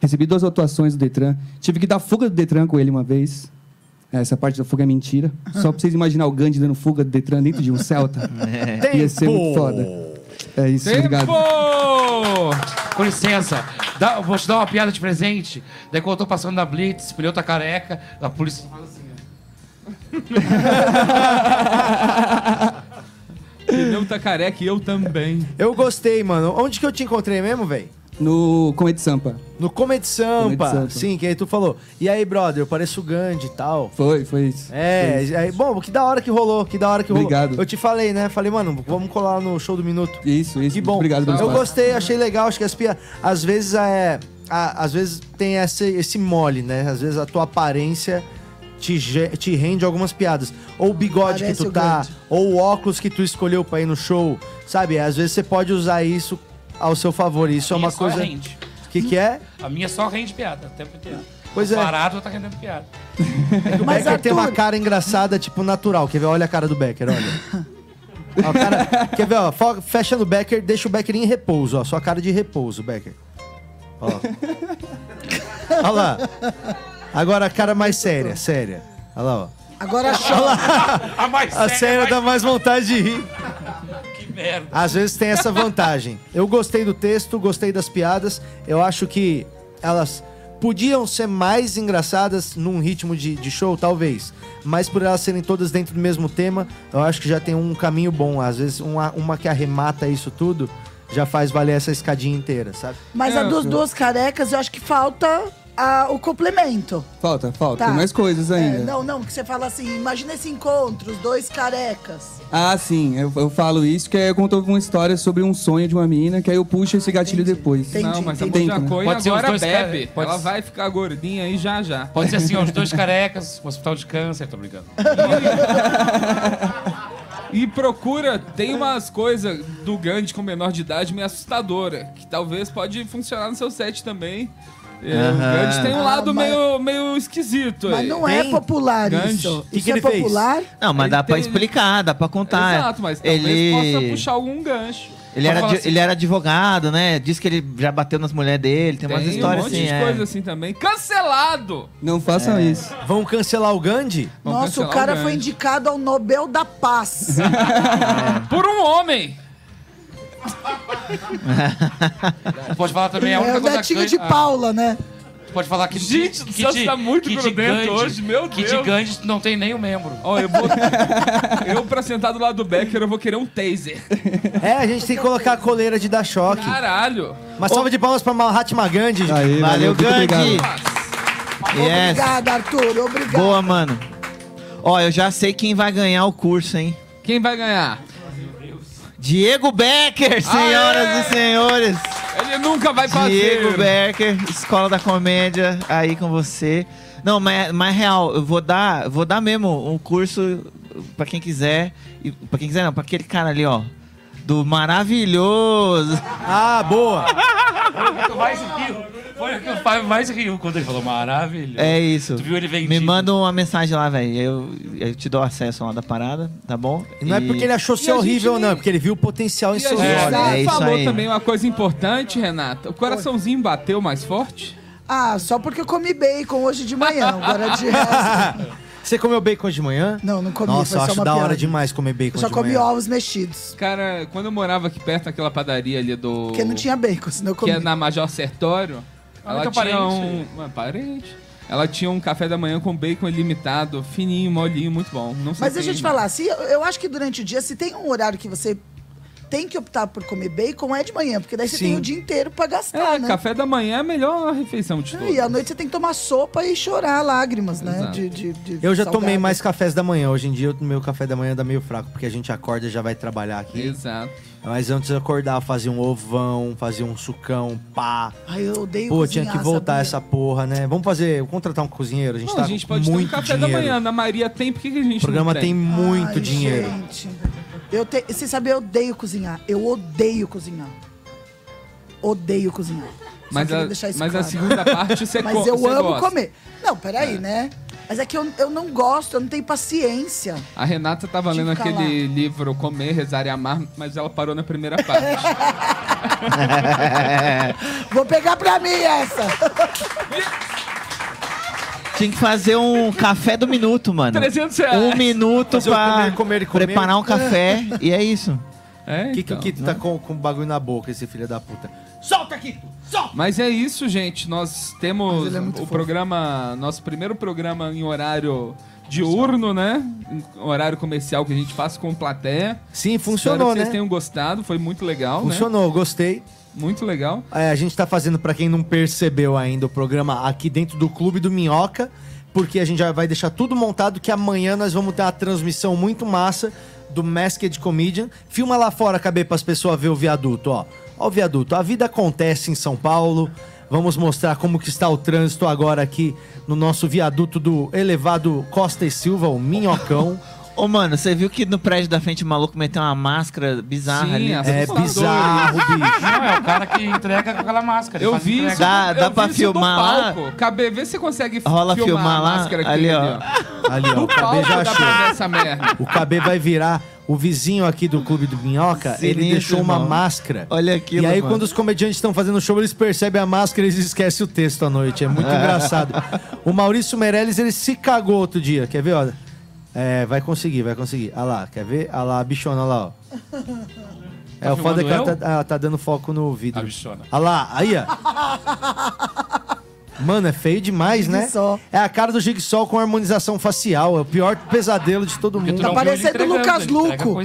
Recebi duas atuações do Detran. Tive que dar fuga do Detran com ele uma vez. Essa parte da fuga é mentira. Só pra vocês imaginar o Gandhi dando fuga do Detran dentro de um Celta. Ia ser muito foda. É isso, obrigado. Com licença, dá- vou te dar uma piada de presente. Daí quando eu tô passando na Blitz, pneu tá careca, a polícia faz assim, Pneu tá careca e eu também. Eu gostei, mano. Onde que eu te encontrei mesmo, velho? No Comedy Sampa. No Comedy Sampa. Comedy Sampa. Sim, que aí tu falou. E aí, brother, eu pareço o Gandhi e tal. Foi, foi isso. É, Foi isso. aí, bom, que da hora que rolou, que da hora que rolou. Obrigado. Eu te falei, né? Falei, mano, vamos colar no show do minuto. Isso, isso. Que bom. Obrigado pelo Eu espaço. gostei, achei legal. Acho que as piadas. Às vezes é. a- às vezes tem esse, esse mole, né? Às vezes a tua aparência te, te rende algumas piadas. Ou o bigode Parece que tu tá, Gandhi. ou o óculos que tu escolheu pra ir no show. Sabe? Às vezes você pode usar isso ao seu favor. Isso é uma coisa. rende. O que, que é? A minha só rende piada, o tempo inteiro. Pois é. Parado tá rendendo piada. O Mas, Becker tem uma Arthur- cara engraçada, tipo, natural. Quer ver? Olha a cara do Becker, olha. Ó, cara- quer ver, ó? Fecha no Becker, deixa o Becker em repouso, ó. Sua cara de repouso, Becker. Ó. Olha lá. Agora a cara mais séria, séria. Olha lá, ó. Agora Olha chora. A mais A séria, séria mais- dá mais vontade de rir. Merda. Às vezes tem essa vantagem. Eu gostei do texto, gostei das piadas. Eu acho que elas podiam ser mais engraçadas num ritmo de, de show, talvez. Mas por elas serem todas dentro do mesmo tema, eu acho que já tem um caminho bom. Às vezes uma, uma que arremata isso tudo já faz valer essa escadinha inteira, sabe? Mas É, a dos eu- duas carecas, eu acho que falta a- o complemento. Falta, falta. Tá. Tem mais coisas É, ainda. não, não, que você fala assim, imagina esse encontro, os dois carecas. Ah, sim, eu, eu falo isso, que aí eu conto uma história sobre um sonho de uma menina, que aí eu puxo esse gatilho depois. Não, mas a Tem, Monja? Coen Pode ser os agora dois bebe. pode Ela vai ficar gordinha aí já já. Pode ser assim, ó, os dois carecas, hospital de câncer, tô brincando. E procura, tem umas coisas do Gandhi com menor de idade meio assustadora, que talvez pode funcionar no seu set também. É, O. Gandhi tem um Ah, lado mas- meio, meio esquisito Mas aí. não é Tem? popular Gandhi. isso. Que isso que é ele fez? popular? Não, mas Ele dá pra tem- explicar, dá pra contar. Exato, mas talvez possa ele... puxar algum gancho. Ele era, de- assim- ele era advogado, né? Diz que ele já bateu nas mulheres dele. Tem, umas Tem histórias um monte assim. de é. coisa assim também. Cancelado! Não façam É. isso. Vamos cancelar o Gandhi? Vamos Nossa, o cancelar cara Gandhi. foi indicado ao Nobel da Paz. Por um homem! Pode falar também a é única o coisa netinho que- de ah, Paula, né? Pode falar que Gente do céu, você tá muito grudento hoje, meu Que de Deus. Gandhi não tem nem um membro. Ó, eu vou. eu, pra sentar do lado do Becker, eu vou querer um taser. É, a gente tem que colocar a coleira de dar choque. Caralho! Uma salva de palmas pra Mahatma Gandhi. Aí, Valeu, muito Gandhi! obrigado. Yes. Obrigada, Arthur. Obrigada. Boa, mano. Ó, eu já sei quem vai ganhar o curso, hein? Quem vai ganhar? Diego Becker, senhoras Aê! e senhores. Ele nunca vai fazer. Diego Becker, Escola da Comédia, aí com você. Não, mas, mas real, eu vou dar, vou dar mesmo um curso pra quem quiser. Pra quem quiser não, pra aquele cara ali, ó. Do maravilhoso. Ah, boa! Tu mais riu. Foi o que o Fábio mais riu quando ele falou maravilha. É isso. Tu viu ele vendido. Me manda uma mensagem lá, velho. Eu, eu te dou acesso lá da parada, tá bom? E não é porque ele achou ser horrível, gente não. É nem- porque ele viu o potencial em E a seus gente olhos. é isso falou aí. também uma coisa importante, Renata. O coraçãozinho bateu mais forte? Ah, só porque eu comi bacon hoje de manhã. Agora de resto. Você comeu bacon de manhã? Não, não comi. Nossa, foi eu só acho uma da hora piada. demais comer bacon Eu só de comi manhã. ovos mexidos. Cara, quando eu morava aqui perto daquela padaria ali do. Porque não tinha bacon, senão eu Que comi. é na Major Sertório. Ah, Ela teu tinha parente. um. Uma parente. Ela tinha um café da manhã com bacon ilimitado, fininho, molinho, muito bom. Não sei Mas deixa eu te falar, se, eu acho que durante o dia, se tem um horário que você tem que optar por comer bacon, é de manhã, porque daí você Sim. tem o dia inteiro pra gastar, É, né? café da manhã é a melhor refeição de todas. E à noite você tem que tomar sopa e chorar lágrimas, né? De, de, de Eu já tomei salgado. mais cafés da manhã. Hoje em dia, o meu café da manhã dá meio fraco, porque a gente acorda e já vai trabalhar aqui. Exato. Mas antes de acordar, fazia um ovão, fazia um sucão, pá. Ai, eu odeio Pô, cozinhar, tinha que voltar sabia? essa porra, né? Vamos fazer, vamos contratar um cozinheiro. A gente Não, tá a gente com pode muito ter um café dinheiro. da manhã. Na Maria tem, por que, que a gente O programa não tem muito Ai, dinheiro. Gente, eu te... você sabe, eu odeio cozinhar. Eu odeio cozinhar. Odeio cozinhar. Só Mas a- mas a claro. segunda parte você Mas eu amo gosta. comer. Não, peraí, né? Mas é que eu, eu não gosto, eu não tenho paciência. A Renata tava Tive lendo aquele livro Comer, Rezar e Amar, mas ela parou na primeira parte. Vou pegar pra mim essa. Tinha que fazer um café do minuto, mano. 300 reais. Um minuto Fazer o pra comer, comer e comer. preparar um café e é isso. É, Que então, que, que né? tá com, com bagulho na boca, esse filho da puta? Solta aqui! Solta! Mas é isso, gente. Nós Mas temos ele é muito o fofo. programa, nosso primeiro programa em horário diurno, né? Em horário comercial que a gente faz com plateia. Sim, Espero funcionou, que vocês né? tenham gostado, foi muito legal, Funcionou, gostei. Muito legal. É, a gente tá fazendo, pra quem não percebeu ainda, o programa aqui dentro do Clube do Minhoca, porque a gente já vai deixar tudo montado, que amanhã nós vamos ter uma transmissão muito massa do Masked Comedian. Filma lá fora, KB, pras pessoas ver o viaduto, ó. Ó o viaduto. A vida acontece em São Paulo. Vamos mostrar como que está o trânsito agora aqui no nosso viaduto do elevado Costa e Silva, o Minhocão. Ô, mano, você viu que no prédio da frente o maluco meteu uma máscara bizarra Sim, ali? É Assustador. bizarro, bicho. Não, é o cara que entrega com aquela máscara. Eu vi isso. Dá- dá pra filmar lá? palco. KB, vê se você consegue Rola filmar a lá? máscara aqui, Ali, ó. Ali, ó, o palco já achou. O KB vai virar o vizinho aqui do Clube do Minhoca. ele deixou uma irmão. máscara. Olha aquilo, E aí, mano. quando os comediantes estão fazendo show, eles percebem a máscara e eles esquecem o texto à noite. É muito engraçado. O Maurício Meirelles, ele se cagou outro dia. Quer ver, ó? É, vai conseguir, vai conseguir. Olha lá, quer ver? Olha lá, a bichona, olha lá, ó. É, o foda é que ela tá, ela tá dando foco no A vidro. bichona. Olha lá, aí, ó. Mano, é feio demais, né? Jigsaw. É a cara do Jigsaw com harmonização facial. É o pior pesadelo de todo Porque mundo. Tá parecendo entregando, Lucas Luco.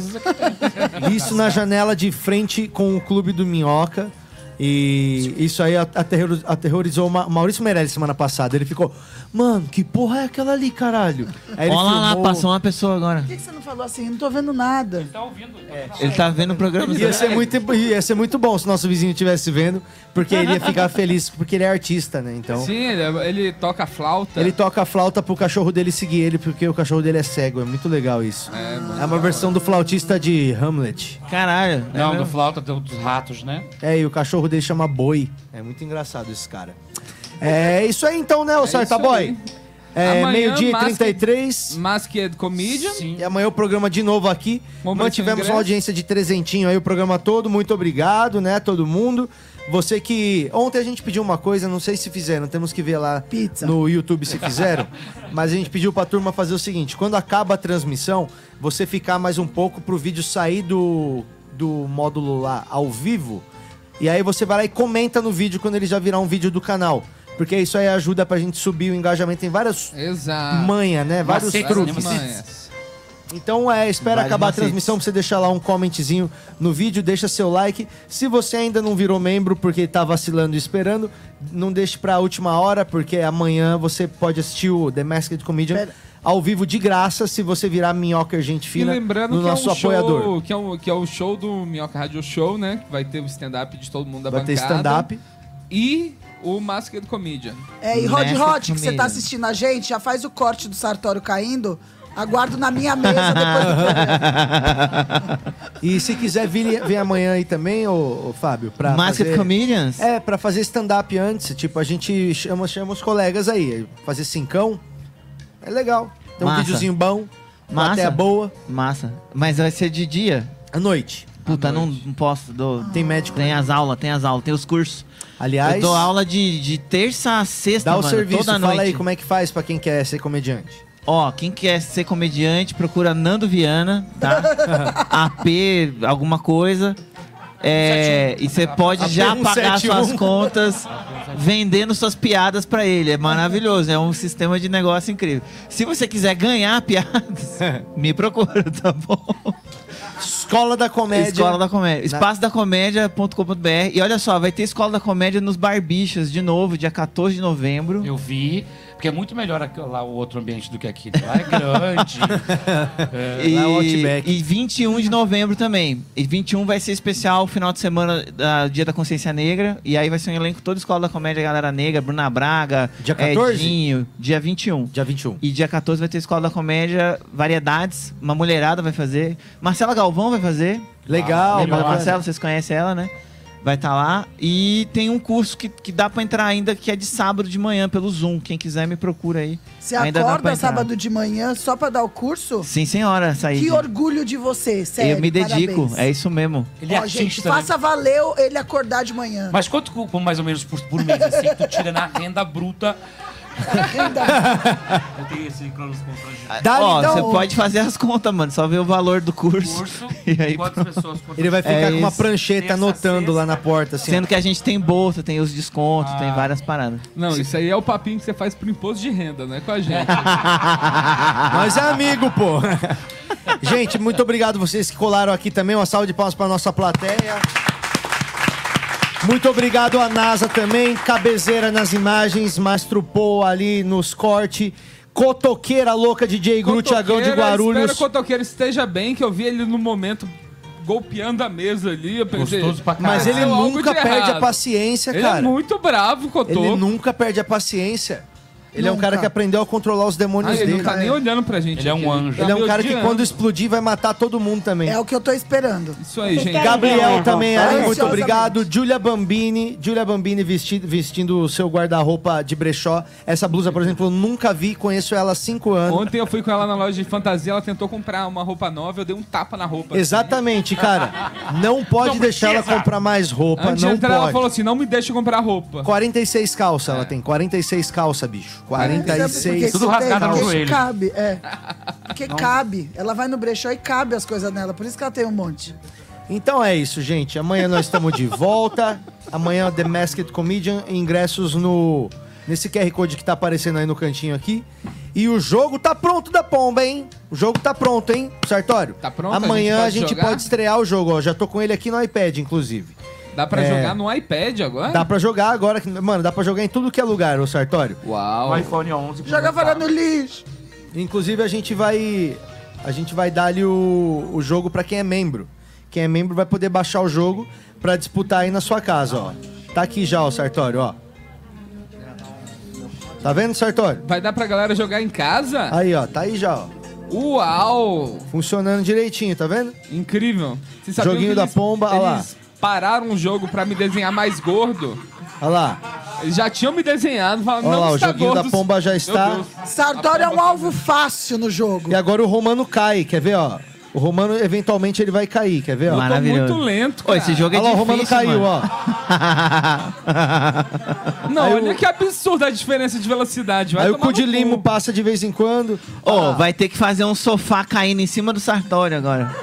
Isso na janela de frente com o Clube do Minhoca. E isso aí aterror- aterrorizou Maurício Meirelles semana passada. Ele ficou, mano, que porra é aquela ali, caralho? Aí ele Olha lá, filmou- passou uma pessoa agora. Por que, que você não falou assim? Não tô vendo nada. Ele tá vendo o programa. Ia ser, muito, ia ser muito bom se nosso vizinho estivesse vendo, porque ele ia ficar feliz, porque ele é artista, né? Então. Sim, ele, ele toca flauta. Ele toca a flauta pro cachorro dele seguir ele, porque o cachorro dele é cego. É muito legal isso. É, uma versão do flautista de Hamlet. Caralho. Não, do flauta do- dos ratos, né? É, e o cachorro dele chama Boi. É muito engraçado esse cara. É isso aí então, né, ô É Sarta isso Boy? aí. É, meio-dia e Masked- 33. Masked Comedian. E amanhã o programa de novo aqui. Vamos Mantivemos ingresso. uma audiência de trezentinho aí o programa todo. Muito obrigado, né, todo mundo. Você que. Ontem a gente pediu uma coisa, não sei se fizeram, temos que ver lá no YouTube se fizeram. mas a gente pediu pra turma fazer o seguinte: quando acaba a transmissão, você ficar mais um pouco pro vídeo sair do, do módulo lá ao vivo. E aí você vai lá e comenta no vídeo quando ele já virar um vídeo do canal. Porque isso aí ajuda pra gente subir o engajamento em várias Exato. manha, né? Vários Macetes, truques. né? Então é, espera Vários acabar macetes. a transmissão pra você deixar lá um comentzinho no vídeo, deixa seu like. Se você ainda não virou membro porque tá vacilando e esperando, não deixe pra última hora, porque amanhã você pode assistir o The Masked Comedian ao vivo de graça se você virar minhoca gente E fina lembrando no que é, nosso um apoiador. show, que, é um, que é o show do Minhoca Radio Show, né? Que vai ter o stand-up de todo mundo da Vai ter bancada. stand-up. E o Masked Comedian. É, e Rod Rod, que você tá assistindo a gente, já faz o corte do Sartório caindo. Aguardo na minha mesa depois do programa. E se quiser vir, vir amanhã aí também, ô, ô Fábio, pra Masked fazer... Comedians? É, pra fazer stand-up antes. Tipo, a gente chama, chama os colegas aí. Fazer cincão. É legal. Tem um Massa. videozinho bom. Massa. Plateia boa. Massa. Mas vai ser de dia? À noite. Puta, não, não posso. dou- Tem médico. Tem as aulas, tem as aulas, tem os cursos. Aliás- Eu dou aula de, de terça a sexta, Dá o mano, serviço, toda fala noite. aí como é que faz pra quem quer ser comediante. Ó, quem quer ser comediante, procura Nando Viana, tá? AP, alguma coisa. É, e você pode já pagar 171. suas contas vendendo suas piadas pra ele. É maravilhoso, é um sistema de negócio incrível. Se você quiser ganhar piadas, me procura, tá bom? Escola da Comédia. Escola da Comédia. Espaço da Comédia.com.br. E olha só, vai ter Escola da Comédia nos Barbichas de novo, dia 14 de novembro. Eu vi, porque é muito melhor aqui- lá o outro ambiente do que aqui. Lá é grande. é, E, lá é o Outback. e 21 de novembro também. E 21 vai ser especial, final de semana, da Dia da Consciência Negra. E aí vai ser um elenco toda Escola da Comédia, Galera Negra, Bruna Braga, Dia 14? Edinho, dia 21. Dia 21. E dia 14 vai ter Escola da Comédia, variedades, uma mulherada vai fazer. Marcela Galvão vai fazer. Legal, bacana. Marcela? Vocês conhecem ela, né? Vai estar lá. E tem um curso que, que dá pra entrar ainda, que é de sábado de manhã, pelo Zoom. Quem quiser me procura aí. Você ainda dá pra acorda sábado de manhã só pra dar o curso? Sim, senhora, Saíde. Que orgulho de você, sério. Eu me dedico, parabéns. é isso mesmo. Ele é Ó, gente, né? faça valer ele acordar de manhã. Mas quanto, mais ou menos, por, por mês, assim, que tu tira na renda bruta? Eu tenho esse cronos constrangido. Ó, então. você pode fazer as contas, mano. Só ver o valor do curso. Curso, e aí, quantas pessoas? Quantas Ele vai ficar É com uma isso. prancheta anotando lá na porta, assim. Sendo que a gente tem bolsa, tem os descontos, tem várias paradas. Não, isso aí é o papinho que você faz pro imposto de renda, não é com a gente. Nós é amigo, pô. Gente, muito obrigado vocês que colaram aqui também. Uma salva de palmas pra nossa plateia. Muito obrigado a NASA também, cabezeira nas imagens, Mastro Paul ali nos cortes, cotoqueira louca DJ Gru, Tiagão de Espero Guarulhos. que o Cotoqueiro esteja bem, que eu vi ele no momento golpeando a mesa ali. Eu pensei, Gostoso pra Mas ele "Aconteceu algo nunca de perde a errado." paciência, Ele cara. é muito bravo, Cotô. Ele nunca perde a paciência. Ele é um cara que aprendeu a controlar os demônios Ah, ele dele. não tá nem olhando pra gente. Ele é um aqui, anjo. tá Ele é um me cara que quando explodir vai matar todo mundo também. É o que eu tô esperando. Isso aí, gente. Gabriel também ali, muito Ansiosamente. obrigado. Julia Bambini, Julia Bambini vestido, vestindo o seu guarda-roupa de brechó. Essa blusa, por exemplo, eu nunca vi, conheço ela há cinco anos. Ontem eu fui com ela na loja de fantasia, ela tentou comprar uma roupa nova, eu dei um tapa na roupa. Exatamente, cara. Não pode Não deixar ela precisa. comprar mais roupa, Antes de não entrar, ela pode. falou assim: não me deixa comprar roupa. 46 calça ela tem, 46 calça, bicho. 46. Tudo rasgado no joelho. cabe, é. Porque cabe. Ela vai no brechó e cabe as coisas nela. Por isso que ela tem um monte. Então é isso, gente. Amanhã nós estamos de volta. Amanhã The Masked Comedian, ingressos no nesse QR Code que tá aparecendo aí no cantinho aqui. E o jogo tá pronto da pomba, hein? O jogo tá pronto, hein, Sartório? Tá pronto? A Amanhã a gente gente, pode jogar? pode estrear o jogo, ó. Já tô com ele aqui no iPad, inclusive. Dá pra É. jogar no iPad agora? Dá pra jogar agora. Mano, dá pra jogar em tudo que é lugar, ô Sartório. Uau. No iPhone 11. Joga fora no lixo. Inclusive, a gente vai. A gente vai dar ali o, o jogo pra quem é membro. Quem é membro vai poder baixar o jogo pra disputar aí na sua casa, ó. Tá aqui já, ó, Sartório, ó. Tá vendo, Sartório? Vai dar pra galera jogar em casa? Aí, ó, tá aí já, ó. Uau! Funcionando direitinho, tá vendo? Incrível. Joguinho que da eles- pomba, olha lá. Pararam um jogo pra me desenhar mais gordo. Olha lá. Eles já tinham me desenhado, falaram, Olha não lá, o está joguinho gordo. da pomba já está. Deus. Sartório é um alvo fácil no jogo. E agora o Romano cai, quer ver, ó? O Romano, eventualmente, ele vai cair, quer ver, ó? Maravilhoso. muito lento, Ô, esse jogo é Olha lá, o Romano caiu, mano. ó. Não, Aí olha o- que absurda a diferença de velocidade. Vai Aí o tomar cu de limo passa de vez em quando. Ô, vai ter que fazer um sofá caindo em cima do Sartório agora.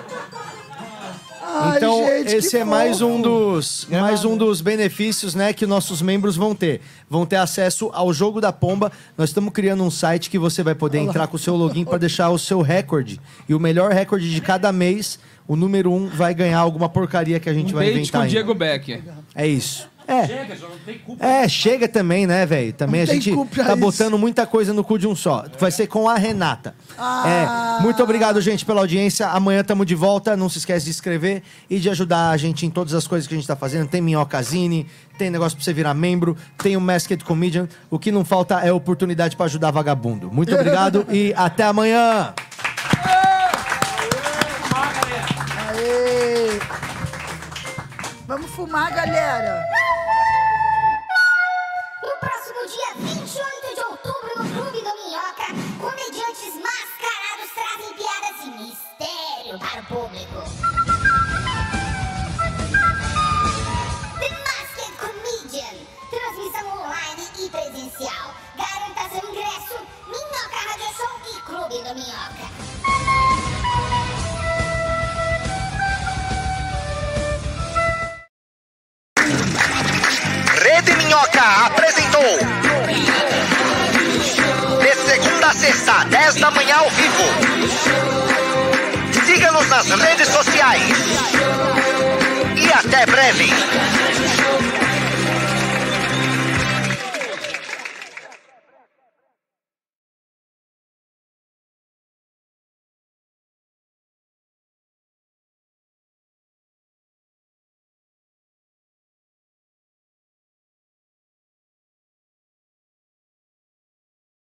Ai, então, gente, esse é mais um dos mais um dos benefícios, né, que nossos membros vão ter. Vão ter acesso ao jogo da pomba. Nós estamos criando um site que você vai poder entrar com o seu login para deixar o seu recorde. E o melhor recorde de cada mês, o número um vai ganhar alguma porcaria que a gente Um vai inventar. com o. Diego Becker. É isso. É. Chega, já não tem culpa. É, chega também, né, velho? Também Não a tem gente culpa tá isso. botando muita coisa no cu de um só. Vai ser com a Renata. Ah. É, muito obrigado, gente, pela audiência. Amanhã tamo de volta. Não se esquece de inscrever e de ajudar a gente em todas as coisas que a gente tá fazendo. Tem Minhocazine, tem negócio pra você virar membro, tem o Masked Comedian. O que não falta é oportunidade pra ajudar vagabundo. Muito obrigado e até amanhã. Vamos fumar, galera. No próximo dia 28 de outubro, no Clube do Minhoca, comediantes mascarados trazem piadas de mistério para o público. The Masked Comedian. Transmissão online e presencial. Garanta seu ingresso. Minhoca Radio Show e Clube do Minhoca. Minhoca apresentou. De segunda a sexta, 10 da manhã ao vivo. Siga-nos nas redes sociais. E até breve.